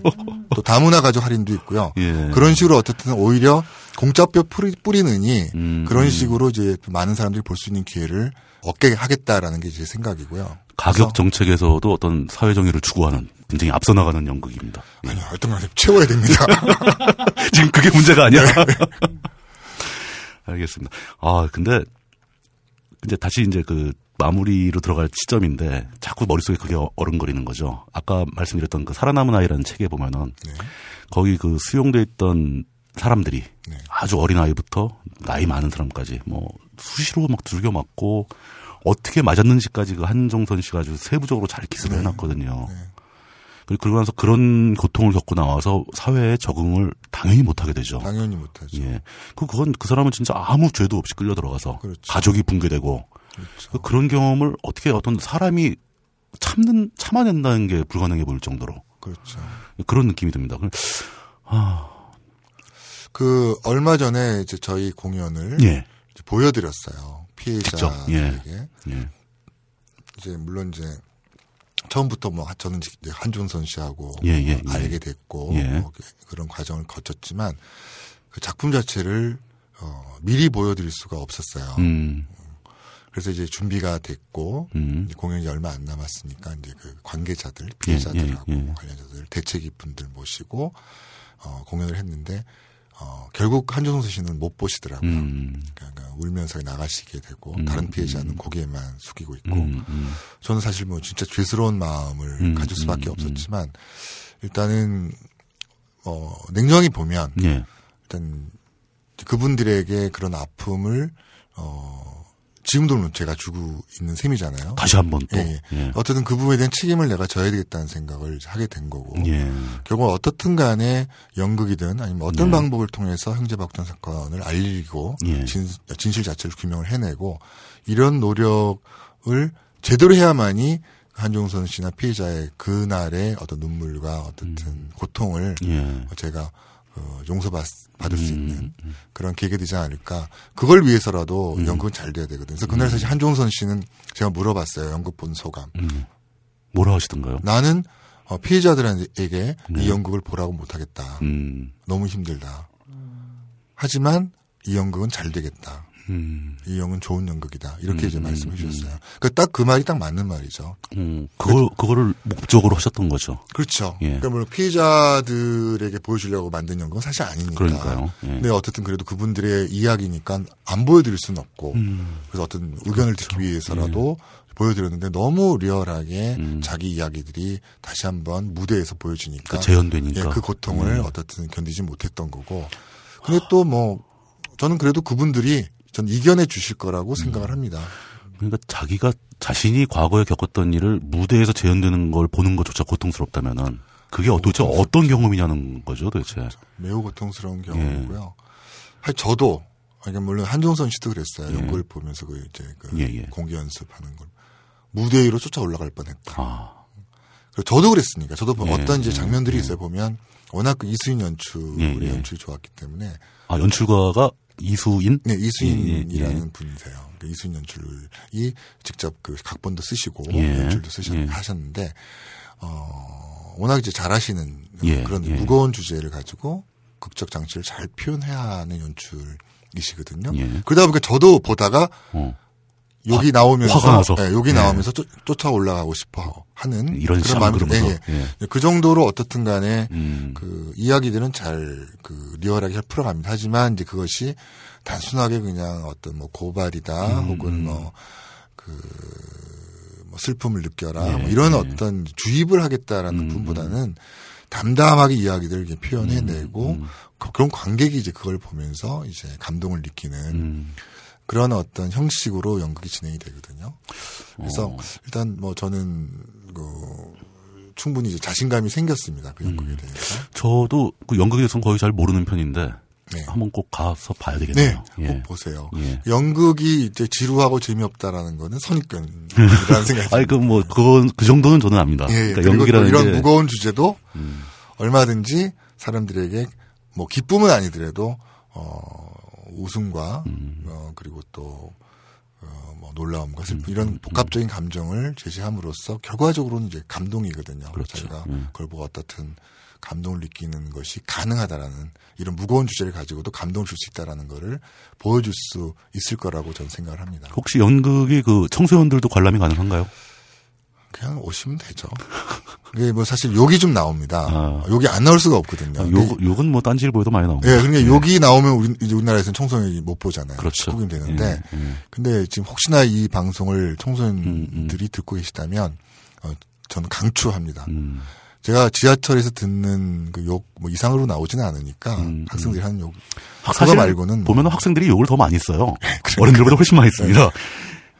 *laughs* 또 다문화 가족 할인도 있고요. 예. 그런 식으로 어쨌든 오히려 공짜뼈 뿌리, 뿌리느니 음, 그런 음. 식으로 이제 많은 사람들이 볼 수 있는 기회를 얻게 하겠다라는 게 제 생각이고요. 가격 정책에서도 어떤 사회 정의를 추구하는 굉장히 앞서 나가는 연극입니다. 예. 아니요, 어떤 간에 채워야 됩니다. *laughs* 지금 그게 문제가 아니야. *laughs* 네. 알겠습니다. 아, 근데 이제 다시 이제 그 마무리로 들어갈 시점인데 자꾸 머릿속에 그게 어- 어른거리는 거죠. 아까 말씀드렸던 그 살아남은 아이라는 책에 보면은 네. 거기 그 수용돼 있던 사람들이 네. 아주 어린 아이부터 나이 많은 사람까지 뭐 수시로 막 두들겨 맞고 어떻게 맞았는지까지 그 한종선 씨가 아주 세부적으로 잘 기술을 네. 해놨거든요. 네. 그리고 그러고 나서 그런 고통을 겪고 나와서 사회에 적응을 당연히 못하게 되죠. 당연히 못하죠. 예. 그, 그건 그 사람은 진짜 아무 죄도 없이 끌려 들어가서 그렇죠. 가족이 붕괴되고 그렇죠. 그런 경험을 어떻게 어떤 사람이 참는, 참아낸다는 게 불가능해 보일 정도로 그렇죠. 그런 느낌이 듭니다. 그- 아, 그 얼마 전에 이제 저희 공연을 예. 이제 보여드렸어요. 피해자에게. 예. 이제 물론 이제 처음부터 뭐 저는 이제 한준선 씨하고 예, 예, 뭐 예. 알게 됐고 예. 뭐 그런 과정을 거쳤지만 그 작품 자체를 어, 미리 보여드릴 수가 없었어요. 음, 그래서 이제 준비가 됐고 음. 이제 공연이 얼마 안 남았으니까 이제 그 관계자들, 예, 피해자들하고 예, 예. 관련자들, 대책위 분들 모시고 어, 공연을 했는데 어, 결국 한준선 씨는 못 보시더라고요. 음, 그러니까 다면서 나가시게 되고 음, 다른 피해자는 고개만 숙이고 있고 음, 음. 저는 사실 뭐 진짜 죄스러운 마음을 음, 가질 수밖에 음, 없었지만 일단은 어 냉정히 보면 예. 일단 그분들에게 그런 아픔을 어 지금도 제가 주고 있는 셈이잖아요. 다시 한번 또. 예, 예. 예. 어쨌든 그 부분에 대한 책임을 내가 져야 되겠다는 생각을 하게 된 거고 예. 결국 어떻든 간에 연극이든 아니면 어떤 예. 방법을 통해서 형제박전 사건을 알리고 예. 진, 진실 자체를 규명을 해내고 이런 노력을 제대로 해야만이 한종선 씨나 피해자의 그날의 어떤 눈물과 어떻든 고통을 예. 제가 어, 용서받 받을 수 음, 있는 그런 계기가 되지 않을까. 그걸 위해서라도 음. 연극은 잘 돼야 되거든요. 그래서 그날 사실 한종선 씨는 제가 물어봤어요. 연극 본 소감. 음. 뭐라 하시던가요? 나는 어, 피해자들에게 네. 이 연극을 보라고 못하겠다. 음, 너무 힘들다. 하지만 이 연극은 잘 되겠다. 음, 이 연극은 좋은 연극이다. 이렇게 음, 이제 말씀해 음, 주셨어요. 그딱그 말이 딱 맞는 말이죠. 음, 그걸, 그거를 목적으로 하셨던 거죠. 그렇죠. 예. 그러니까 물론 피해자들에게 보여주려고 만든 연극은 사실 아니니까. 그러니까요. 예. 근데 어쨌든 그래도 그분들의 이야기니까 안 보여드릴 수는 없고. 음, 그래서 어떤 의견을 듣기 위해서라도 보여드렸는데 너무 리얼하게 음. 자기 이야기들이 다시 한번 무대에서 보여지니까. 그 재현되니까. 예, 그 고통을 음. 어떻든 견디지 못했던 거고. 근데 또 뭐, 저는 그래도 그분들이 전 이겨내 주실 거라고 생각을 합니다. 그러니까 자기가 자신이 과거에 겪었던 일을 무대에서 재현되는 걸 보는 것조차 고통스럽다면은 그게 도대체 어떤 경험이냐는 거죠, 도대체. 매우 고통스러운 경험이고요. 하여튼 저도, 그러니까 물론 한종선 씨도 그랬어요. 예. 연극을 보면서 그 이제 그 예, 예. 공개 연습하는 걸. 무대 위로 쫓아 올라갈 뻔 했다. 아, 그리고 저도 그랬으니까. 저도 보면 예, 어떤 이제 예, 장면들이 예. 있어요. 보면 워낙 그 이수인 연출의 예, 예. 연출이 좋았기 때문에 아 연출가가 이수인? 네, 이수인이라는 예, 예, 예. 분이세요. 그 이수인 연출이 직접 그 각본도 쓰시고 예, 연출도 쓰셨, 예. 하셨는데, 어, 워낙 이제 잘하시는 예, 그런 예. 무거운 주제를 가지고 극적 장치를 잘 표현해야 하는 연출이시거든요. 예. 그러다 보니까 저도 보다가 어. 여기 나오면서 화가 나서. 예, 여기 예. 나오면서 쫓, 쫓아 올라가고 싶어 하는 이런 그런 그러면서. 예, 예. 예. 그 정도로 어떻든 간에 음. 그 이야기들은 잘 그 리얼하게 풀어갑니다. 하지만 이제 그것이 단순하게 그냥 어떤 뭐 고발이다 음, 혹은 뭐그 뭐 슬픔을 느껴라 예, 뭐 이런 예. 어떤 주입을 하겠다라는 음, 분보다는 담담하게 이야기들을 이렇게 표현해내고 음. 그- 그런 관객이 이제 그걸 보면서 이제 감동을 느끼는 음. 그런 어떤 형식으로 연극이 진행이 되거든요. 그래서 어. 일단 뭐 저는 그 충분히 이제 자신감이 생겼습니다. 그 연극에 음. 대해서. 저도 그 연극에 대해서는 거의 잘 모르는 편인데 네. 한번 꼭 가서 봐야 네, 되겠네요. 꼭 예. 보세요. 예. 연극이 이제 지루하고 재미없다라는 거는 선입견이라는 *laughs* 생각이 아니 그뭐 그건 그 정도는 저는 압니다. 예, 예. 그러니까 연극이라는 이런 게 무거운 주제도 음. 얼마든지 사람들에게 뭐 기쁨은 아니더라도 어 웃음과 음. 어 그리고 또 어, 뭐 놀라움과 슬픔 이런 복합적인 감정을 제시함으로써 결과적으로는 이제 감동이거든요. 그렇죠. 저희가 음. 그걸 보고 어떻든 감동을 느끼는 것이 가능하다라는 이런 무거운 주제를 가지고도 감동을 줄 수 있다라는 거를 보여줄 수 있을 거라고 저는 생각을 합니다. 혹시 연극이 그 청소년들도 관람이 가능한가요? 그냥 오시면 되죠. 이게 뭐 사실 욕이 좀 나옵니다. 아. 욕이 안 나올 수가 없거든요. 아, 욕, 욕은 뭐 딴지일보에도 많이 나옵니다. 예, 그러니까 욕이 나오면 우리 이제 우리나라에서는 청소년이 못 보잖아요. 그렇죠. 19금 되는데, 예, 예. 근데 지금 혹시나 이 방송을 음, 청소년들이 듣고 계시다면, 어, 저는 강추합니다. 음. 제가 지하철에서 듣는 그 욕, 뭐 이상으로 나오지는 않으니까 음, 학생들이 하는 욕, 사실 그거 말고는 뭐- 보면 학생들이 욕을 더 많이 써요. *laughs* 어른들보다 훨씬 많이 씁니다.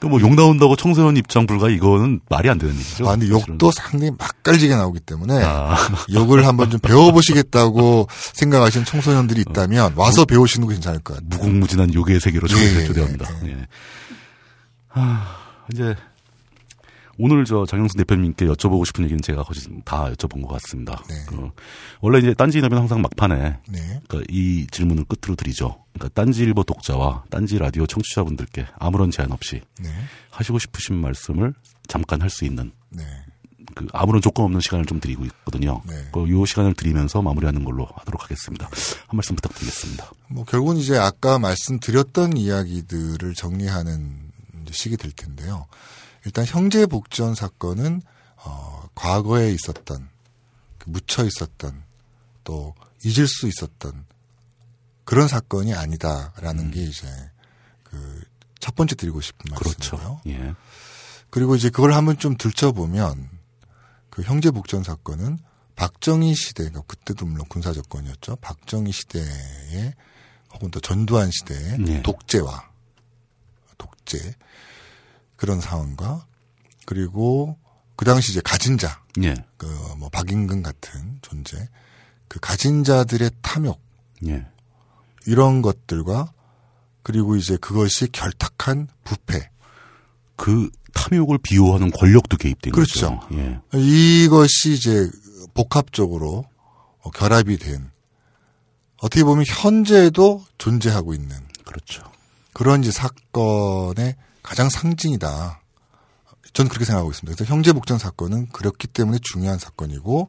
그뭐욕 나온다고 청소년 입장 불가 이거는 말이 안 되는 얘기죠. 아, 근데 욕도 상당히 맛깔지게 나오기 때문에 아, 욕을 한번 좀 배워보시겠다고 *laughs* 생각하시는 청소년들이 있다면 와서 배우시는 거 괜찮을 것 같아요. 무궁무진한 욕의 세계로 초대를 예, 초대합니다. 예, 예. 하, 이제 오늘 저 장영순 대표님께 여쭤보고 싶은 얘기는 제가 거의 다 여쭤본 것 같습니다. 네. 그, 원래 이제 딴지인하면 항상 막판에 네. 그러니까 이 질문을 끝으로 드리죠. 그러니까 딴지일보 독자와 딴지 라디오 청취자분들께 아무런 제한 없이 네. 하시고 싶으신 말씀을 잠깐 할 수 있는 네. 그 아무런 조건 없는 시간을 좀 드리고 있거든요. 네. 그요 시간을 드리면서 마무리하는 걸로 하도록 하겠습니다. 한 말씀 부탁드리겠습니다. 뭐 결국은 이제 아까 말씀드렸던 이야기들을 정리하는 시기 될 텐데요. 일단 형제 복전 사건은 어 과거에 있었던 그 묻혀 있었던 또 잊을 수 있었던 그런 사건이 아니다라는 게 이제 그 첫 번째 드리고 싶은 그렇죠. 말씀이고요. 예. 그리고 이제 그걸 한번 좀 들춰보면 그 형제 복전 사건은 박정희 시대, 그러니까 그때도 물론 군사 정권이었죠. 박정희 시대에 혹은 또 전두환 시대의 네. 독재와 독재 그런 상황과 그리고 그 당시 이제 가진 자, 예. 그뭐 박임근 같은 존재, 그 가진 자들의 탐욕 예. 이런 것들과 그리고 이제 그것이 결탁한 부패 그 탐욕을 비호하는 권력도 개입된 그렇죠. 거죠. 예. 이것이 이제 복합적으로 어, 결합이 된 어떻게 보면 현재도 존재하고 있는 그렇죠. 그런 이제 사건의 가장 상징이다. 저는 그렇게 생각하고 있습니다. 그래서 형제 복전 사건은 그렇기 때문에 중요한 사건이고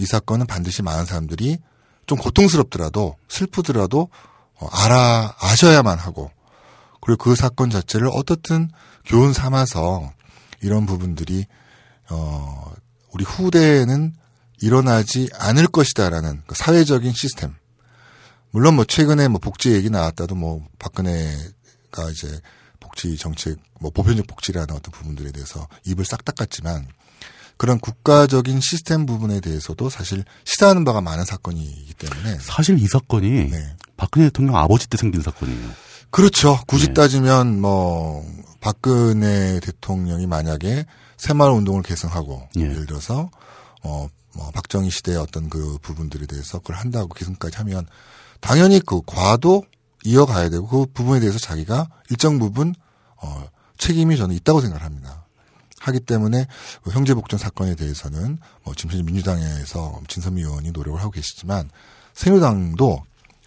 이 사건은 반드시 많은 사람들이 좀 고통스럽더라도 슬프더라도 어, 알아 아셔야만 하고 그리고 그 사건 자체를 어떻든 교훈 삼아서 이런 부분들이 어 우리 후대에는 일어나지 않을 것이다라는 그 사회적인 시스템. 물론 뭐 최근에 뭐 복지 얘기 나왔다도 뭐 박근혜가 이제 복지 정책 뭐 보편적 복지라는 어떤 부분들에 대해서 입을 싹 닦았지만 그런 국가적인 시스템 부분에 대해서도 사실 시사하는 바가 많은 사건이기 때문에 사실 이 사건이 네. 박근혜 대통령 아버지 때 생긴 사건이에요. 그렇죠. 굳이 네. 따지면 뭐 박근혜 대통령이 만약에 새마을 운동을 계승하고 예. 예를 들어서 어, 뭐 박정희 시대의 어떤 그 부분들에 대해서 그걸 한다고 계승까지 하면 당연히 그 과도 이어가야 되고 그 부분에 대해서 자기가 일정 부분 어, 책임이 저는 있다고 생각을 합니다. 하기 때문에 그 형제복전 사건에 대해서는 뭐 지금 현재 민주당에서 진선미 의원이 노력을 하고 계시지만 새누리당도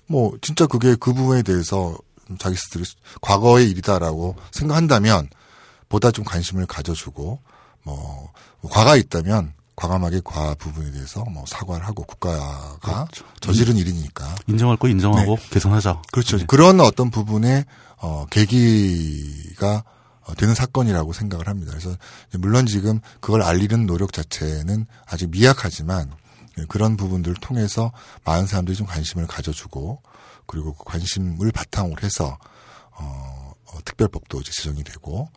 뭐 진짜 그게 그 부분에 대해서 자기 스스로 과거의 일이다라고 생각한다면 보다 좀 관심을 가져주고 뭐 과가 있다면 과감하게 과 부분에 대해서 뭐 사과를 하고 국가가 그렇죠. 저지른 일이니까 인정할 거 인정하고 네. 개선하자. 그렇죠. 네. 그런 어떤 부분에 어 계기가 어, 되는 사건이라고 생각을 합니다. 그래서 물론 지금 그걸 알리는 노력 자체는 아직 미약하지만 그런 부분들을 통해서 많은 사람들이 좀 관심을 가져주고 그리고 그 관심을 바탕으로 해서 어, 어 특별법도 이제 제정이 되고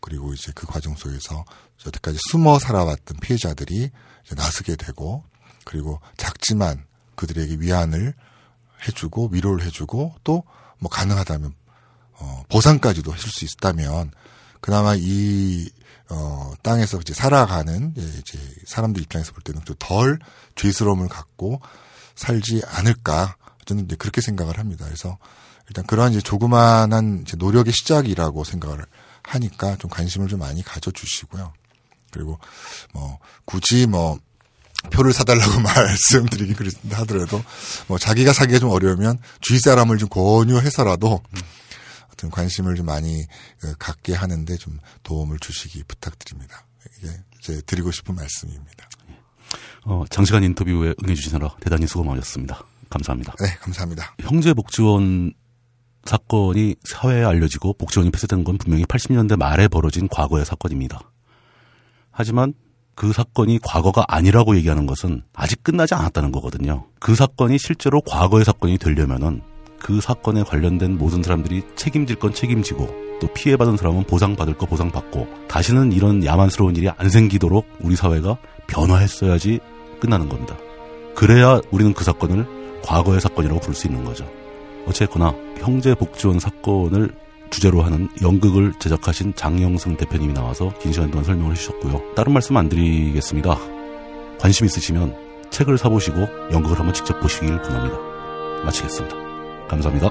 그리고 이제 그 과정 속에서 여태까지 숨어 살아왔던 피해자들이 이제 나서게 되고 그리고 작지만 그들에게 위안을 해주고 위로를 해주고 또 뭐 가능하다면 어, 보상까지도 해줄 수 있다면 그나마 이 어, 땅에서 이제 살아가는 이제 사람들 입장에서 볼 때는 좀 덜 죄스러움을 갖고 살지 않을까 저는 이제 그렇게 생각을 합니다. 그래서 일단 그러한 이제 조그만한 이제 노력의 시작이라고 생각을 하니까 좀 관심을 좀 많이 가져주시고요. 그리고 뭐 굳이 뭐 표를 사달라고 *laughs* 말씀드리긴 그렇다 하더라도 뭐 자기가 사기가 좀 어려우면 주위 사람을 좀 권유해서라도 어떤 관심을 좀 많이 그, 갖게 하는데 좀 도움을 주시기 부탁드립니다. 이게 제 드리고 싶은 말씀입니다. 어, 장시간 인터뷰에 응해주시느라 대단히 수고 많으셨습니다. 감사합니다. 네, 감사합니다. 형제복지원 사건이 사회에 알려지고 복지원이 폐쇄된 건 분명히 80년대 말에 벌어진 과거의 사건입니다. 하지만 그 사건이 과거가 아니라고 얘기하는 것은 아직 끝나지 않았다는 거거든요. 그 사건이 실제로 과거의 사건이 되려면은 그 사건에 관련된 모든 사람들이 책임질 건 책임지고 또 피해받은 사람은 보상받을 거 보상받고 다시는 이런 야만스러운 일이 안 생기도록 우리 사회가 변화했어야지 끝나는 겁니다. 그래야 우리는 그 사건을 과거의 사건이라고 부를 수 있는 거죠. 어쨌거나 형제 복지원 사건을 주제로 하는 연극을 제작하신 장영승 대표님이 나와서 긴 시간 동안 설명을 해주셨고요. 다른 말씀 안 드리겠습니다. 관심 있으시면 책을 사보시고 연극을 한번 직접 보시길 권합니다. 마치겠습니다. 감사합니다.